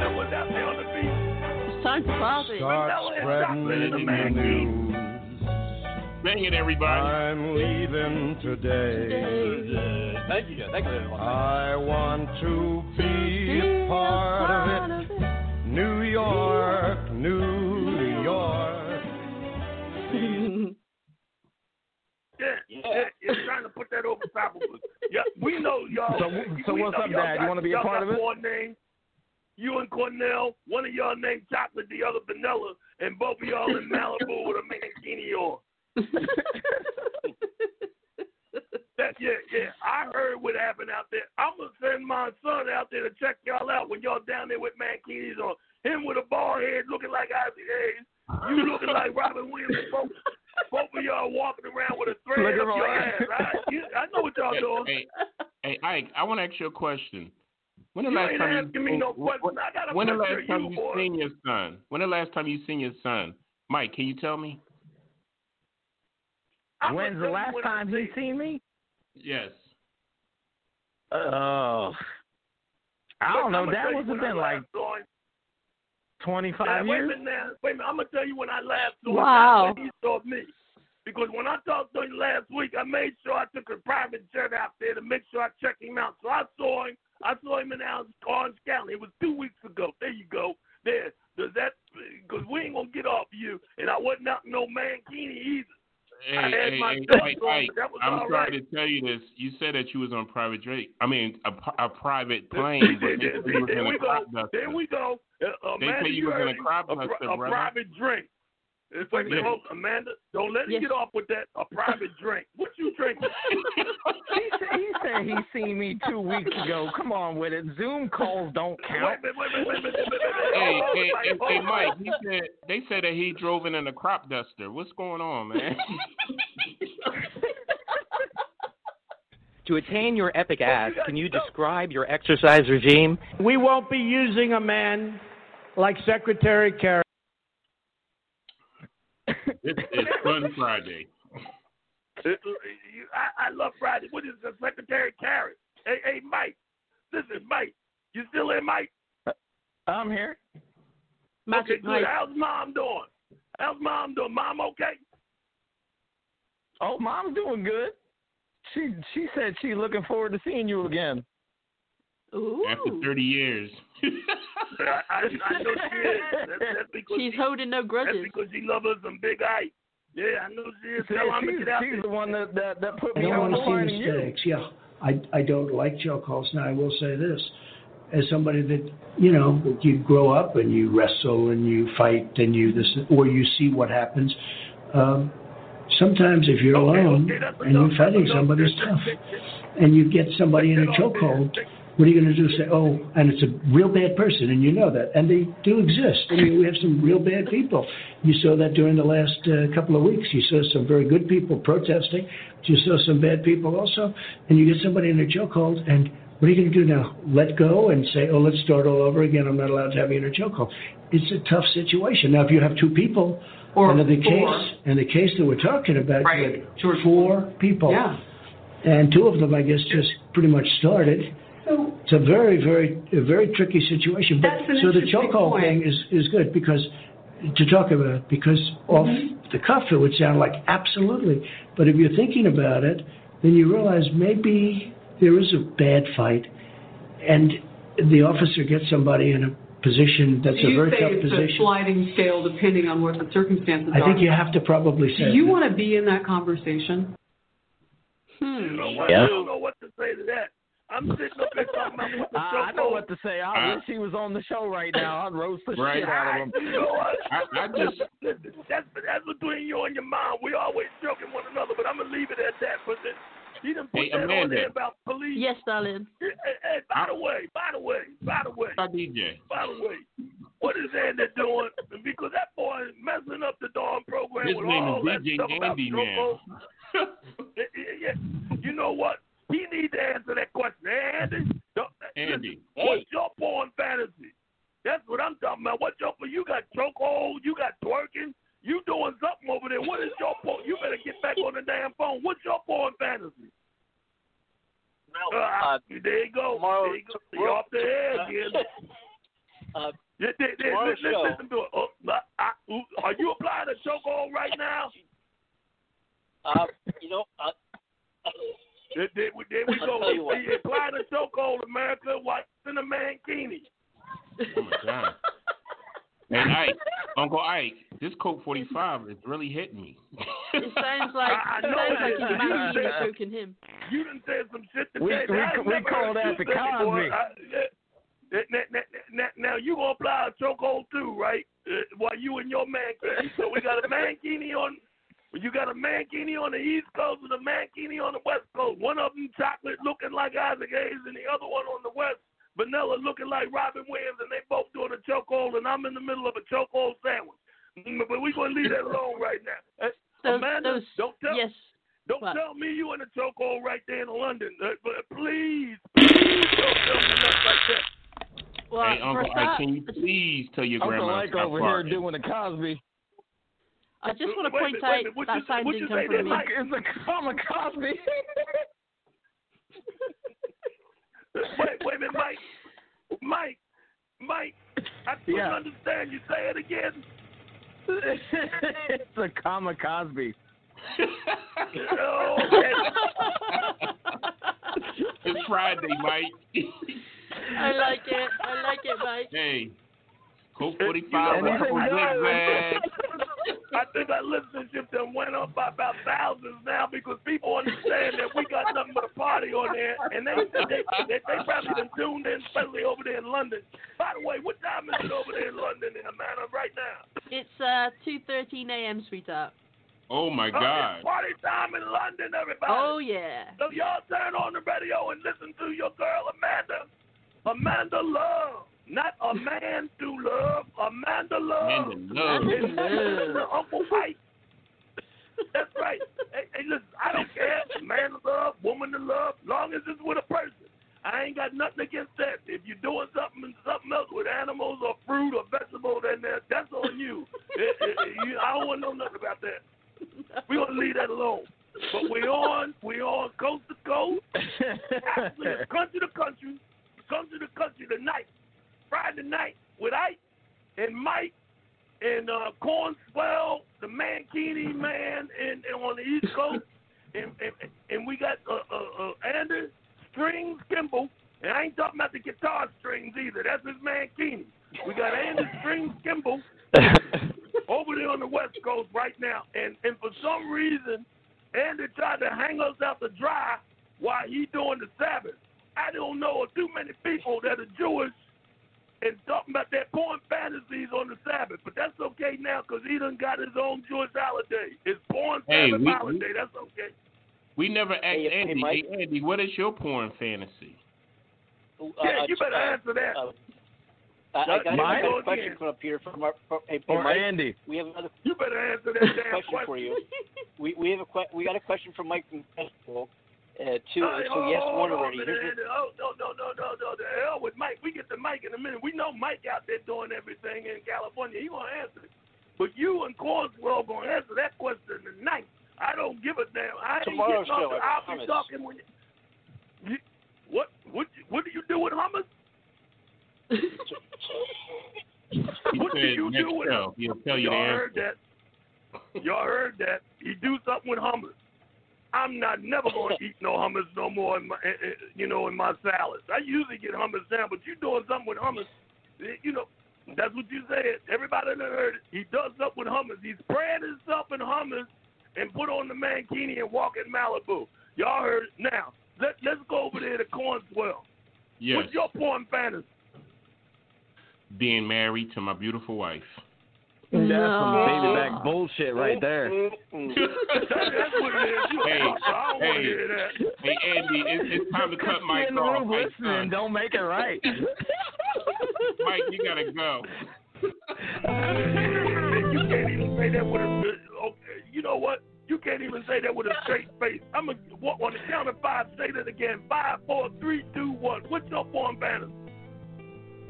[SPEAKER 5] Top of that music. Hoping it out there on the beach.
[SPEAKER 3] It's time to party.
[SPEAKER 19] Start
[SPEAKER 5] Vanilla and
[SPEAKER 19] spreading
[SPEAKER 5] chocolate the
[SPEAKER 19] the news.
[SPEAKER 4] Sing it, everybody.
[SPEAKER 19] I'm leaving today. today.
[SPEAKER 16] Thank you. Thank you very much.
[SPEAKER 19] I want to be a part of it. New York, New York. *laughs*
[SPEAKER 5] Yeah, yeah, you're trying to put that over top of us. Yeah, we know y'all.
[SPEAKER 21] So- so what's up, Dad? You wanna be a part of it?
[SPEAKER 5] Four names. You and Cornell, one of y'all named Chocolate, the other Vanilla, and both of y'all in Malibu with a mankini on. *laughs* That, yeah, yeah. I heard what happened out there. I'm gonna send my son out there to check y'all out when y'all down there with mankinis on. Him with a bald head looking like Isaac Hayes. You looking like Robin Williams. Both, both of y'all walking around with a thread
[SPEAKER 21] Look
[SPEAKER 5] up your ass. Right? You, I know what y'all doing.
[SPEAKER 4] Hey, hey, Ike, I want to ask you a question. When the
[SPEAKER 5] You
[SPEAKER 4] last
[SPEAKER 5] ain't
[SPEAKER 4] time
[SPEAKER 5] asking
[SPEAKER 4] you
[SPEAKER 5] me no
[SPEAKER 4] when-
[SPEAKER 5] questions. I got a
[SPEAKER 4] when the last time
[SPEAKER 5] you,
[SPEAKER 4] you seen your son? When the last time you seen your son? Mike, can you tell me?
[SPEAKER 5] I'm
[SPEAKER 21] When's the last
[SPEAKER 5] when
[SPEAKER 21] time
[SPEAKER 5] see
[SPEAKER 21] he seen me?
[SPEAKER 4] Yes.
[SPEAKER 21] Oh, I don't know. That
[SPEAKER 5] tell you
[SPEAKER 21] must have
[SPEAKER 5] when I
[SPEAKER 21] been like
[SPEAKER 5] last saw him.
[SPEAKER 21] 25
[SPEAKER 5] Yeah, wait a
[SPEAKER 21] years.
[SPEAKER 5] minute now. Wait a minute. I'm gonna tell you when I last saw him.
[SPEAKER 3] Wow.
[SPEAKER 5] he saw me. Because when I talked to him last week, I made sure I took a private jet out there to make sure I checked him out. So I saw him. I saw him in Orange County. It was two weeks ago. There you go. There. Does that? Because we ain't gonna get off you, and I wasn't out no mankini either.
[SPEAKER 4] Hey,
[SPEAKER 5] I had
[SPEAKER 4] hey,
[SPEAKER 5] my
[SPEAKER 4] hey, Ike,
[SPEAKER 5] on,
[SPEAKER 4] Ike,
[SPEAKER 5] that was
[SPEAKER 4] I'm sorry
[SPEAKER 5] right.
[SPEAKER 4] to tell you this. You said that you was on private jet. I mean, a private *laughs* plane,
[SPEAKER 5] there,
[SPEAKER 4] said you was
[SPEAKER 5] there we go. There we go. Uh,
[SPEAKER 4] They
[SPEAKER 5] Amanda,
[SPEAKER 4] say you was in a crop
[SPEAKER 5] a,
[SPEAKER 4] duster,
[SPEAKER 5] a
[SPEAKER 4] brother.
[SPEAKER 5] private drink. Wait a minute,
[SPEAKER 4] Yeah.
[SPEAKER 5] hold, Amanda. Don't let him
[SPEAKER 3] Yes.
[SPEAKER 5] get off with that. A private *laughs* drink. What you drinking?
[SPEAKER 21] He said, he said he seen me two weeks ago. Come on with it. Zoom calls don't count.
[SPEAKER 5] Wait, wait, wait. Oh,
[SPEAKER 4] hey, hey,
[SPEAKER 5] Mike,
[SPEAKER 4] hey, hey. Mike. He said they said that he drove in in a crop duster. What's going on, man? *laughs*
[SPEAKER 15] To attain your epic oh,
[SPEAKER 5] ass,
[SPEAKER 15] can you describe your exercise regime?
[SPEAKER 7] We won't be using a man like Secretary Kerry.
[SPEAKER 4] It's, it's Fun Friday.
[SPEAKER 5] Uh, uh, you- I, I love Friday. What is the Secretary Carrot? Hey, hey, Mike. This is Mike. You still in, Mike?
[SPEAKER 21] I'm here.
[SPEAKER 3] Magic
[SPEAKER 5] okay, good.
[SPEAKER 3] Mike.
[SPEAKER 5] How's mom doing? How's mom doing? Mom okay?
[SPEAKER 21] Oh, mom's doing good. She she said she's looking forward to seeing you again.
[SPEAKER 3] Ooh.
[SPEAKER 4] After 30 years. *laughs*
[SPEAKER 5] I, I, I know she is. That's, that's *laughs* because
[SPEAKER 3] She's
[SPEAKER 5] she,
[SPEAKER 3] holding no grudges.
[SPEAKER 5] that's
[SPEAKER 3] grudges.
[SPEAKER 5] because she loves us some big ice. Yeah, I know she is.
[SPEAKER 21] See,
[SPEAKER 5] Tell her I'm
[SPEAKER 21] she's,
[SPEAKER 5] gonna get
[SPEAKER 21] she's the one that, that, that put
[SPEAKER 7] I
[SPEAKER 21] me
[SPEAKER 7] don't
[SPEAKER 21] on
[SPEAKER 7] want
[SPEAKER 21] the
[SPEAKER 7] to
[SPEAKER 21] finding
[SPEAKER 7] see
[SPEAKER 21] you.
[SPEAKER 7] mistakes. Yeah, I I don't like choke calls. Now I will say this, as somebody that you know you grow up and you wrestle and you fight and you this or you see what happens. Um, sometimes if you're
[SPEAKER 5] Okay,
[SPEAKER 7] alone
[SPEAKER 5] okay,
[SPEAKER 7] and you're fighting
[SPEAKER 5] that's enough.
[SPEAKER 7] somebody, it's tough. And you get somebody in a chokehold. What are you going to do? Say, oh, and it's a real bad person, and you know that, and they do exist. I mean, we have some real bad people. You saw that during the last uh, couple of weeks. You saw some very good people protesting. But you saw some bad people also, and you get somebody in a chokehold, and what are you going to do now? Let go and say, oh, let's start all over again. I'm not allowed to have you in a chokehold. It's a tough situation. Now, if you have two people,
[SPEAKER 22] Or
[SPEAKER 7] under the
[SPEAKER 22] four.
[SPEAKER 7] case, in the case that we're talking about,
[SPEAKER 22] Right.
[SPEAKER 7] you had four people,
[SPEAKER 22] Yeah.
[SPEAKER 7] and two of them, I guess, just pretty much started.
[SPEAKER 22] So
[SPEAKER 7] It's a very, very, a very tricky situation. But
[SPEAKER 22] That's an
[SPEAKER 7] so the
[SPEAKER 22] interesting
[SPEAKER 7] chokehold
[SPEAKER 22] point.
[SPEAKER 7] thing is is good because to talk about it, because off
[SPEAKER 22] Mm-hmm.
[SPEAKER 7] the cuff it would sound like absolutely, but if you're thinking about it, then you realize maybe there is a bad fight, and the officer gets somebody in a position that's
[SPEAKER 22] you
[SPEAKER 7] a very
[SPEAKER 22] say
[SPEAKER 7] tough
[SPEAKER 22] it's a
[SPEAKER 7] position.
[SPEAKER 22] sliding scale depending on what the circumstances
[SPEAKER 7] I
[SPEAKER 22] are.
[SPEAKER 7] think you have to probably
[SPEAKER 22] Do you
[SPEAKER 7] that.
[SPEAKER 22] want to be in that conversation?
[SPEAKER 5] You know what?
[SPEAKER 21] Yeah.
[SPEAKER 5] I don't know what to say to that. I'm sitting up there talking about what the
[SPEAKER 21] I,
[SPEAKER 5] show
[SPEAKER 21] I know what to say. I
[SPEAKER 4] Uh,
[SPEAKER 21] wish he was on the show right now. I'd roast the
[SPEAKER 4] Right.
[SPEAKER 21] shit out of him.
[SPEAKER 5] You know what?
[SPEAKER 4] I, I just
[SPEAKER 5] Listen, that's that's between you and your mom. We always joking one another, but I'm gonna leave it at that. But then, he done put
[SPEAKER 4] Hey,
[SPEAKER 5] that on
[SPEAKER 4] Amanda.
[SPEAKER 5] there about police.
[SPEAKER 3] Yes, darling.
[SPEAKER 5] Hey, hey, hey, by the way, by the way, by the way,
[SPEAKER 4] my DJ.
[SPEAKER 5] by the way, what is Andy doing? Because that boy is messing up the darn program
[SPEAKER 4] His
[SPEAKER 5] with
[SPEAKER 4] name
[SPEAKER 5] all
[SPEAKER 4] is
[SPEAKER 5] that
[SPEAKER 4] DJ
[SPEAKER 5] stuff about
[SPEAKER 4] Andy, man.
[SPEAKER 5] Choco. *laughs* Yeah, yeah, yeah. You know what? He needs to answer that question. Andy, don't-
[SPEAKER 4] Andy.
[SPEAKER 5] listen, what's your porn fantasy? That's what I'm talking about. What's your you got chokehold, you got twerking, you doing something over there. What is your porn? You better get back on the damn phone. What's your porn fantasy? Uh, there you go.
[SPEAKER 2] tomorrow-
[SPEAKER 5] there you go. You're off the head
[SPEAKER 2] Uh,
[SPEAKER 5] again. *laughs*
[SPEAKER 2] Uh,
[SPEAKER 5] Yeah, yeah, yeah,
[SPEAKER 2] tomorrow's
[SPEAKER 5] listen,
[SPEAKER 2] show.
[SPEAKER 5] listen to it. Oh, I, I, are you applying a chokehold right now?
[SPEAKER 2] uh, you know, uh, *laughs*
[SPEAKER 5] There, there, we- there we go.
[SPEAKER 2] tell you what.
[SPEAKER 5] You a chokehold, America, while in a mankini.
[SPEAKER 4] Oh my God. Hey Ike, Uncle Ike, this Colt 45 is really hitting me.
[SPEAKER 3] It sounds *laughs* like
[SPEAKER 5] I- I
[SPEAKER 3] it
[SPEAKER 5] know
[SPEAKER 3] sounds like you're
[SPEAKER 5] You
[SPEAKER 3] man you choking him.
[SPEAKER 5] You done said some shit today.
[SPEAKER 21] We-
[SPEAKER 5] that
[SPEAKER 21] we- we call that
[SPEAKER 5] you
[SPEAKER 21] the
[SPEAKER 5] say before.
[SPEAKER 21] Cosby.
[SPEAKER 5] I- that- that- that- that- that- Now you gonna apply a chokehold too, right? Uh, while you and your mankini. So we got a *laughs* mankini on. You got a mankini on the East Coast and a mankini on the West Coast. One of them chocolate looking like Isaac Hayes, and the other one on the West, vanilla looking like Robin Williams, and they both doing a chokehold, and I'm in the middle of a chokehold sandwich. Mm, But we're gonna leave that alone right now. Hey,
[SPEAKER 3] Those,
[SPEAKER 5] Amanda,
[SPEAKER 3] those,
[SPEAKER 5] don't tell
[SPEAKER 3] yes.
[SPEAKER 5] don't
[SPEAKER 3] What?
[SPEAKER 5] tell me you in a chokehold right there in London. Uh, but please, *laughs* please don't tell me nothing like that.
[SPEAKER 3] Well,
[SPEAKER 4] hey Uncle
[SPEAKER 3] a
[SPEAKER 4] Ike,
[SPEAKER 3] start,
[SPEAKER 4] can you please tell your
[SPEAKER 21] Uncle
[SPEAKER 4] grandma to
[SPEAKER 21] Ike
[SPEAKER 4] stop
[SPEAKER 21] over here doing the Cosby.
[SPEAKER 3] I just want to point
[SPEAKER 5] minute,
[SPEAKER 3] out
[SPEAKER 5] minute.
[SPEAKER 3] That
[SPEAKER 5] you-
[SPEAKER 3] sign didn't come from
[SPEAKER 5] there,
[SPEAKER 3] me.
[SPEAKER 5] Mike?
[SPEAKER 21] It's a comic Cosby. *laughs*
[SPEAKER 5] Wait, wait a minute, Mike. Mike, Mike, I couldn't
[SPEAKER 21] Yeah.
[SPEAKER 5] understand you. Say it again.
[SPEAKER 21] it's a comic Cosby.
[SPEAKER 5] Oh, *laughs*
[SPEAKER 4] It's Friday, Mike.
[SPEAKER 3] I like it. I like it, Mike.
[SPEAKER 4] hey, Colt
[SPEAKER 5] You
[SPEAKER 4] 45,
[SPEAKER 5] know
[SPEAKER 4] a couple
[SPEAKER 5] what?
[SPEAKER 4] zigzags. *laughs*
[SPEAKER 5] I think our listenership done went up by about thousands now because people understand that we got nothing but a party on there, and they they, they, they probably done tuned in, especially over there in London. By the way, what time is it over there in London, in Atlanta, right now?
[SPEAKER 3] It's uh 2:13 a.m. sweetheart.
[SPEAKER 4] Oh my
[SPEAKER 5] Oh,
[SPEAKER 4] God.
[SPEAKER 5] it's party time in London, everybody.
[SPEAKER 3] Oh yeah.
[SPEAKER 5] So y'all turn on the radio and listen to your girl Amanda. Amanda Love. Not a man to love. Amanda Love.
[SPEAKER 4] Amanda Love.
[SPEAKER 5] And listen to Uncle Mike. That's right. Hey, hey, listen, I don't care. Man to love, woman to love, long as it's with a person. I ain't got nothing against that. If you're doing something something else with animals or fruit or vegetable, then that's on you. It- it- it- you- I don't want to know nothing about that. We're gonna leave that alone. But we're on we on coast to coast, *laughs* actually country to country, country to country tonight, Friday night with Ike and Mike and uh, Cornswell, the Mankini man, and, and on the East Coast, and and, and we got uh, uh, uh, Andy Strings Kimbel, and I ain't talking about the guitar strings either. That's his Mankini. We got Andy Strings Kimbel *laughs* over there on the West Coast right now, and and for some reason, Andy tried to hang us out to dry while he doing the Sabbath. I don't know of too many people that are Jewish and talking about their porn fantasies on the Sabbath, but that's okay now because he done got his own Jewish holiday. It's porn
[SPEAKER 4] Hey,
[SPEAKER 5] Sabbath
[SPEAKER 4] we-
[SPEAKER 5] holiday. That's okay.
[SPEAKER 4] We never asked
[SPEAKER 2] Hey, hey,
[SPEAKER 4] Andy.
[SPEAKER 2] Mike.
[SPEAKER 4] Hey, Andy, what is your porn fantasy?
[SPEAKER 2] Uh,
[SPEAKER 5] Yeah, you better
[SPEAKER 2] uh,
[SPEAKER 5] answer that.
[SPEAKER 2] uh, I, I got, I
[SPEAKER 21] Mike?
[SPEAKER 2] got a question from up here from our. From, hey, hey,
[SPEAKER 21] Or
[SPEAKER 2] Mike,
[SPEAKER 21] Andy.
[SPEAKER 2] We have another
[SPEAKER 5] You better answer that *laughs* damn
[SPEAKER 2] question for you. We we have a que- we got a question from Mike from Festival. Uh, two,
[SPEAKER 5] Hey,
[SPEAKER 2] so yes, one already.
[SPEAKER 5] hold on,
[SPEAKER 2] Here's the-
[SPEAKER 5] Oh, no, no, no, no, no. The hell with Mike. We get to Mike in a minute. We know Mike out there doing everything in California. He gonna answer it. But you and Corswell are gonna answer that question tonight. I don't give a damn. I ain't
[SPEAKER 2] Tomorrow's
[SPEAKER 5] getting
[SPEAKER 2] show,
[SPEAKER 5] the,
[SPEAKER 2] I
[SPEAKER 5] I'll be talking when you, you what what what do you do with hummus? What do you
[SPEAKER 4] next
[SPEAKER 5] do with
[SPEAKER 4] show. He'll tell you
[SPEAKER 5] Y'all heard that. Y'all heard that. He do something with hummus. I'm not never going *laughs* to eat no hummus no more. In my, you know, in my salads. I usually get hummus down, but you doing something with hummus. eh, You know, that's what you said. Everybody that heard it. He does something with hummus. He sprayed himself in hummus and put on the mankini and walk in Malibu. Y'all heard it. Now let let's go over there to Cornswell.
[SPEAKER 4] Yes.
[SPEAKER 5] What's your porn fantasy?
[SPEAKER 4] Being married to my beautiful wife.
[SPEAKER 21] That's some
[SPEAKER 3] No.
[SPEAKER 21] baby back bullshit right there. *laughs*
[SPEAKER 5] That's what it is. You
[SPEAKER 4] Hey,
[SPEAKER 5] I don't want to
[SPEAKER 4] hey, hey, Andy, it's, it's *laughs* time to cut
[SPEAKER 21] You
[SPEAKER 4] Mike off.
[SPEAKER 21] room
[SPEAKER 4] Mike,
[SPEAKER 21] listening, don't make it right. *laughs*
[SPEAKER 4] Mike, you gotta go.
[SPEAKER 5] you can't even say that with a. Okay, you know what? You can't even say that with a straight face. I'm gonna walk on the count of five. Say that again. Five, four, three, two, one. What's your porn fantasy?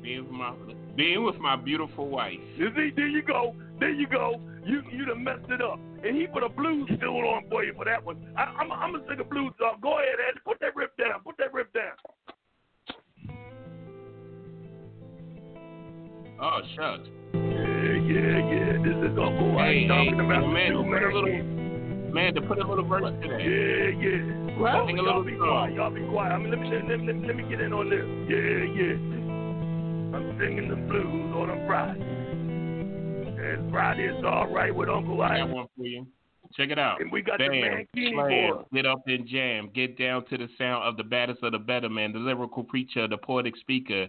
[SPEAKER 4] Being with my being with my beautiful wife.
[SPEAKER 5] You see, there you go. There you go. You you done messed it up. And he put a blues tune on for you for that one. I, I'm I'm gonna sing a blues song. Go ahead, Eddie. Put that riff down. Put that riff down.
[SPEAKER 4] Oh shucks.
[SPEAKER 5] Yeah, yeah, yeah. This is Uncle
[SPEAKER 4] Hey,
[SPEAKER 5] Ike talking
[SPEAKER 4] hey,
[SPEAKER 5] about
[SPEAKER 4] Amanda,
[SPEAKER 5] you,
[SPEAKER 4] put a
[SPEAKER 5] man.
[SPEAKER 4] little man to put a little verse to that.
[SPEAKER 5] Yeah, yeah.
[SPEAKER 4] Well,
[SPEAKER 5] Y'all, y'all be quiet. Y'all be quiet. I mean, let me let, let, let, let me get in on this. Yeah, yeah. I'm singing the blues on a Friday. And Friday is all right with Uncle
[SPEAKER 4] I
[SPEAKER 5] Ike.
[SPEAKER 4] got one for you. Check it out.
[SPEAKER 5] And we got the
[SPEAKER 4] Bam,
[SPEAKER 5] Mankini
[SPEAKER 4] slam, get up and jam, get down to the sound of the baddest of the better man, the lyrical preacher, the poetic speaker.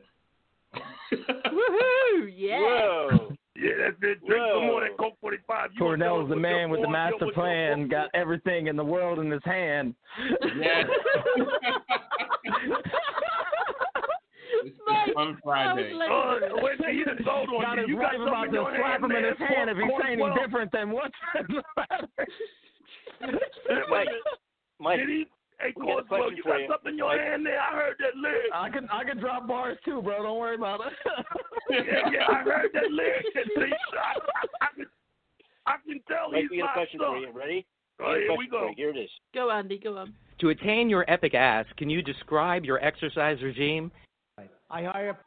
[SPEAKER 4] *laughs*
[SPEAKER 3] Woohoo! Yeah.
[SPEAKER 2] Whoa.
[SPEAKER 5] Yeah, that's it. Drink some more of that Colt 45. You wanna
[SPEAKER 21] Cornell's the man with the master plan, got everything in the world in his hand.
[SPEAKER 4] Yes. *laughs* *laughs*
[SPEAKER 3] Mike,
[SPEAKER 4] Fun Friday.
[SPEAKER 3] was like,
[SPEAKER 5] Uh, wait, till you done sold on
[SPEAKER 21] Got
[SPEAKER 5] you. You got something
[SPEAKER 21] about
[SPEAKER 5] in
[SPEAKER 21] to slap him in his hand if he
[SPEAKER 5] Corn-
[SPEAKER 21] say any
[SPEAKER 5] Cornwell.
[SPEAKER 21] different than what's in the matter.
[SPEAKER 2] Mike, Mike,
[SPEAKER 5] Did he? Hey,
[SPEAKER 2] We got a
[SPEAKER 5] you got
[SPEAKER 2] you.
[SPEAKER 5] something in your
[SPEAKER 2] Mike.
[SPEAKER 5] hand there? I heard that lyric.
[SPEAKER 21] I can I can drop bars too, bro. Don't worry about it. *laughs*
[SPEAKER 5] yeah, yeah, I heard that lyric. See, I, I, I, can, I can tell
[SPEAKER 2] Mike,
[SPEAKER 5] he's
[SPEAKER 2] we got a
[SPEAKER 5] my
[SPEAKER 2] question
[SPEAKER 5] son.
[SPEAKER 2] for you. Ready?
[SPEAKER 5] Oh,
[SPEAKER 2] We got a
[SPEAKER 5] here we go.
[SPEAKER 2] Here it is.
[SPEAKER 3] Go, Andy. Go on.
[SPEAKER 15] To attain your epic ass, can you describe your exercise regime?
[SPEAKER 7] I hire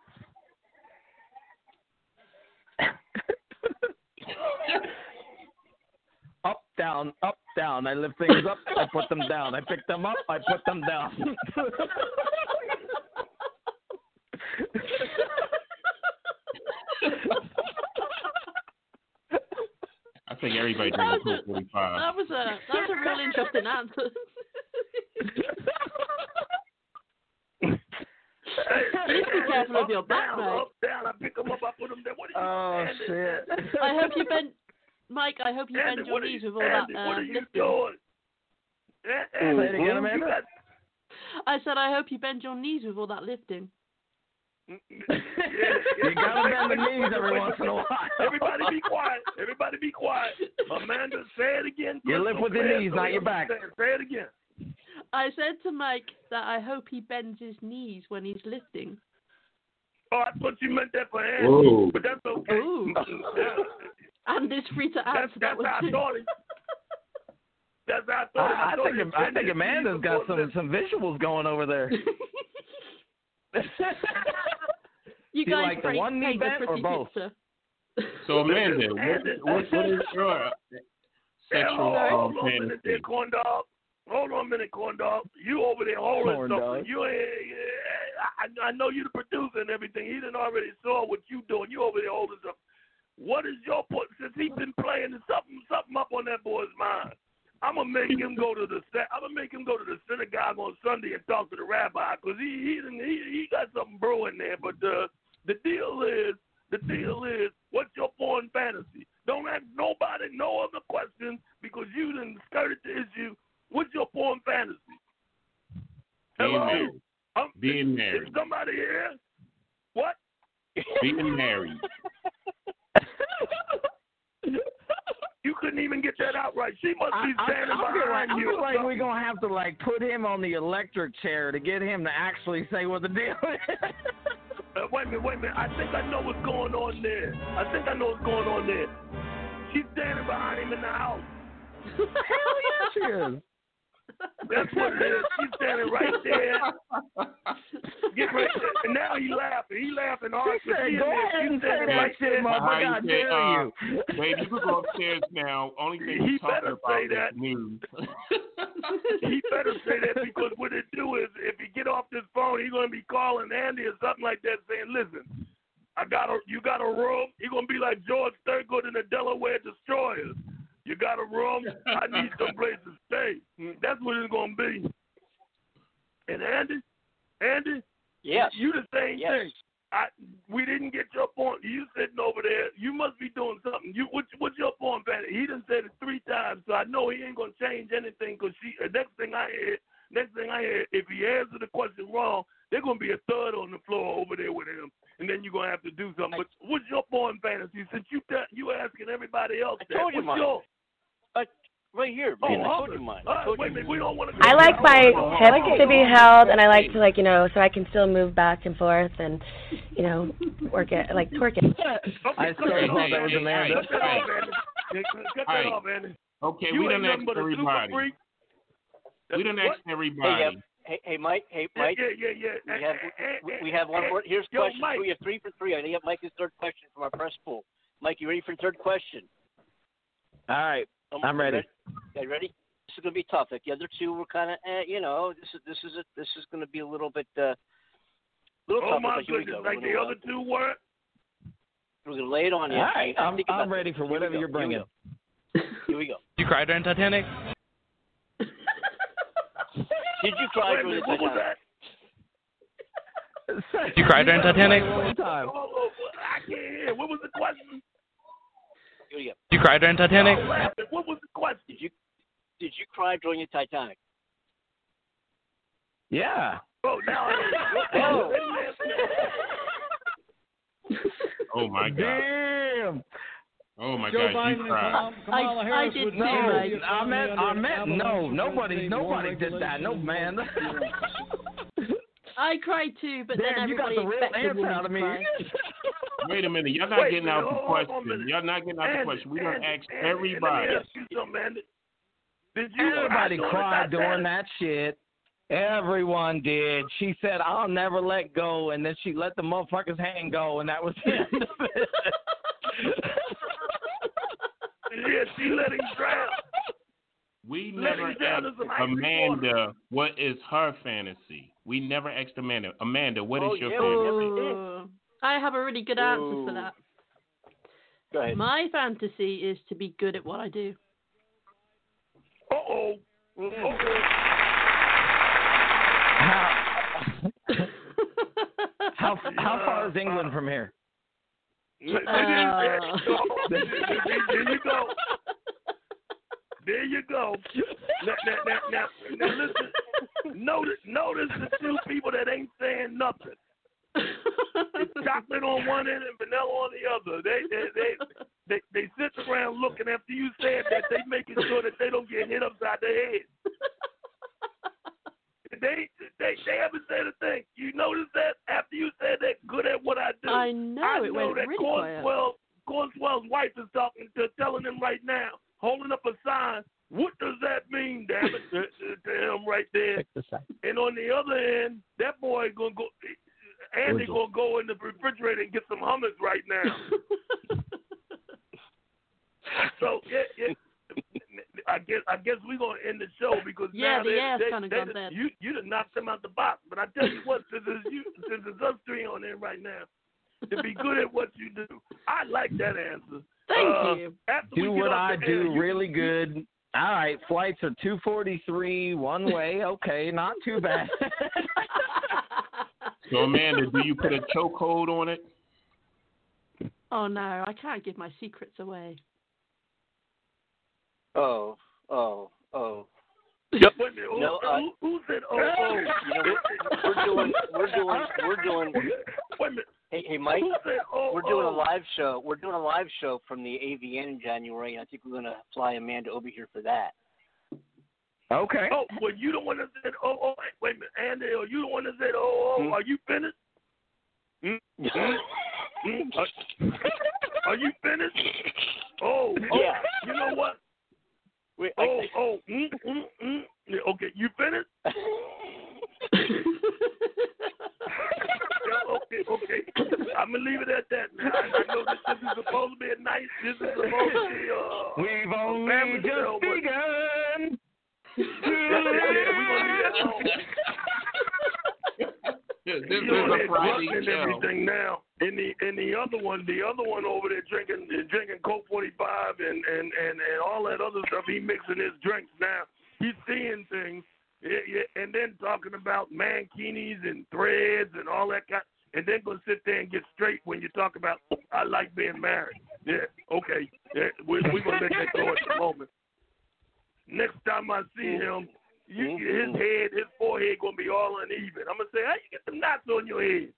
[SPEAKER 21] up, down, up, down. I lift things up, I put them down. I pick them up, I put them down.
[SPEAKER 4] I think everybody
[SPEAKER 3] That
[SPEAKER 4] drinks
[SPEAKER 3] was Colt
[SPEAKER 4] 45.
[SPEAKER 3] That was a that was a real interesting answer. *laughs* Be careful of your back,
[SPEAKER 5] down, up, down. I pick them up, I put them there. What are you
[SPEAKER 21] oh
[SPEAKER 5] Andy,
[SPEAKER 21] shit. *laughs*
[SPEAKER 3] I hope you bend, Mike. I hope you
[SPEAKER 5] Andy,
[SPEAKER 3] bend your knees
[SPEAKER 5] you,
[SPEAKER 3] with all that uh,
[SPEAKER 5] what are you
[SPEAKER 3] lifting.
[SPEAKER 5] doing? A-
[SPEAKER 21] Say it again, Amanda.
[SPEAKER 5] got-
[SPEAKER 3] I said I hope you bend your knees with all that lifting. *laughs*
[SPEAKER 21] You gotta bend the knees every once in a while.
[SPEAKER 5] Everybody be quiet. Everybody be quiet. Amanda, say it again.
[SPEAKER 21] You lift with your knees, not your back.
[SPEAKER 5] Say it again.
[SPEAKER 3] I said to Mike that I hope he bends his knees when he's lifting.
[SPEAKER 5] Oh, I thought you meant that for Andy,
[SPEAKER 4] Ooh.
[SPEAKER 5] but that's okay.
[SPEAKER 3] Ooh. *laughs* And it's free to
[SPEAKER 5] That's,
[SPEAKER 3] answer
[SPEAKER 5] that's
[SPEAKER 3] that
[SPEAKER 5] how I
[SPEAKER 3] one.
[SPEAKER 5] thought it. That's how I thought it.
[SPEAKER 21] I, I
[SPEAKER 5] thought
[SPEAKER 21] think
[SPEAKER 5] it
[SPEAKER 21] I think
[SPEAKER 5] his
[SPEAKER 21] Amanda's
[SPEAKER 5] knees
[SPEAKER 21] got some
[SPEAKER 5] lift.
[SPEAKER 21] some visuals going over there. *laughs* *laughs*
[SPEAKER 3] You guys
[SPEAKER 21] like the one knee
[SPEAKER 3] paint
[SPEAKER 21] bent or both?
[SPEAKER 3] picture.
[SPEAKER 4] So Amanda, what, what, what is your
[SPEAKER 5] Yeah,
[SPEAKER 4] sexual
[SPEAKER 5] hold,
[SPEAKER 4] um,
[SPEAKER 5] hold on a minute
[SPEAKER 4] fantasy?
[SPEAKER 5] There, corn dog. Hold on a minute, corn dog. You over there holding
[SPEAKER 21] Corn
[SPEAKER 5] something.
[SPEAKER 21] dog.
[SPEAKER 5] You ain't. I, I know you the producer and everything. He didn't already saw what you doing. You over there holding something. What is your point? Since he's been playing, something something up on that boy's mind. I'm gonna make him go to the I'm gonna make him go to the synagogue on Sunday and talk to the rabbi because he he, he he got something brewing there. But uh, the deal is the deal is what's your porn fantasy? Don't ask nobody no other questions because you didn't skirted the issue. What's your porn fantasy?
[SPEAKER 4] Being
[SPEAKER 5] Hello?
[SPEAKER 4] married.
[SPEAKER 5] Um,
[SPEAKER 4] Being
[SPEAKER 5] is
[SPEAKER 4] married.
[SPEAKER 5] somebody here? What?
[SPEAKER 4] Being married. *laughs*
[SPEAKER 5] You couldn't even get that out right. She must
[SPEAKER 21] I,
[SPEAKER 5] be
[SPEAKER 21] I,
[SPEAKER 5] standing
[SPEAKER 21] I feel like,
[SPEAKER 5] behind
[SPEAKER 21] I feel like we're gonna have to like put him on the electric chair to get him to actually say what the deal is.
[SPEAKER 5] Uh, wait a minute, wait a minute. I think I know what's going on there. I think I know what's going on there. She's standing behind him in the house. *laughs*
[SPEAKER 21] Hell yes, she is.
[SPEAKER 5] That's what it is. She's standing right there. *laughs* Get ready. And now he laughing. He laughing hard.
[SPEAKER 21] She said, "Go
[SPEAKER 5] there.
[SPEAKER 21] ahead and say
[SPEAKER 5] standing
[SPEAKER 21] that
[SPEAKER 5] right
[SPEAKER 21] shit,
[SPEAKER 5] there.
[SPEAKER 21] motherfucker. I
[SPEAKER 4] How you
[SPEAKER 21] dare
[SPEAKER 4] say,
[SPEAKER 21] you."
[SPEAKER 4] uh, babe, you can go upstairs now. Only thing
[SPEAKER 5] He
[SPEAKER 4] talking
[SPEAKER 5] better
[SPEAKER 4] about
[SPEAKER 5] say
[SPEAKER 4] is
[SPEAKER 5] that.
[SPEAKER 4] news. *laughs*
[SPEAKER 5] he better say that because what it do is if he get off this phone, he's gonna be calling Andy or something like that, saying, "Listen, I got a you got a room." He gonna be like George Thorogood in the Delaware Destroyers. You got a room? I need some *laughs* place to stay. That's what it's gonna be. And Andy, Andy,
[SPEAKER 2] Yes.
[SPEAKER 5] you the same
[SPEAKER 2] Yes.
[SPEAKER 5] thing. I we didn't get your point. You sitting over there. You must be doing something. You what, what's your point, Patty? He done said it three times, so I know he ain't gonna change anything. Cause she uh, next thing I hear, next thing I hear, if he answers the question wrong, there's gonna be a third on the floor over there with him, and then you're gonna have to do something. But what's your point, fantasy? Since you te- you asking everybody else,
[SPEAKER 2] I told you
[SPEAKER 5] what's
[SPEAKER 2] mine.
[SPEAKER 5] your
[SPEAKER 2] right here,
[SPEAKER 5] Oh,
[SPEAKER 2] man. I told you mine.
[SPEAKER 5] All
[SPEAKER 2] I
[SPEAKER 5] right,
[SPEAKER 2] told
[SPEAKER 5] wait
[SPEAKER 2] you.
[SPEAKER 5] minute. We don't want to.
[SPEAKER 18] I like my hips to be held, and I like to like you know, so I can still move back and forth, and you know, work it like twerk it.
[SPEAKER 21] I still thought that was Amanda.
[SPEAKER 5] Cut that off, Andy. Yeah, Cut that
[SPEAKER 4] All right.
[SPEAKER 5] off, Andy.
[SPEAKER 4] Okay,
[SPEAKER 5] You
[SPEAKER 4] we
[SPEAKER 5] ain't
[SPEAKER 4] done
[SPEAKER 5] nothing
[SPEAKER 4] asked
[SPEAKER 5] but a super
[SPEAKER 4] everybody. We done
[SPEAKER 5] What?
[SPEAKER 4] asked everybody.
[SPEAKER 2] Hey, hey, hey, Mike. Hey, Mike.
[SPEAKER 5] yeah, yeah, yeah.
[SPEAKER 2] We have we, we have one more. Here's
[SPEAKER 5] yo,
[SPEAKER 2] question.
[SPEAKER 5] Mike.
[SPEAKER 2] We have three for three. I need Mike's third question from our press pool. Mike, you ready for the third question?
[SPEAKER 21] All right, I'm
[SPEAKER 2] you
[SPEAKER 21] ready.
[SPEAKER 2] Okay, ready? This is gonna be tough. Like the other two were kind of, eh, you know, this is this is a, this is gonna be a little bit, uh, little
[SPEAKER 5] Oh
[SPEAKER 2] tougher.
[SPEAKER 5] my
[SPEAKER 2] but here we
[SPEAKER 5] goodness!
[SPEAKER 2] go.
[SPEAKER 5] Like the other two were.
[SPEAKER 2] We're gonna lay it on you.
[SPEAKER 21] All right, I'm, I'm ready
[SPEAKER 2] this.
[SPEAKER 21] for whatever
[SPEAKER 2] go.
[SPEAKER 21] you're bringing.
[SPEAKER 2] Here we go. *laughs*
[SPEAKER 16] You cried during Titanic? *laughs*
[SPEAKER 2] Did you cry
[SPEAKER 5] Wait
[SPEAKER 2] during the
[SPEAKER 5] minute, what was
[SPEAKER 2] Titanic?
[SPEAKER 5] that? *laughs*
[SPEAKER 16] You cried during Titanic?
[SPEAKER 21] One time.
[SPEAKER 5] Oh, oh, I can't hear. What was the question?
[SPEAKER 2] Here we go.
[SPEAKER 16] You cried during Titanic?
[SPEAKER 5] I'm. What was the question?
[SPEAKER 2] Did you did you cry during the Titanic?
[SPEAKER 21] Yeah.
[SPEAKER 5] Oh, now I
[SPEAKER 2] Oh.
[SPEAKER 4] Oh my god.
[SPEAKER 21] Damn.
[SPEAKER 4] Oh my
[SPEAKER 23] Joe
[SPEAKER 4] god,
[SPEAKER 23] Biden
[SPEAKER 4] you cried.
[SPEAKER 23] Kam- Kamala
[SPEAKER 3] I- I did
[SPEAKER 23] would
[SPEAKER 3] too,
[SPEAKER 23] never
[SPEAKER 3] Mike.
[SPEAKER 23] be
[SPEAKER 21] I meant, I
[SPEAKER 23] under
[SPEAKER 21] meant, no, nobody, nobody did that. No, man. *laughs*
[SPEAKER 3] I cried too, but then
[SPEAKER 21] Damn, you got the real
[SPEAKER 3] expected
[SPEAKER 21] answer out of me. *laughs*
[SPEAKER 3] cry.
[SPEAKER 4] Wait a minute, y'all not
[SPEAKER 5] Wait a
[SPEAKER 4] getting out the
[SPEAKER 5] hold on a
[SPEAKER 4] question. Y'all not getting out the question. We done
[SPEAKER 5] Andy,
[SPEAKER 4] asked
[SPEAKER 5] Andy,
[SPEAKER 4] everybody.
[SPEAKER 5] Let me ask you something, Andy. Did you
[SPEAKER 21] Everybody
[SPEAKER 5] cry
[SPEAKER 21] cried
[SPEAKER 5] during
[SPEAKER 21] during that shit. Everyone did. She said, "I'll never let go," and then she let the motherfucker's hand go, and that was the end of it. *laughs*
[SPEAKER 5] Yeah, she let him drown.
[SPEAKER 4] We never asked
[SPEAKER 5] to some icy
[SPEAKER 4] Amanda what is her fantasy. We never asked Amanda. Amanda, what oh, is
[SPEAKER 2] Oh,
[SPEAKER 4] your
[SPEAKER 2] yeah, we
[SPEAKER 4] fantasy?
[SPEAKER 2] Never did.
[SPEAKER 3] Ooh. I have a really good answer for that.
[SPEAKER 2] Go ahead.
[SPEAKER 3] My fantasy is to be good at what I do.
[SPEAKER 5] Uh oh.
[SPEAKER 21] How, how *laughs* how far is England from here?
[SPEAKER 5] There
[SPEAKER 3] Uh.
[SPEAKER 5] you go. There you go. Now, now, now, now, now listen. Notice, notice the two people that ain't saying nothing. It's chocolate on one end and vanilla on the other. They, they, they, they, they sit around looking after you said that. They making sure that they don't get hit upside the head. They, they, they haven't said a thing. You notice that after you said that, good at what I do.
[SPEAKER 3] I know,
[SPEAKER 5] I
[SPEAKER 3] it
[SPEAKER 5] know
[SPEAKER 3] went
[SPEAKER 5] that
[SPEAKER 3] really quiet.
[SPEAKER 5] Cornswell, Cornswell's wife is talking to, telling him right now, holding up a sign. What does that mean, damn it, to, to, to him right there? And on the other end, that boy gonna go. Andy gonna go in the refrigerator and get some hummus right now. *laughs* so yeah, yeah. I guess I guess we're gonna end the show because
[SPEAKER 3] Yeah,
[SPEAKER 5] now
[SPEAKER 3] the
[SPEAKER 5] they,
[SPEAKER 3] air's
[SPEAKER 5] they,
[SPEAKER 3] kinda
[SPEAKER 5] they,
[SPEAKER 3] gone dead.
[SPEAKER 5] you you done knocked them out the box. But I tell you what, since it's you, since it's us three on there right now, to be good at what you do, I like that answer.
[SPEAKER 3] Thank
[SPEAKER 5] Uh,
[SPEAKER 3] you.
[SPEAKER 5] After
[SPEAKER 21] Do
[SPEAKER 5] we
[SPEAKER 21] what I do
[SPEAKER 5] air, you-
[SPEAKER 21] really good. All right, flights are two forty three one way. Okay, not too bad. *laughs*
[SPEAKER 4] So Amanda, do you put a chokehold on it?
[SPEAKER 3] Oh no, I can't give my secrets away.
[SPEAKER 2] Oh, oh, oh.
[SPEAKER 5] Wait a minute, who,
[SPEAKER 2] No, uh,
[SPEAKER 5] who, who said oh oh?
[SPEAKER 2] You know, we're doing, we're doing, we're doing.
[SPEAKER 5] Wait a minute.
[SPEAKER 2] Hey, hey, Mike.
[SPEAKER 5] Said oh
[SPEAKER 2] We're doing a
[SPEAKER 5] oh?
[SPEAKER 2] live show. We're doing a live show from the AVN in January, and I think we're gonna fly Amanda over here for that.
[SPEAKER 21] Okay.
[SPEAKER 5] Oh, well, you the one that said oh oh. Wait a minute, Andy, are you the one that said oh oh?
[SPEAKER 2] Hmm?
[SPEAKER 5] Are you finished? Hmm? Hmm? *laughs* Are, are you finished? Oh, oh,
[SPEAKER 2] Yeah.
[SPEAKER 5] You know what?
[SPEAKER 2] Wait, I-
[SPEAKER 5] Oh, oh, mm, mm, mm. Okay, you finished? *laughs* Yeah, okay, okay. I'm gonna leave it at that. Now. I, know that this is supposed to be a nice. This is supposed to be a. uh,
[SPEAKER 21] We've
[SPEAKER 5] a
[SPEAKER 21] only
[SPEAKER 5] family
[SPEAKER 21] just
[SPEAKER 5] show,
[SPEAKER 21] begun.
[SPEAKER 4] This
[SPEAKER 5] You
[SPEAKER 4] is a Friday show.
[SPEAKER 5] everything now. And the and the other one, the other one over there drinking drinking Colt 45 and and and and all that other stuff. He mixing his drinks now. He's seeing things, yeah, yeah, and then talking about mankinis and threads and all that kind. And then gonna sit there and get straight when you talk about I like being married. Yeah, okay. Yeah, we're, we're gonna let that go at the moment. Next time I see him, you, his head, his forehead gonna be all uneven. I'm gonna say, how you get them knots on your head?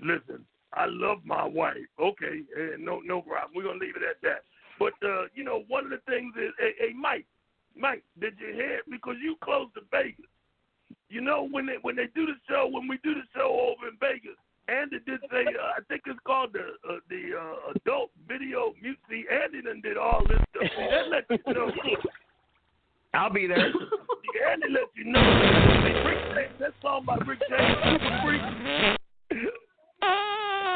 [SPEAKER 5] Listen, I love my wife. Okay, eh, no, no problem. We're gonna leave it at that. But uh, you know, one of the things is, hey, hey, Mike, Mike, did you hear? Because you close to Vegas. You know when they when they do the show, when we do the show over in Vegas, Andy did say, uh, I think it's called the uh, the uh, adult video. See, Andy done did all this stuff. *laughs* That lets you know.
[SPEAKER 21] I'll be there. *coughs*
[SPEAKER 5] Andy let you know. Hey, Rick James, that song by Rick James, Super Freak.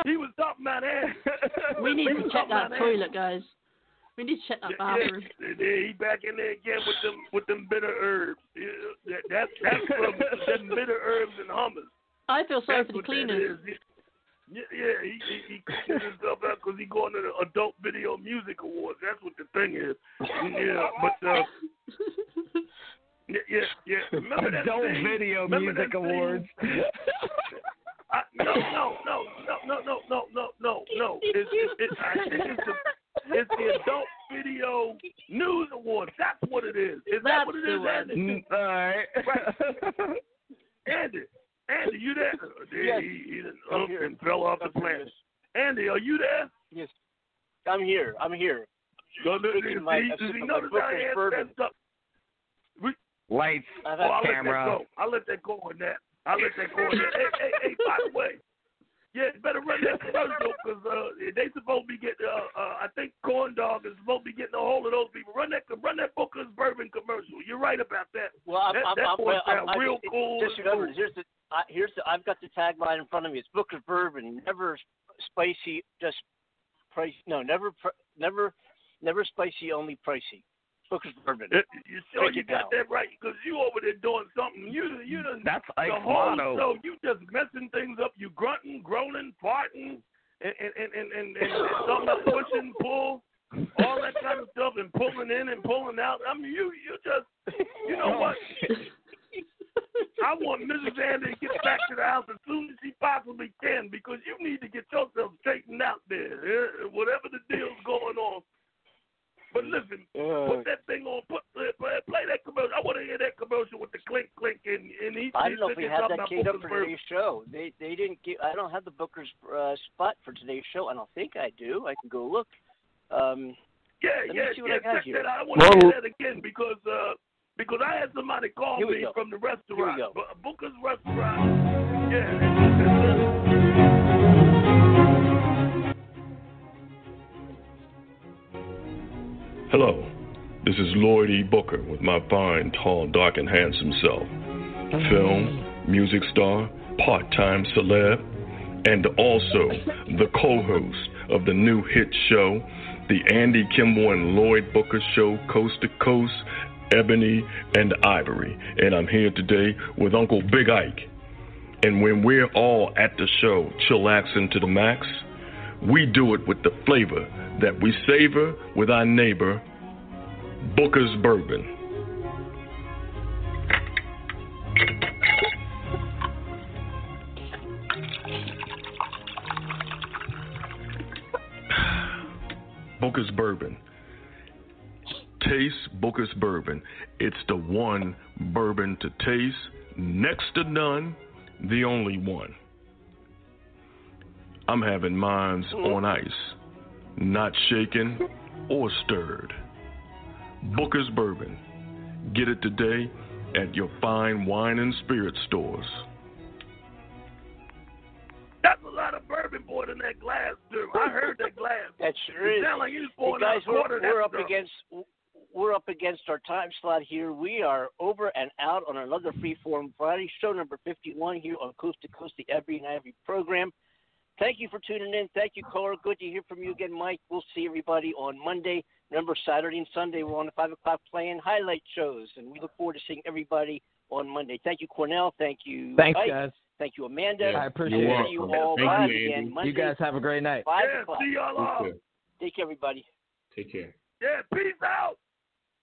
[SPEAKER 5] He was talking about Andy.
[SPEAKER 3] We need to check that
[SPEAKER 5] about
[SPEAKER 3] toilet, guys. We need to check that bathroom.
[SPEAKER 5] Yeah, yeah, he back in there again with them with them bitter herbs. Yeah, that, that's that's from *laughs* them bitter herbs and hummus.
[SPEAKER 3] I feel sorry
[SPEAKER 5] That's
[SPEAKER 3] for the cleaners.
[SPEAKER 5] Is. He- Yeah, yeah, he he, he cleaned himself out because he going to the Adult Video Music Awards. That's what the thing is. Yeah, but uh, yeah, yeah, yeah. Remember that
[SPEAKER 21] Adult
[SPEAKER 5] thing?
[SPEAKER 21] Video
[SPEAKER 5] Remember
[SPEAKER 21] Music
[SPEAKER 5] that?
[SPEAKER 21] Awards.
[SPEAKER 5] I, no, no, no, no, no, no, no, no, no, no. It's, it's, it's, I think it's the, it's the Adult Video News Awards. That's what it is. Is that
[SPEAKER 3] That's
[SPEAKER 5] what it
[SPEAKER 3] the
[SPEAKER 5] is,
[SPEAKER 3] one.
[SPEAKER 5] Andy?
[SPEAKER 21] All right.
[SPEAKER 5] Right. Andy, Andy, you there?
[SPEAKER 2] Yes.
[SPEAKER 5] He, he done
[SPEAKER 2] I'm
[SPEAKER 5] up
[SPEAKER 2] here.
[SPEAKER 5] and fell off
[SPEAKER 2] I'm here.
[SPEAKER 5] planet. Andy, are you there?
[SPEAKER 2] Yes, I'm here. I'm here.
[SPEAKER 5] Go look, see,
[SPEAKER 2] my-
[SPEAKER 5] see,
[SPEAKER 2] I'm
[SPEAKER 5] see,
[SPEAKER 2] sipping
[SPEAKER 5] notice
[SPEAKER 2] my
[SPEAKER 5] how he
[SPEAKER 2] Brooklyn
[SPEAKER 5] that stuff.
[SPEAKER 21] Lights,
[SPEAKER 2] I've
[SPEAKER 5] Oh,
[SPEAKER 2] had
[SPEAKER 5] I'll let that
[SPEAKER 21] camera.
[SPEAKER 5] go. I'll let that go on that. I'll let that go on that. hey, hey, hey, by the way, yeah, better run that commercial because uh, they supposed to be getting. Uh, uh, I think Corn Dog is supposed to be getting a hold of those people. Run that, run that Booker's Bourbon commercial. You're right about that.
[SPEAKER 2] Well, I'm,
[SPEAKER 5] that,
[SPEAKER 2] I'm,
[SPEAKER 5] that
[SPEAKER 2] I'm,
[SPEAKER 5] boy
[SPEAKER 2] well, I'm,
[SPEAKER 5] sound
[SPEAKER 2] I'm-
[SPEAKER 5] real
[SPEAKER 2] it-
[SPEAKER 5] cool.
[SPEAKER 2] Just
[SPEAKER 5] and
[SPEAKER 2] remember,
[SPEAKER 5] cool.
[SPEAKER 2] here's the I, here's the I've got the tagline in front of me. It's Booker's Bourbon, never spicy, just price. No, never, never, never spicy, only pricey. Booker's Bourbon.
[SPEAKER 5] Uh, You sure you got
[SPEAKER 2] down.
[SPEAKER 5] that right? Because you over there doing something. You you done
[SPEAKER 21] That's
[SPEAKER 5] the
[SPEAKER 21] Ike's
[SPEAKER 5] whole
[SPEAKER 21] motto.
[SPEAKER 5] show. You just messing things up. You grunting, groaning, farting, and and and and, and, and, and *laughs* something pushing, pull, all that kind of stuff, and pulling in and pulling out. I mean, you you just you know what? *laughs* I want Mrs. Andy to get back to the house as soon as she possibly can because you need to get yourself straightened out there. Whatever the deal's going on. But listen,
[SPEAKER 2] Uh,
[SPEAKER 5] put that thing on. Put play, play, play that commercial. I want to hear that commercial with the clink clink and and he.
[SPEAKER 2] I
[SPEAKER 5] he
[SPEAKER 2] don't know if we
[SPEAKER 5] there
[SPEAKER 2] had that
[SPEAKER 5] about
[SPEAKER 2] keyed up for
[SPEAKER 5] Bourbon.
[SPEAKER 2] today's show. They they didn't give. I don't have the Booker's uh, spot for today's show. I don't think I do. I can go look. Um,
[SPEAKER 5] Yeah,
[SPEAKER 2] Let
[SPEAKER 5] yeah,
[SPEAKER 2] I
[SPEAKER 5] yeah. Check
[SPEAKER 2] here.
[SPEAKER 5] that out. I want to
[SPEAKER 21] Well-
[SPEAKER 5] hear that again because uh because I had somebody call me
[SPEAKER 2] go.
[SPEAKER 5] from the
[SPEAKER 2] Here
[SPEAKER 5] restaurant.
[SPEAKER 2] we go.
[SPEAKER 5] Booker's restaurant. Yeah. and- and,
[SPEAKER 19] Hello, this is Lloyd E. Booker with my fine, tall, dark, and handsome self. Film, music star, part time celeb, and also the co host of the new hit show, The Andy Kimbel and Lloyd Booker Show, Coast to Coast, Ebony and Ivory. And I'm here today with Uncle Big Ike. And when we're all at the show, chillaxing to the max, we do it with the flavor that we savor with our neighbor, Booker's Bourbon. *sighs* Booker's Bourbon. Taste Booker's Bourbon. It's the one bourbon to taste, next to none, the only one. I'm having mines on ice, not shaken or stirred. Booker's Bourbon. Get it today at your fine wine and spirit stores.
[SPEAKER 5] That's a lot of bourbon poured in that glass, too. I heard that glass.
[SPEAKER 2] that sure
[SPEAKER 5] It
[SPEAKER 2] is.
[SPEAKER 5] sound like you was
[SPEAKER 2] Hey, guys,
[SPEAKER 5] out a quarter
[SPEAKER 2] we're,
[SPEAKER 5] of that
[SPEAKER 2] we're up against we're up against our time slot here. We are over and out on another Freeform Friday, show number 51 here on Coast to Coast, the Ebony and Ivory program. Thank you for tuning in. Thank you, caller. Good to hear from you again, Mike. We'll see everybody on Monday. remember Saturday and Sunday we're on at five o'clock playing highlight shows, and we look forward to seeing everybody on Monday. Thank you, Cornell. Thank you,
[SPEAKER 21] Thanks,
[SPEAKER 2] Ike.
[SPEAKER 21] guys.
[SPEAKER 2] Thank you, Amanda.
[SPEAKER 21] I appreciate
[SPEAKER 2] We'll
[SPEAKER 21] it.
[SPEAKER 2] You all
[SPEAKER 4] Thank you,
[SPEAKER 2] live again Monday.
[SPEAKER 21] You guys have a great night.
[SPEAKER 2] Five
[SPEAKER 5] Yeah,
[SPEAKER 2] o'clock.
[SPEAKER 5] see y'all all.
[SPEAKER 2] Take care, everybody.
[SPEAKER 4] Take care.
[SPEAKER 5] Yeah, peace out.